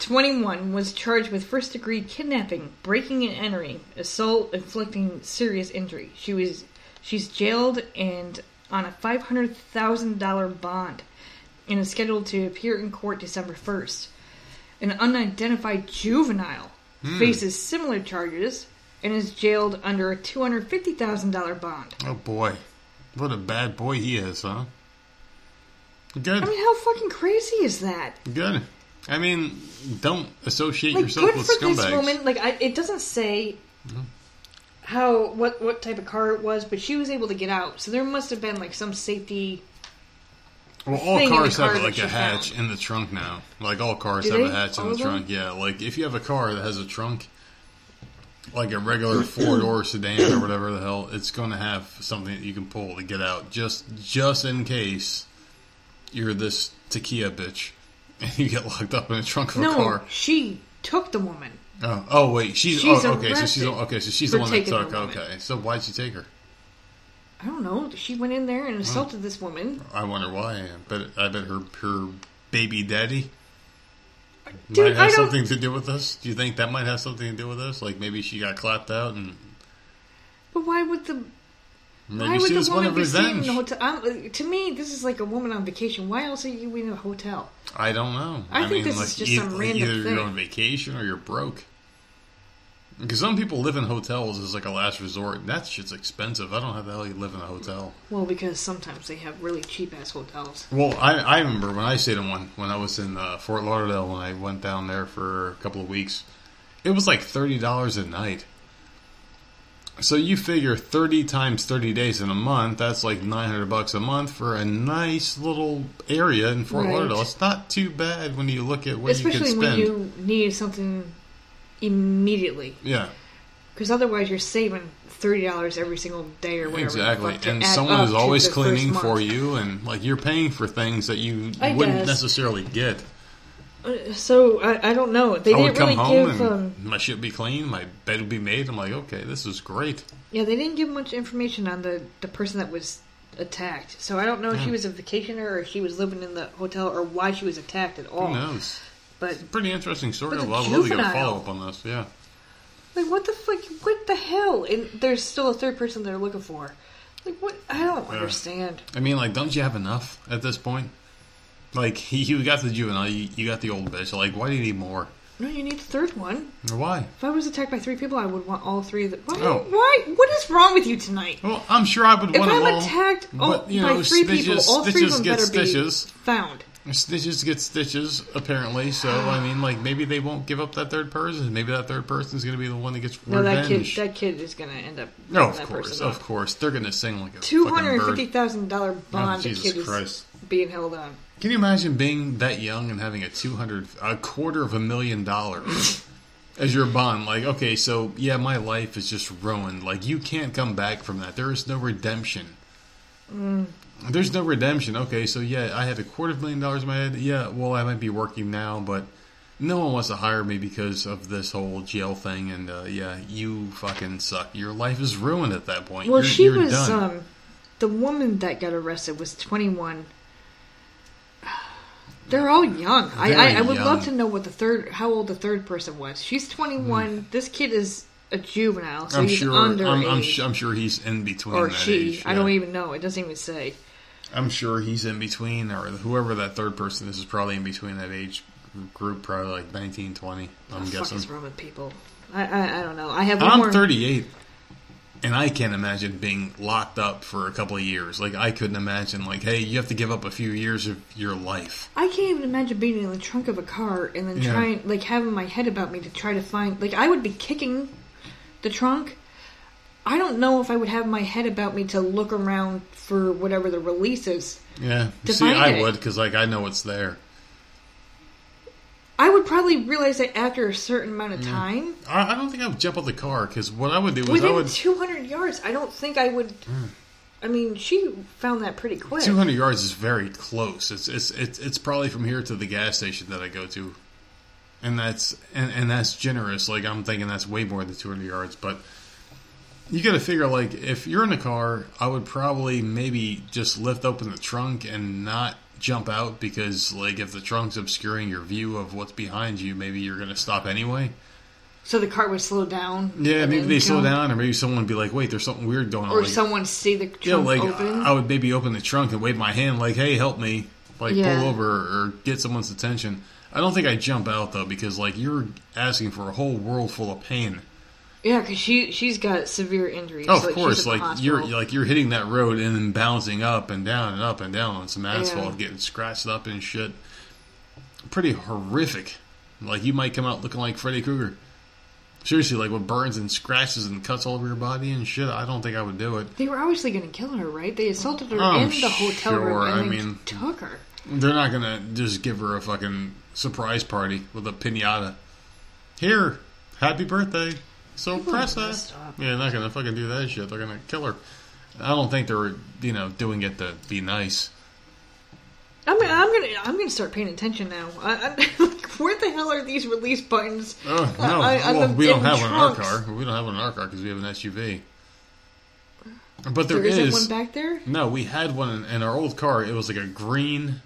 Speaker 4: 21, was charged with first degree kidnapping, breaking and entering, assault, inflicting serious injury. She was she's jailed and on a $500,000 bond and is scheduled to appear in court December 1st. An unidentified juvenile hmm. faces similar charges and is jailed under a $250,000 bond.
Speaker 1: Oh boy, what a bad boy he is, huh? Good,
Speaker 4: I mean, how fucking crazy is that?
Speaker 1: good. I mean, don't associate
Speaker 4: like
Speaker 1: yourself
Speaker 4: good
Speaker 1: with
Speaker 4: for
Speaker 1: scumbags.
Speaker 4: this woman. Like I, it doesn't say mm-hmm. how what what type of car it was, but she was able to get out. So there must have been like some safety.
Speaker 1: Well, all
Speaker 4: thing in the
Speaker 1: cars
Speaker 4: car
Speaker 1: have like a hatch
Speaker 4: found.
Speaker 1: in the trunk now. Like all cars
Speaker 4: Do
Speaker 1: have a
Speaker 4: they?
Speaker 1: hatch in the
Speaker 4: of them?
Speaker 1: trunk. Yeah, like if you have a car that has a trunk, like a regular four door sedan or whatever the hell, it's going to have something that you can pull to get out, just just in case you're this Takia bitch and you get locked up in the trunk of a
Speaker 4: No,
Speaker 1: car.
Speaker 4: she took the woman.
Speaker 1: Oh, oh wait, she's,
Speaker 4: She's
Speaker 1: oh, okay. So she's okay. So she's the one that took. Okay, so why'd she take her?
Speaker 4: I don't know. She went in there and assaulted this woman.
Speaker 1: I wonder why. But I bet her her baby daddy
Speaker 4: Dude,
Speaker 1: might have something to do with this. Do you think that might have something to do with this? Like maybe she got clapped out and
Speaker 4: But why would the why would
Speaker 1: she
Speaker 4: the woman be staying in
Speaker 1: revenge.
Speaker 4: the hotel? I'm, to me, this is like a woman on vacation. Why else are you in a hotel?
Speaker 1: I don't know.
Speaker 4: I think
Speaker 1: mean,
Speaker 4: this
Speaker 1: like,
Speaker 4: is just some random
Speaker 1: either
Speaker 4: thing.
Speaker 1: you're on vacation or you're broke. Because some people live in hotels as like a last resort. and That shit's expensive. I don't know how the hell you live in a hotel.
Speaker 4: Well, because sometimes they have really cheap ass hotels.
Speaker 1: Well, I, I remember when I stayed in one when I was in uh, Fort Lauderdale when I went down there for a couple of weeks. It was like thirty dollars a night. So you figure thirty times thirty days in a month. That's like nine hundred bucks a month for a nice little area in Fort
Speaker 4: Right.
Speaker 1: Lauderdale. It's not too bad when you look at what
Speaker 4: Especially
Speaker 1: you could
Speaker 4: when
Speaker 1: spend.
Speaker 4: you need something immediately.
Speaker 1: yeah,
Speaker 4: Because otherwise you're saving $30 every single day or whatever.
Speaker 1: exactly. And someone is always cleaning for you, and like you're paying for things that you
Speaker 4: I
Speaker 1: wouldn't
Speaker 4: guess.
Speaker 1: necessarily get.
Speaker 4: So, I, I don't know. They
Speaker 1: I
Speaker 4: didn't
Speaker 1: come
Speaker 4: really
Speaker 1: home
Speaker 4: give...
Speaker 1: and
Speaker 4: Um,
Speaker 1: my shit be clean, my bed would be made. I'm like, okay, this is great.
Speaker 4: yeah, they didn't give much information on the, the person that was attacked. So I don't know if she
Speaker 1: Yeah.
Speaker 4: was a vacationer or if she was living in the hotel or why she was attacked at all.
Speaker 1: Who knows?
Speaker 4: But
Speaker 1: Pretty interesting story.
Speaker 4: But the
Speaker 1: love love to get a
Speaker 4: juvenile.
Speaker 1: follow up on this. Yeah.
Speaker 4: Like, what the fuck? What the hell? And there's still a third person they're looking for. Like, what? I don't understand.
Speaker 1: I mean, like, don't you have enough at this point? Like, you got the juvenile, you, you got the old bitch. Like, why do you need more?
Speaker 4: No, you need the third one.
Speaker 1: Why?
Speaker 4: If I was attacked by three people, I would want all three of them. Why?
Speaker 1: Oh.
Speaker 4: Why? What is wrong with you tonight?
Speaker 1: Well, I'm sure I would
Speaker 4: If
Speaker 1: want them
Speaker 4: I'm
Speaker 1: all.
Speaker 4: attacked oh,
Speaker 1: but, you
Speaker 4: by
Speaker 1: know,
Speaker 4: three
Speaker 1: stitches,
Speaker 4: people, all three of them
Speaker 1: get
Speaker 4: better
Speaker 1: stitches.
Speaker 4: be found.
Speaker 1: Stitches get stitches, apparently. So, I mean, like, maybe they won't give up that third person. Maybe that third person is going to be the one that gets
Speaker 4: No, that kid. That kid is gonna end up.
Speaker 1: no, of course, of course. They're going to sing like a
Speaker 4: Two hundred fifty thousand dollar bond.
Speaker 1: Oh,
Speaker 4: the
Speaker 1: Jesus
Speaker 4: kid
Speaker 1: Christ.
Speaker 4: is being held on.
Speaker 1: Can you imagine being that young and having a two hundred, a quarter of a million dollars as your bond? Like, okay, so yeah, my life is just ruined. Like, you can't come back from that. There is no redemption. There's no redemption. Okay, so yeah, I had a quarter of a million dollars in my head. Yeah, well, I might be working now, but no one wants to hire me because of this whole jail thing. And uh, yeah, you fucking suck. Your life is ruined at that point.
Speaker 4: Well,
Speaker 1: You're-
Speaker 4: she
Speaker 1: you're
Speaker 4: was
Speaker 1: done.
Speaker 4: um the woman that got arrested was 21. They're all young. I, I, I would
Speaker 1: young.
Speaker 4: love to know what the third, how old the third person was. She's 21. Hmm. This kid is a juvenile, so.
Speaker 1: I'm
Speaker 4: he's
Speaker 1: sure.
Speaker 4: underage.
Speaker 1: I'm, I'm, I'm sure he's in between.
Speaker 4: or she.
Speaker 1: age,
Speaker 4: I don't even know. It doesn't even say.
Speaker 1: I'm sure he's in between, or whoever that third person is is probably in between that age group, probably like 19, 20. I'm
Speaker 4: What the fuck
Speaker 1: guessing.
Speaker 4: is wrong with people? I, I, I don't know. I have
Speaker 1: I'm
Speaker 4: more.
Speaker 1: 38, and I can't imagine being locked up for a couple of years. Like I couldn't imagine, like, hey, you have to give up a few years of your life.
Speaker 4: I can't even imagine being in the trunk of a car and then
Speaker 1: Yeah.
Speaker 4: trying, like, having my head about me to try to find. Like, I would be kicking the trunk. I don't know if I would have my head about me to look around for whatever the release is.
Speaker 1: Yeah, see, I
Speaker 4: it.
Speaker 1: would because like I know it's there.
Speaker 4: I would probably realize that after a certain amount of mm. time.
Speaker 1: I, I don't think I would jump out the car because what I would do is I
Speaker 4: Within
Speaker 1: would
Speaker 4: 200 yards, I don't think I would. Mm. I mean, she found that pretty quick.
Speaker 1: 200 yards is very close. It's it's it's it's probably from here to the gas station that I go to, and that's and and that's generous. Like I'm thinking that's way more than 200 yards, but you got to figure like if you're in a car, I would probably maybe just lift open the trunk and not jump out because like if the trunk's obscuring your view of what's behind you, maybe you're going to stop anyway.
Speaker 4: So the car would slow down.
Speaker 1: Yeah, maybe they slow down, or maybe someone would be like, "Wait, there's something weird going on."
Speaker 4: Or
Speaker 1: like,
Speaker 4: someone see the trunk
Speaker 1: Yeah, like
Speaker 4: open.
Speaker 1: I would maybe open the trunk and wave my hand, like, "Hey, help me!" Like
Speaker 4: Yeah.
Speaker 1: pull over or get someone's attention. I don't think I jump out though because like you're asking for a whole world full of pain.
Speaker 4: Yeah, because she she's got severe injuries.
Speaker 1: Oh, of
Speaker 4: like,
Speaker 1: course, like you're like you're hitting that road and then bouncing up and down and up and down on some asphalt,
Speaker 4: Yeah.
Speaker 1: getting scratched up and shit. Pretty horrific. Like you might come out looking like Freddy Krueger. Seriously, like with burns and scratches and cuts all over your body and shit. I don't think I would do it.
Speaker 4: They were obviously going to kill her, right? They assaulted her
Speaker 1: Oh,
Speaker 4: in the hotel room and
Speaker 1: I mean-
Speaker 4: took her.
Speaker 1: They're not gonna just give her a fucking surprise party with a pinata. Here, happy birthday. So
Speaker 4: People
Speaker 1: press that. Yeah, they're not gonna fucking do that shit. They're gonna kill her. I don't think they're you know doing it to be nice.
Speaker 4: I mean, I'm gonna I'm gonna start paying attention now. I, I, like, where the hell are these release buttons?
Speaker 1: Oh no,
Speaker 4: I-
Speaker 1: well
Speaker 4: the-
Speaker 1: we don't have one in our car. We don't have one in our car because we have an SUV. But there
Speaker 4: There isn't
Speaker 1: is
Speaker 4: one back there.
Speaker 1: no. We had one in, in our old car. It was like a green.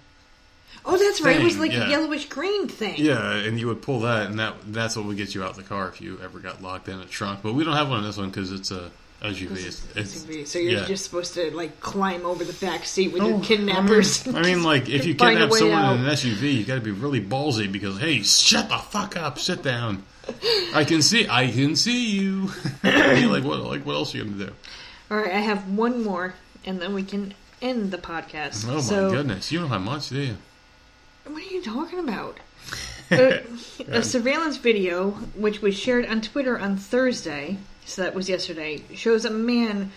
Speaker 4: Oh, that's right. It was like
Speaker 1: yeah.
Speaker 4: a yellowish green thing.
Speaker 1: Yeah, and you would pull that, and that that's what would get you out of the car if you ever got locked in a trunk. But we don't have one in this one because it's a SUV.
Speaker 4: This
Speaker 1: It's, it's
Speaker 4: SUV. So you're
Speaker 1: yeah.
Speaker 4: just supposed to like climb over the back seat with
Speaker 1: Oh,
Speaker 4: your kidnappers.
Speaker 1: I mean, I mean, like if you kidnap someone
Speaker 4: out.
Speaker 1: in an SUV, you got to be really ballsy because hey, shut the fuck up, sit down. I can see, I can see you. Like what? Like what else are you gonna do?
Speaker 4: All right, I have one more, and then we can end the podcast.
Speaker 1: Oh my
Speaker 4: so,
Speaker 1: goodness, you don't have much, do you?
Speaker 4: What are you talking about? a, a surveillance video, which was shared on Twitter on Thursday, so that was yesterday, shows a man.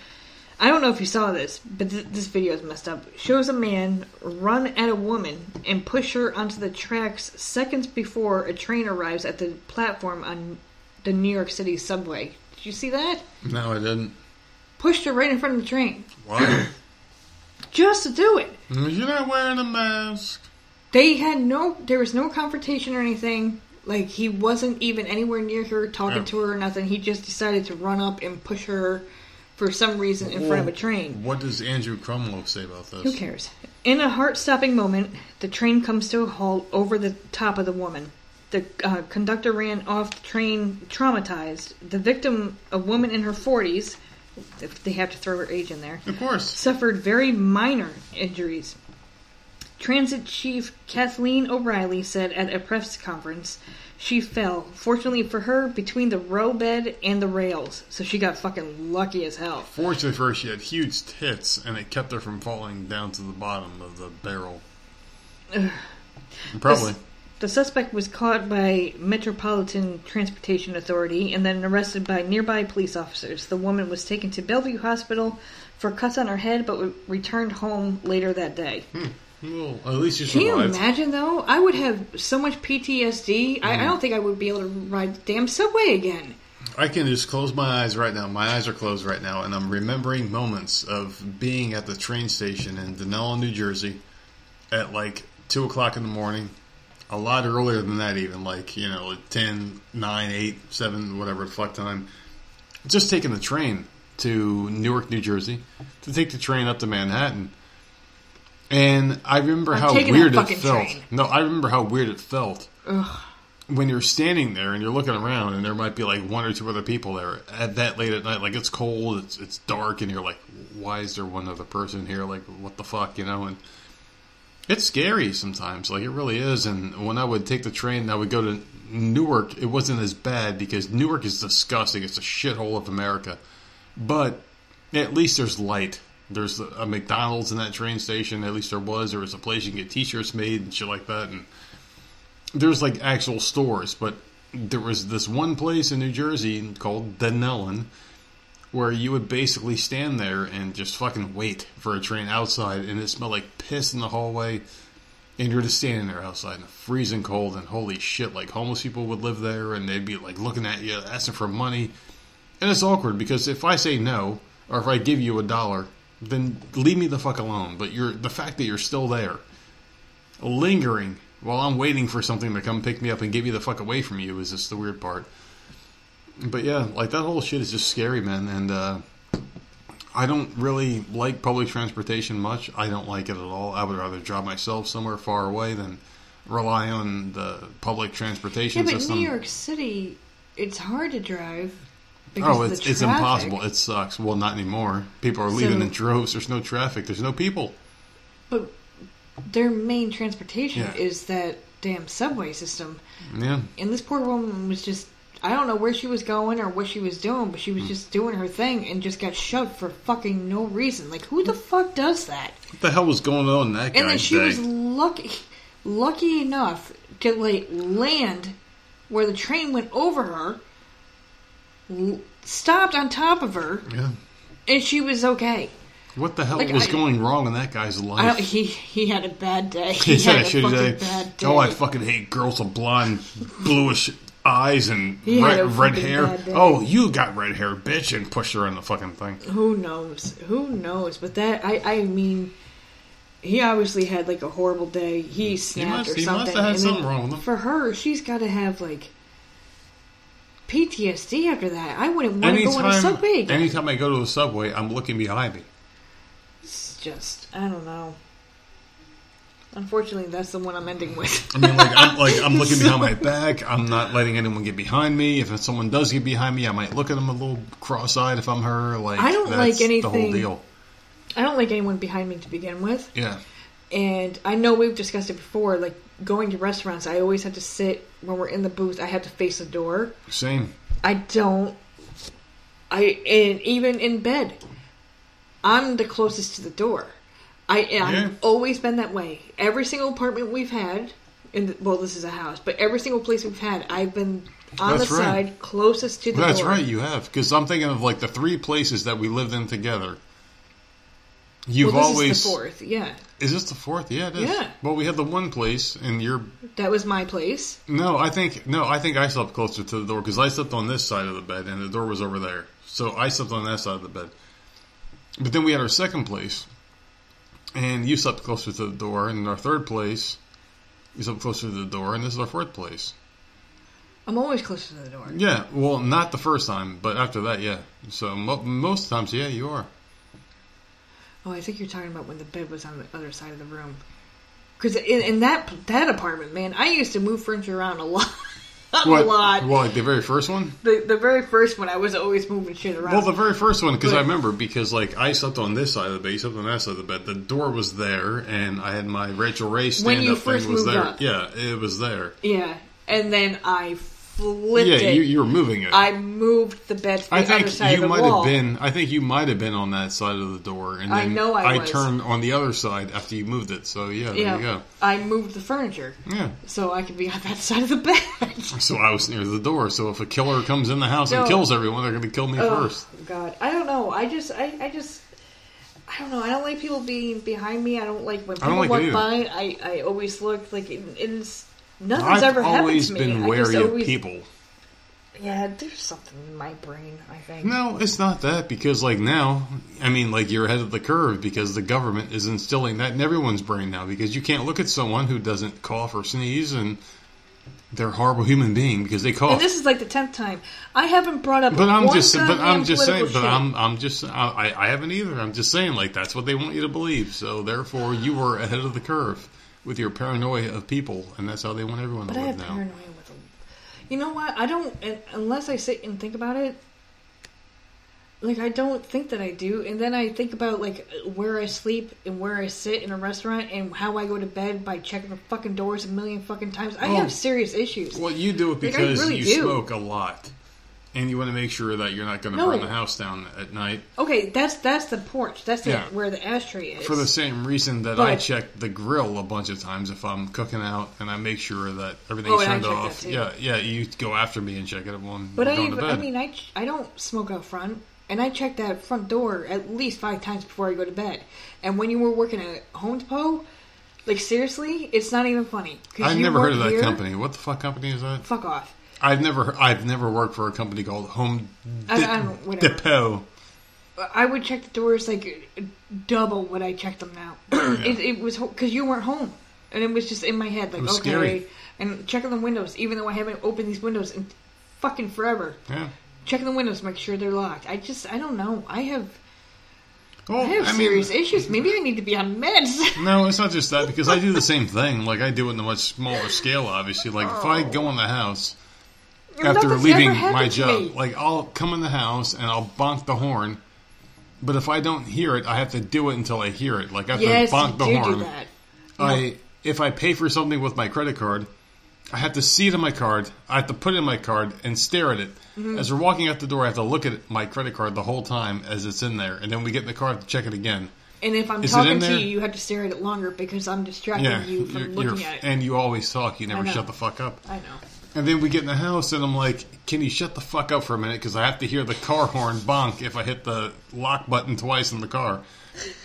Speaker 4: I don't know if you saw this, but th- this video is messed up. Shows a man run at a woman and push her onto the tracks seconds before a train arrives at the platform on the New York City subway. Did you see that?
Speaker 1: No, I didn't.
Speaker 4: Pushed her right in front of the train
Speaker 1: Why?
Speaker 4: just to do it.
Speaker 1: You're not wearing a mask.
Speaker 4: They had no, there was no confrontation or anything. Like he wasn't even anywhere near her, talking
Speaker 1: Yeah.
Speaker 4: to her or nothing. He just decided to run up and push her for some reason in front of a train.
Speaker 1: What does Andrew Cuomo say about this?
Speaker 4: Who cares? In a heart-stopping moment, the train comes to a halt over the top of the woman. The uh, conductor ran off the train traumatized. The victim, a woman in her 40s, if they have to throw her age in there,
Speaker 1: Of course.
Speaker 4: suffered very minor injuries. Transit Chief Kathleen O'Reilly said at a press conference she fell, fortunately for her, between the roadbed and the rails, so she got fucking lucky as hell.
Speaker 1: Fortunately for her, she had huge tits, and it kept her from falling down to the bottom of the barrel. Probably.
Speaker 4: The suspect was caught by Metropolitan Transportation Authority and then arrested by nearby police officers. The woman was taken to Bellevue Hospital for cuts on her head, but returned home later that day. Hmm.
Speaker 1: Well, at least you
Speaker 4: Can you imagine though? I would have so much PTSD. I, I mm-hmm. don't think I would be able to ride the damn subway again.
Speaker 1: I can just close my eyes right now. My eyes are closed right now, and I'm remembering moments of being at the train station in Dunellen, New Jersey, at like two o'clock in the morning. A lot earlier than that, even like you know, like 10, 9, 8, 7, whatever the fuck time. Just taking the train to Newark, New Jersey, to take the train up to Manhattan. And I remember
Speaker 4: I'm
Speaker 1: how weird it felt.
Speaker 4: train.
Speaker 1: No, I remember how weird it felt when you're standing there and you're looking around and there might be like one or two other people there at that late at night. Like it's cold it's it's dark and you're like why is there one other person here? Like what the fuck? You know and it's scary sometimes. Like it really is. And when I would take the train and I would go to Newark. It wasn't as bad because Newark is disgusting. It's a shithole of America. But at least there's light there's a McDonald's in that train station at least there was there was a place you can get t-shirts made and shit like that and there's like actual stores, but there was this one place in New Jersey called Dunellen where you would basically stand there and just fucking wait for a train outside and it smelled like piss in the hallway and you're just standing there outside in the freezing cold and holy shit like homeless people would live there and they'd be like looking at you asking for money and it's awkward because if I say no or if I give you a dollar then leave me the fuck alone but you're the fact that you're still there lingering while I'm waiting for something to come pick me up and get me the fuck away from you is just the weird part. But yeah, like that whole shit is just scary, man. And uh, I don't really like public transportation much. I don't like it at all. I would rather drive myself somewhere far away than rely on the public transportation Yeah,
Speaker 4: but
Speaker 1: system.
Speaker 4: New York City, it's hard to drive. Because
Speaker 1: oh, it's it's impossible. It sucks. Well, not anymore. People are leaving
Speaker 4: So-
Speaker 1: in droves. There's no traffic. There's no people.
Speaker 4: But their main transportation
Speaker 1: Yeah.
Speaker 4: is that damn subway system.
Speaker 1: Yeah.
Speaker 4: And this poor woman was just I don't know where she was going or what she was doing, but she was hmm. just doing her thing and just got shoved for fucking no reason. Like who the fuck does that?
Speaker 1: What the hell was going on in that
Speaker 4: And then she
Speaker 1: day?
Speaker 4: was lucky lucky enough to like land where the train went over her, stopped on top of her,
Speaker 1: yeah.
Speaker 4: and she was okay.
Speaker 1: What the hell
Speaker 4: Like,
Speaker 1: was
Speaker 4: I-
Speaker 1: going wrong in that guy's life?
Speaker 4: He he had a bad day.
Speaker 1: He
Speaker 4: He, had, a fucking
Speaker 1: day.
Speaker 4: bad day.
Speaker 1: Oh, I fucking hate girls with blonde, bluish eyes and
Speaker 4: He
Speaker 1: red, red hair. Oh, you got red hair, bitch, and pushed her in the fucking thing.
Speaker 4: Who knows? Who knows? But that I I mean, he obviously had like a horrible day. He snapped
Speaker 1: must-
Speaker 4: or
Speaker 1: he must
Speaker 4: something.
Speaker 1: have had
Speaker 4: and
Speaker 1: something wrong with him.
Speaker 4: For her, she's got to have like PTSD after that. I wouldn't want to go on a subway
Speaker 1: Anytime,
Speaker 4: again.
Speaker 1: anytime I go to the subway, I'm looking behind me.
Speaker 4: It's just I don't know. Unfortunately, that's the one I'm ending with.
Speaker 1: I mean, like I'm like I'm looking behind my back. I'm not letting anyone get behind me. If someone does get behind me, I might look at them a little cross-eyed if I'm her. Like
Speaker 4: I don't like
Speaker 1: The whole deal.
Speaker 4: I don't like anyone behind me to begin with.
Speaker 1: Yeah.
Speaker 4: And I know we've discussed it before. Like going to restaurants, I always have to sit when we're in the booth. I have to face the door.
Speaker 1: Same.
Speaker 4: I don't. I and even in bed, I'm the closest to the door. I
Speaker 1: Yeah.
Speaker 4: I've always been that way. Every single apartment we've had, in the, well, this is a house, but every single place we've had, I've been on
Speaker 1: That's
Speaker 4: the
Speaker 1: right.
Speaker 4: side closest to the
Speaker 1: That's
Speaker 4: door.
Speaker 1: right. You have because I'm thinking of like the three places that we lived in together. You've
Speaker 4: well, this
Speaker 1: always
Speaker 4: is the fourth. Yeah,
Speaker 1: Is this the fourth? Yeah, it is.
Speaker 4: Yeah.
Speaker 1: Well, we had the one place, and you're
Speaker 4: that was my place.
Speaker 1: no. I think no. I think I slept closer to the door because I slept on this side of the bed, and the door was over there. So I slept on that side of the bed. But then we had our second place, and you slept closer to the door, and our third place, you slept closer to the door, and this is our fourth place.
Speaker 4: I'm always closer to the door.
Speaker 1: Yeah. Well, not the first time, but after that, yeah. So mo- most times, yeah, you are.
Speaker 4: Oh, I think you're talking about when the bed was on the other side of the room. Because in, in that that apartment, man, I used to move furniture around a lot. a
Speaker 1: What?
Speaker 4: lot.
Speaker 1: Well, like the very first one.
Speaker 4: The the very first one, I was always moving shit around.
Speaker 1: Well, the very first one, because I remember, because like I slept on this side of the bed, you slept on that side of the bed. The door was there, and I had my Rachael Ray stand up thing was
Speaker 4: moved
Speaker 1: there.
Speaker 4: up.
Speaker 1: Yeah, it was there.
Speaker 4: yeah, and then I flipped
Speaker 1: Yeah,
Speaker 4: it.
Speaker 1: you, you were moving it.
Speaker 4: I moved the bed to the
Speaker 1: I
Speaker 4: other
Speaker 1: think
Speaker 4: side
Speaker 1: you
Speaker 4: of the
Speaker 1: might
Speaker 4: wall.
Speaker 1: have been. I think you might have been on that side of the door, and
Speaker 4: I
Speaker 1: then
Speaker 4: know I was.
Speaker 1: turned on the other side after you moved it. So yeah, there
Speaker 4: yeah,
Speaker 1: you go.
Speaker 4: I moved the furniture
Speaker 1: Yeah.
Speaker 4: so I could be on that side of the bed.
Speaker 1: So I was near the door. So if a killer comes in the house and kills everyone, they're going to kill me
Speaker 4: oh
Speaker 1: first.
Speaker 4: God, I don't know. I just, I, I just. I don't know. I don't like people being behind me. I don't like when
Speaker 1: don't
Speaker 4: people
Speaker 1: like
Speaker 4: walk
Speaker 1: either.
Speaker 4: by. I, I always look like it, it's nothing's
Speaker 1: I've
Speaker 4: ever happened
Speaker 1: always
Speaker 4: to me.
Speaker 1: been
Speaker 4: I
Speaker 1: wary of
Speaker 4: always-
Speaker 1: people.
Speaker 4: Yeah, there's something in my brain. I think.
Speaker 1: No, it's not that because like now, I mean, like you're ahead of the curve because the government is instilling that in everyone's brain now because you can't look at someone who doesn't cough or sneeze and they're a horrible human being because they cough.
Speaker 4: And this is like the tenth time. I haven't brought up.
Speaker 1: but I'm just, but I'm just saying,
Speaker 4: political
Speaker 1: but. I'm, I'm just, I, I haven't either. I'm just saying, like that's what they want you to believe. So therefore, you were ahead of the curve with your paranoia of people, and that's how they want everyone
Speaker 4: But
Speaker 1: to
Speaker 4: I
Speaker 1: live
Speaker 4: have
Speaker 1: now.
Speaker 4: paranoia with them. You know what? I don't unless I sit and think about it. Like I don't think that I do, and then I think about like where I sleep and where I sit in a restaurant and how I go to bed by checking the fucking doors a million fucking times. I
Speaker 1: Oh.
Speaker 4: have serious issues.
Speaker 1: Well, you do it
Speaker 4: Like,
Speaker 1: because
Speaker 4: really
Speaker 1: you
Speaker 4: do.
Speaker 1: smoke a lot, and you want to make sure that you're not going to
Speaker 4: No.
Speaker 1: burn the house down at night.
Speaker 4: Okay, that's that's the porch. That's the,
Speaker 1: Yeah.
Speaker 4: where the ashtray is.
Speaker 1: For the same reason that I check the grill a bunch of times if I'm cooking out, and I make sure that everything's
Speaker 4: Oh,
Speaker 1: turned off. Yeah, yeah. You go after me and check it when
Speaker 4: But I,
Speaker 1: going to bed.
Speaker 4: I mean, I, I don't smoke out front, and I check that front door at least five times before I go to bed. And when you were working at Home Depot, like seriously, it's not even funny.
Speaker 1: I've never heard of that
Speaker 4: here-
Speaker 1: company. What the fuck company is that?
Speaker 4: Fuck off.
Speaker 1: I've never, I've never worked for a company called Home
Speaker 4: I-
Speaker 1: Di-
Speaker 4: I don't-
Speaker 1: Depot.
Speaker 4: I would check the doors like double what I checked them now. it, it was because you weren't home, and it was just in my head like okay.
Speaker 1: scary.
Speaker 4: And checking the windows, even though I haven't opened these windows in fucking forever.
Speaker 1: Yeah.
Speaker 4: Checking the windows, make sure they're locked. I just, I don't know. I have,
Speaker 1: Well,
Speaker 4: I have
Speaker 1: I mean,
Speaker 4: serious issues. Maybe I need to be on meds.
Speaker 1: No, it's not just that because I do the same thing. Like I do it in a much smaller scale. Obviously, like if I go in the house after
Speaker 4: Nothing's
Speaker 1: leaving my job,
Speaker 4: me.
Speaker 1: like I'll come in the house and I'll bonk the horn. But if I don't hear it, I have to do it until I hear it. Like I have
Speaker 4: yes,
Speaker 1: to bonk the horn.
Speaker 4: do that.
Speaker 1: I if I pay for something with my credit card, I have to see it on my card. I have to put it in my card and stare at it.
Speaker 4: Mm-hmm.
Speaker 1: As we're walking out the door, I have to look at my credit card the whole time as it's in there, and then we get in the car to check it again.
Speaker 4: And if I'm
Speaker 1: Is
Speaker 4: talking to you, you have to stare at it longer because I'm distracting
Speaker 1: Yeah,
Speaker 4: you from
Speaker 1: you're-
Speaker 4: looking at it.
Speaker 1: and you always talk. You never shut the fuck up.
Speaker 4: I know.
Speaker 1: And then we get in the house, and I'm like, "Can you shut the fuck up for a minute?" Because I have to hear the car horn bonk if I hit the lock button twice in the car.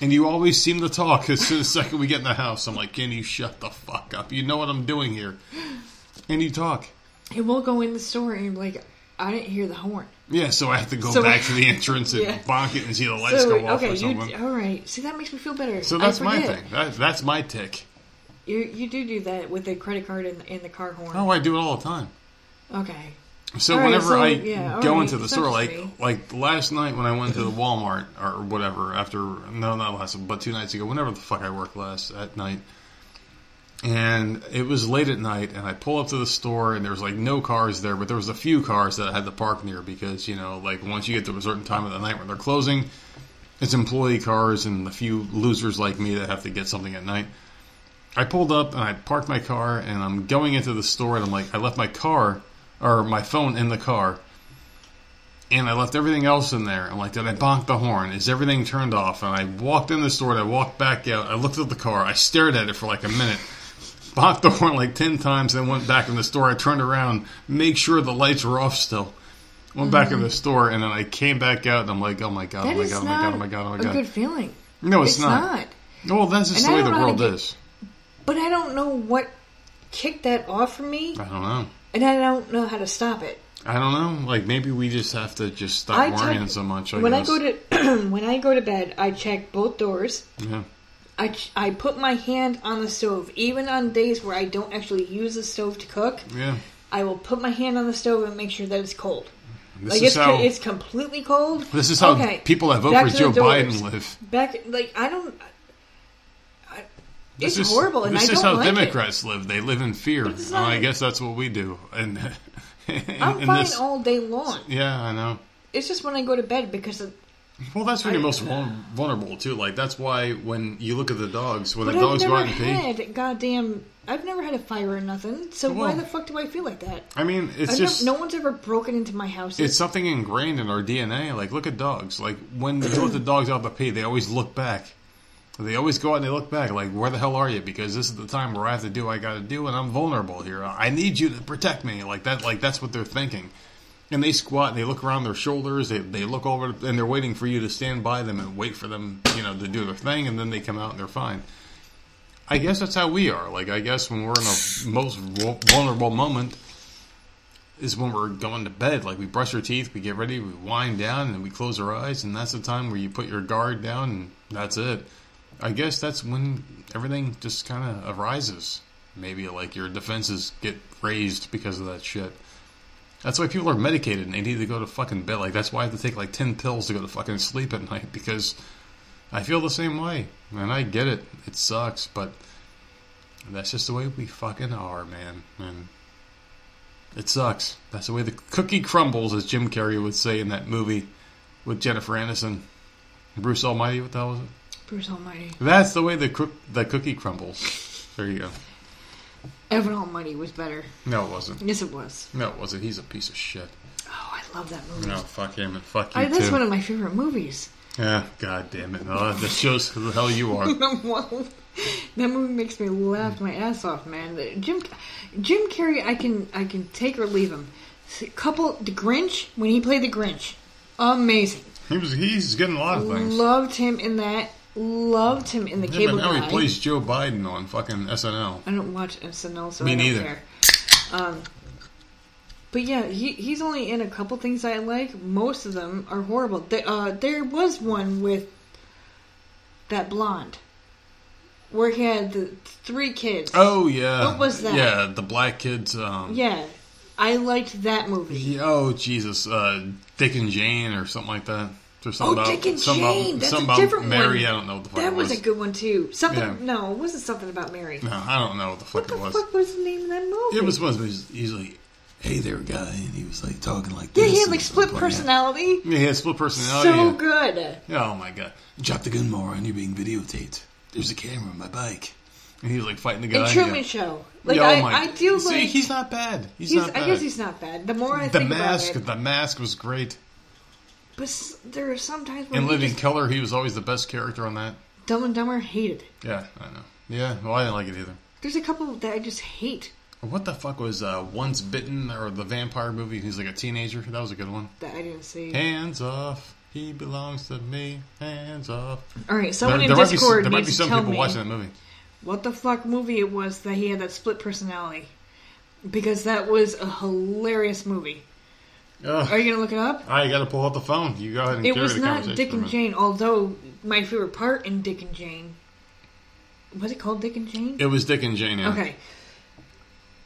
Speaker 1: And you always seem to talk as soon as the second we get in the house. I'm like, "Can you shut the fuck up? You know what I'm doing here." And you talk.
Speaker 4: And we'll go in the store and you're like, I didn't hear the horn.
Speaker 1: Yeah, so I have to go
Speaker 4: So-
Speaker 1: back to the entrance and
Speaker 4: Yeah.
Speaker 1: bonk it and see the lights
Speaker 4: So,
Speaker 1: go off
Speaker 4: okay,
Speaker 1: or
Speaker 4: you,
Speaker 1: something.
Speaker 4: all right. See, that makes me feel better.
Speaker 1: so that's my thing. That, that's my tick.
Speaker 4: You you do do that with the credit card and, and the car horn.
Speaker 1: Oh, I do it all the time.
Speaker 4: Okay.
Speaker 1: So
Speaker 4: All right,
Speaker 1: whenever
Speaker 4: so,
Speaker 1: I
Speaker 4: yeah,
Speaker 1: go
Speaker 4: right,
Speaker 1: into the store, like
Speaker 4: me.
Speaker 1: like last night when I went to the Walmart or whatever, after no, not last, but two nights ago, whenever the fuck I worked last at night, And it was late at night, and I pull up to the store, and there was like no cars there, but there was a few cars that I had to park near because you know, like once you get to a certain time of the night when they're closing, it's employee cars and a few losers like me that have to get something at night. I pulled up and I parked my car, and I'm going into the store, and I'm like, I left my car or my phone in the car, and I left everything else in there. I'm like, did I bonk the horn? Is everything turned off? And I walked in the store and I walked back out. I looked at the car. I stared at it for like a minute. Bonked the horn like 10 times, then went back in the store. I turned around, make sure the lights were off still. Went back in the mm-hmm. store, and then I came back out, and I'm like, oh my god, oh my god, oh my god, oh my god, oh my God.
Speaker 4: a good feeling.
Speaker 1: no, it's,
Speaker 4: It's
Speaker 1: not.
Speaker 4: not.
Speaker 1: Well, that's just
Speaker 4: And
Speaker 1: the way the
Speaker 4: don't know how
Speaker 1: world
Speaker 4: get-
Speaker 1: is.
Speaker 4: But I don't know what kicked that off for me,
Speaker 1: I don't know.
Speaker 4: and I don't know how to stop it.
Speaker 1: I don't know. Like maybe we just have to just stop
Speaker 4: I
Speaker 1: worrying
Speaker 4: check-
Speaker 1: so much. I
Speaker 4: when
Speaker 1: guess.
Speaker 4: I go to when I go to bed, I check both doors.
Speaker 1: yeah.
Speaker 4: I, ch- I put my hand on the stove, even on days where I don't actually use the stove to cook.
Speaker 1: Yeah.
Speaker 4: I will put my hand on the stove and make sure that it's cold.
Speaker 1: This
Speaker 4: like
Speaker 1: is
Speaker 4: it's,
Speaker 1: how
Speaker 4: it's completely cold.
Speaker 1: this is how
Speaker 4: Okay,
Speaker 1: people that vote for Joe
Speaker 4: doors.
Speaker 1: Biden live.
Speaker 4: Back like I don't.
Speaker 1: This
Speaker 4: it's
Speaker 1: is,
Speaker 4: horrible, and
Speaker 1: this
Speaker 4: I
Speaker 1: is how
Speaker 4: like
Speaker 1: Democrats live. They live in fear. Well, oh,
Speaker 4: not-
Speaker 1: I guess that's what we do. And,
Speaker 4: it.
Speaker 1: and
Speaker 4: I'm
Speaker 1: and
Speaker 4: fine
Speaker 1: this,
Speaker 4: all day long.
Speaker 1: yeah, I know.
Speaker 4: It's just when I go to bed because of,
Speaker 1: Well, that's when you're most vulnerable too. Like that's why when you look at the dogs, when
Speaker 4: but
Speaker 1: the dogs go out and pee.
Speaker 4: had goddamn. I've never had a fire or nothing. So why the fuck do I feel like that?
Speaker 1: I mean, it's
Speaker 4: I've
Speaker 1: just
Speaker 4: never, no one's ever broken into my house.
Speaker 1: it's something ingrained in our DNA. Like look at dogs. Like when you let the dogs out to pee, they always look back. They always go out and they look back. Like where the hell are you? Because this is the time where I have to do what I got to do, and I'm vulnerable here. I need you to protect me. Like that. Like that's what they're thinking. And they squat and they look around their shoulders. They they look over and they're waiting for you to stand by them and wait for them, you know, to do their thing, and then they come out and they're fine. I guess that's how we are. Like I guess when we're in a most vulnerable moment is when we're going to bed. Like we brush our teeth, we get ready, we wind down, and we close our eyes, and that's the time where you put your guard down, and that's it. I guess that's when everything just kind of arises. Maybe like your defenses get raised because of that shit. That's why people are medicated and they need to go to fucking bed. Like that's why I have to take like ten pills to go to fucking sleep at night because I feel the same way. And I get it. It sucks, but that's just the way we fucking are, man. And it sucks. That's the way the cookie crumbles, as Jim Carrey would say in that movie with Jennifer Aniston. Bruce Almighty, what the hell was it?
Speaker 4: Bruce Almighty.
Speaker 1: That's the way the cook the cookie crumbles. There you go.
Speaker 4: Evan Almighty was better.
Speaker 1: No, it wasn't.
Speaker 4: Yes, it was.
Speaker 1: No, it wasn't. He's a piece of shit.
Speaker 4: Oh, I love that movie.
Speaker 1: No, fuck him and fuck you
Speaker 4: I, that's
Speaker 1: too.
Speaker 4: one of my favorite movies.
Speaker 1: Yeah, god damn it. No, that shows who the hell you are.
Speaker 4: Well, that movie makes me laugh my ass off, man. Jim Jim Carrey, I can I can take or leave him. See, Couple the Grinch when he played the Grinch, amazing.
Speaker 1: He was he's getting a lot of things.
Speaker 4: Loved him in that. Loved him in the
Speaker 1: Yeah,
Speaker 4: Cable
Speaker 1: but now
Speaker 4: Guy.
Speaker 1: he plays Joe Biden on fucking SNL.
Speaker 4: I don't watch SNL, so
Speaker 1: Me
Speaker 4: I don't
Speaker 1: neither.
Speaker 4: care. Um, but yeah, he, he's only in a couple things I like. Most of them are horrible. There, uh, there was one with that blonde, where he had the three kids.
Speaker 1: Oh yeah.
Speaker 4: What was that?
Speaker 1: Yeah, the black kids. Um,
Speaker 4: Yeah, I liked that movie.
Speaker 1: yeah, Oh Jesus, uh, Dick and Jane or something like that. Or something
Speaker 4: Oh,
Speaker 1: about,
Speaker 4: Dick and
Speaker 1: something
Speaker 4: Jane.
Speaker 1: About,
Speaker 4: That's
Speaker 1: something
Speaker 4: a
Speaker 1: about
Speaker 4: different
Speaker 1: Mary.
Speaker 4: one.
Speaker 1: I don't know what the fuck
Speaker 4: That
Speaker 1: it
Speaker 4: was
Speaker 1: was.
Speaker 4: a good one too. Something?
Speaker 1: Yeah.
Speaker 4: No, it wasn't something about Mary.
Speaker 1: No, I don't know what the fuck
Speaker 4: What the
Speaker 1: was.
Speaker 4: fuck was the name of that movie?
Speaker 1: It was those. He's like, "Hey there, guy," and he was like talking like this.
Speaker 4: Yeah, he had like split personality.
Speaker 1: Yeah, he had split personality.
Speaker 4: So
Speaker 1: yeah.
Speaker 4: good.
Speaker 1: Yeah, oh my god. Drop the gun, moron. You're being videotaped. There's a camera on my bike. And he was like fighting the guy.
Speaker 4: And Truman
Speaker 1: yeah.
Speaker 4: Show. Like
Speaker 1: Yeah, oh
Speaker 4: I, I do
Speaker 1: See,
Speaker 4: like.
Speaker 1: he's not bad. He's,
Speaker 4: He's,
Speaker 1: not bad.
Speaker 4: I guess he's not bad. The more I
Speaker 1: the
Speaker 4: think
Speaker 1: mask.
Speaker 4: about it,
Speaker 1: The mask was great.
Speaker 4: But there are some times when he
Speaker 1: Living
Speaker 4: just,
Speaker 1: Keller, he was always the best character on that.
Speaker 4: Dumb and Dumber hated.
Speaker 1: Yeah, I know. Yeah, well, I didn't like it either.
Speaker 4: There's a couple that I just hate
Speaker 1: What the fuck was uh, Once Bitten or the vampire movie? He's like a teenager. That was a good one.
Speaker 4: that I didn't see.
Speaker 1: Hands off. He belongs to me. Hands off.
Speaker 4: All right, someone
Speaker 1: there
Speaker 4: in
Speaker 1: there might be,
Speaker 4: Discord
Speaker 1: there might
Speaker 4: needs
Speaker 1: be
Speaker 4: to
Speaker 1: some
Speaker 4: tell
Speaker 1: people
Speaker 4: me
Speaker 1: watching that movie.
Speaker 4: what the fuck movie it was that he had that split personality. Because that was a hilarious movie.
Speaker 1: Ugh.
Speaker 4: Are you gonna look it up?
Speaker 1: I got to pull out the phone. You go ahead and
Speaker 4: It was not Dick and. Jane, although my favorite part in Dick and Jane was it called Dick and Jane?
Speaker 1: It was Dick and Jane. Yeah.
Speaker 4: Okay.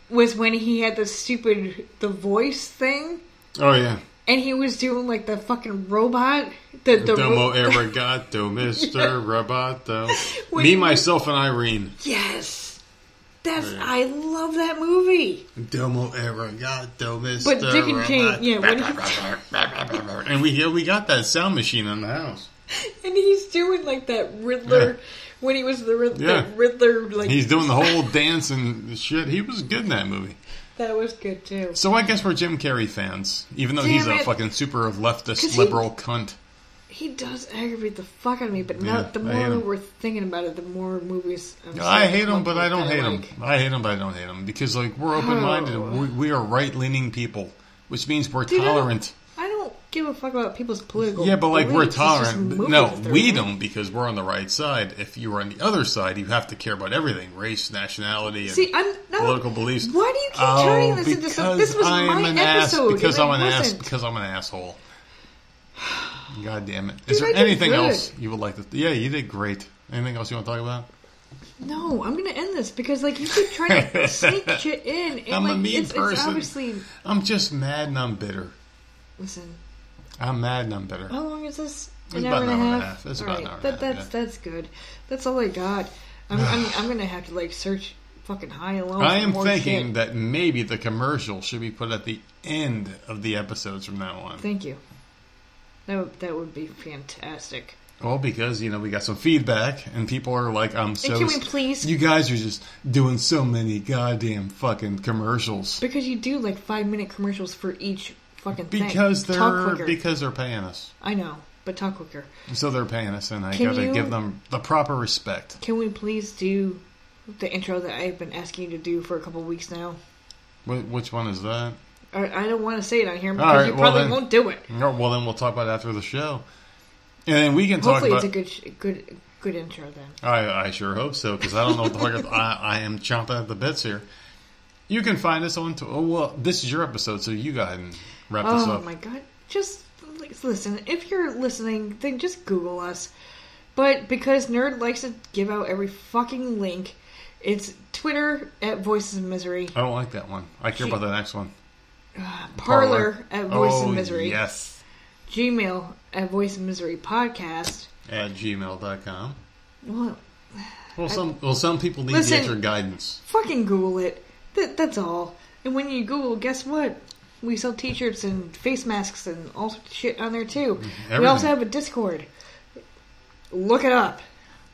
Speaker 4: Was when he had the stupid the voice thing
Speaker 1: Oh yeah.
Speaker 4: and he was doing like the fucking robot. The the
Speaker 1: Domo
Speaker 4: ro-
Speaker 1: arigato, Mister Roboto.
Speaker 4: When
Speaker 1: Me, myself, and Irene.
Speaker 4: Yes. That's I love that movie.
Speaker 1: Domo arigato, Mr.
Speaker 4: But Dick and Kane, yeah, when he,
Speaker 1: and we yeah, we got that sound machine in the house.
Speaker 4: and he's doing like that Riddler
Speaker 1: Yeah.
Speaker 4: when he was the, Rid-
Speaker 1: Yeah.
Speaker 4: the Riddler. Like
Speaker 1: He's doing the whole dance and shit. He was good in that movie.
Speaker 4: that was good too.
Speaker 1: So I guess we're Jim Carrey fans, even though
Speaker 4: Damn
Speaker 1: he's a
Speaker 4: it.
Speaker 1: fucking super leftist
Speaker 4: he-
Speaker 1: liberal cunt.
Speaker 4: He does aggravate the fuck out of me, but now
Speaker 1: Yeah,
Speaker 4: the more we're thinking about it, the more movies. I'm
Speaker 1: I hate him, but I don't hate him. I hate him, but I don't hate him because like we're open minded.
Speaker 4: Oh.
Speaker 1: We, we are right leaning people, which means we're
Speaker 4: Dude, I don't-
Speaker 1: tolerant.
Speaker 4: I don't give a fuck about people's political.
Speaker 1: Yeah, but like we're
Speaker 4: beliefs. Just
Speaker 1: tolerant. No, we don't because we're on the right side. If you were on the other side, you have to care about everything: race, nationality, and
Speaker 4: See, I'm no,
Speaker 1: political beliefs.
Speaker 4: Why do you keep
Speaker 1: Oh,
Speaker 4: turning this into something? This was
Speaker 1: I'm
Speaker 4: my
Speaker 1: an
Speaker 4: episode.
Speaker 1: Ass, because I'm an ass.
Speaker 4: wasn't.
Speaker 1: Because I'm an asshole. God damn it! Is
Speaker 4: Dude,
Speaker 1: there anything else you would like to? Yeah, you did great. Anything else you want to talk about?
Speaker 4: No, I'm gonna end this because like you keep trying to sneak shit in, and
Speaker 1: I'm a
Speaker 4: like
Speaker 1: mean
Speaker 4: it's, it's
Speaker 1: person.
Speaker 4: obviously.
Speaker 1: I'm just mad and I'm bitter.
Speaker 4: Listen,
Speaker 1: I'm mad and I'm bitter.
Speaker 4: how long is this?
Speaker 1: It's an hour and a half. It's about an hour and a half,
Speaker 4: that's
Speaker 1: yeah.
Speaker 4: that's good. That's all I got. I'm, I'm I'm gonna have to like search fucking high and low.
Speaker 1: I am thinking
Speaker 4: shit.
Speaker 1: that maybe the commercial should be put at the end of the episodes from now on.
Speaker 4: Thank you. That would, that would be fantastic.
Speaker 1: Well, because you know we got some feedback, and people are like, "I'm so."
Speaker 4: can we please-
Speaker 1: You guys are just doing so many goddamn fucking commercials
Speaker 4: Because you do like five minute commercials for each fucking thing.
Speaker 1: because
Speaker 4: talk
Speaker 1: they're because they're paying us.
Speaker 4: I know, but talk quicker.
Speaker 1: So they're paying us, and I
Speaker 4: Can
Speaker 1: gotta
Speaker 4: you-
Speaker 1: give them the proper respect.
Speaker 4: Can we please do the intro that I've been asking you to do for a couple weeks now?
Speaker 1: Wh- which one is that?
Speaker 4: I, I don't want to say it on here because
Speaker 1: right,
Speaker 4: you
Speaker 1: well
Speaker 4: probably
Speaker 1: then-
Speaker 4: won't do it.
Speaker 1: No, well, then we'll talk about it after the show, and then we can talk
Speaker 4: Hopefully, it's a good, good, good intro then.
Speaker 1: I, I sure hope so because I don't know what the fuck I, I am chomping at the bits here. You can find us on. To, oh well, this is your episode, so you go ahead and wrap this
Speaker 4: oh
Speaker 1: up.
Speaker 4: Oh my god! Just listen. If you're listening, then just Google us. But because Nerd likes to give out every fucking link, it's Twitter at Voices of Misery,
Speaker 1: I don't like that one. I care about the next one.
Speaker 4: Parler, at Voice
Speaker 1: oh,
Speaker 4: of Misery,
Speaker 1: Yes,
Speaker 4: Gmail at Voice of Misery Podcast.
Speaker 1: at gmail.com.
Speaker 4: Well,
Speaker 1: Well, some well some people need
Speaker 4: Listen.
Speaker 1: the extra guidance.
Speaker 4: fucking Google it. That, that's all. And when you Google, guess what? We sell T-shirts and face masks and all sorts of shit on there too. We also have a Discord. Look it up.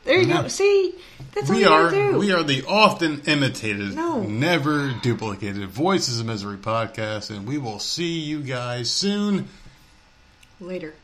Speaker 4: There you go. See, that's all
Speaker 1: We
Speaker 4: you
Speaker 1: are
Speaker 4: do.
Speaker 1: we are the often imitated,
Speaker 4: No.
Speaker 1: never duplicated Voices of Misery podcast, and we will see you guys soon.
Speaker 4: Later.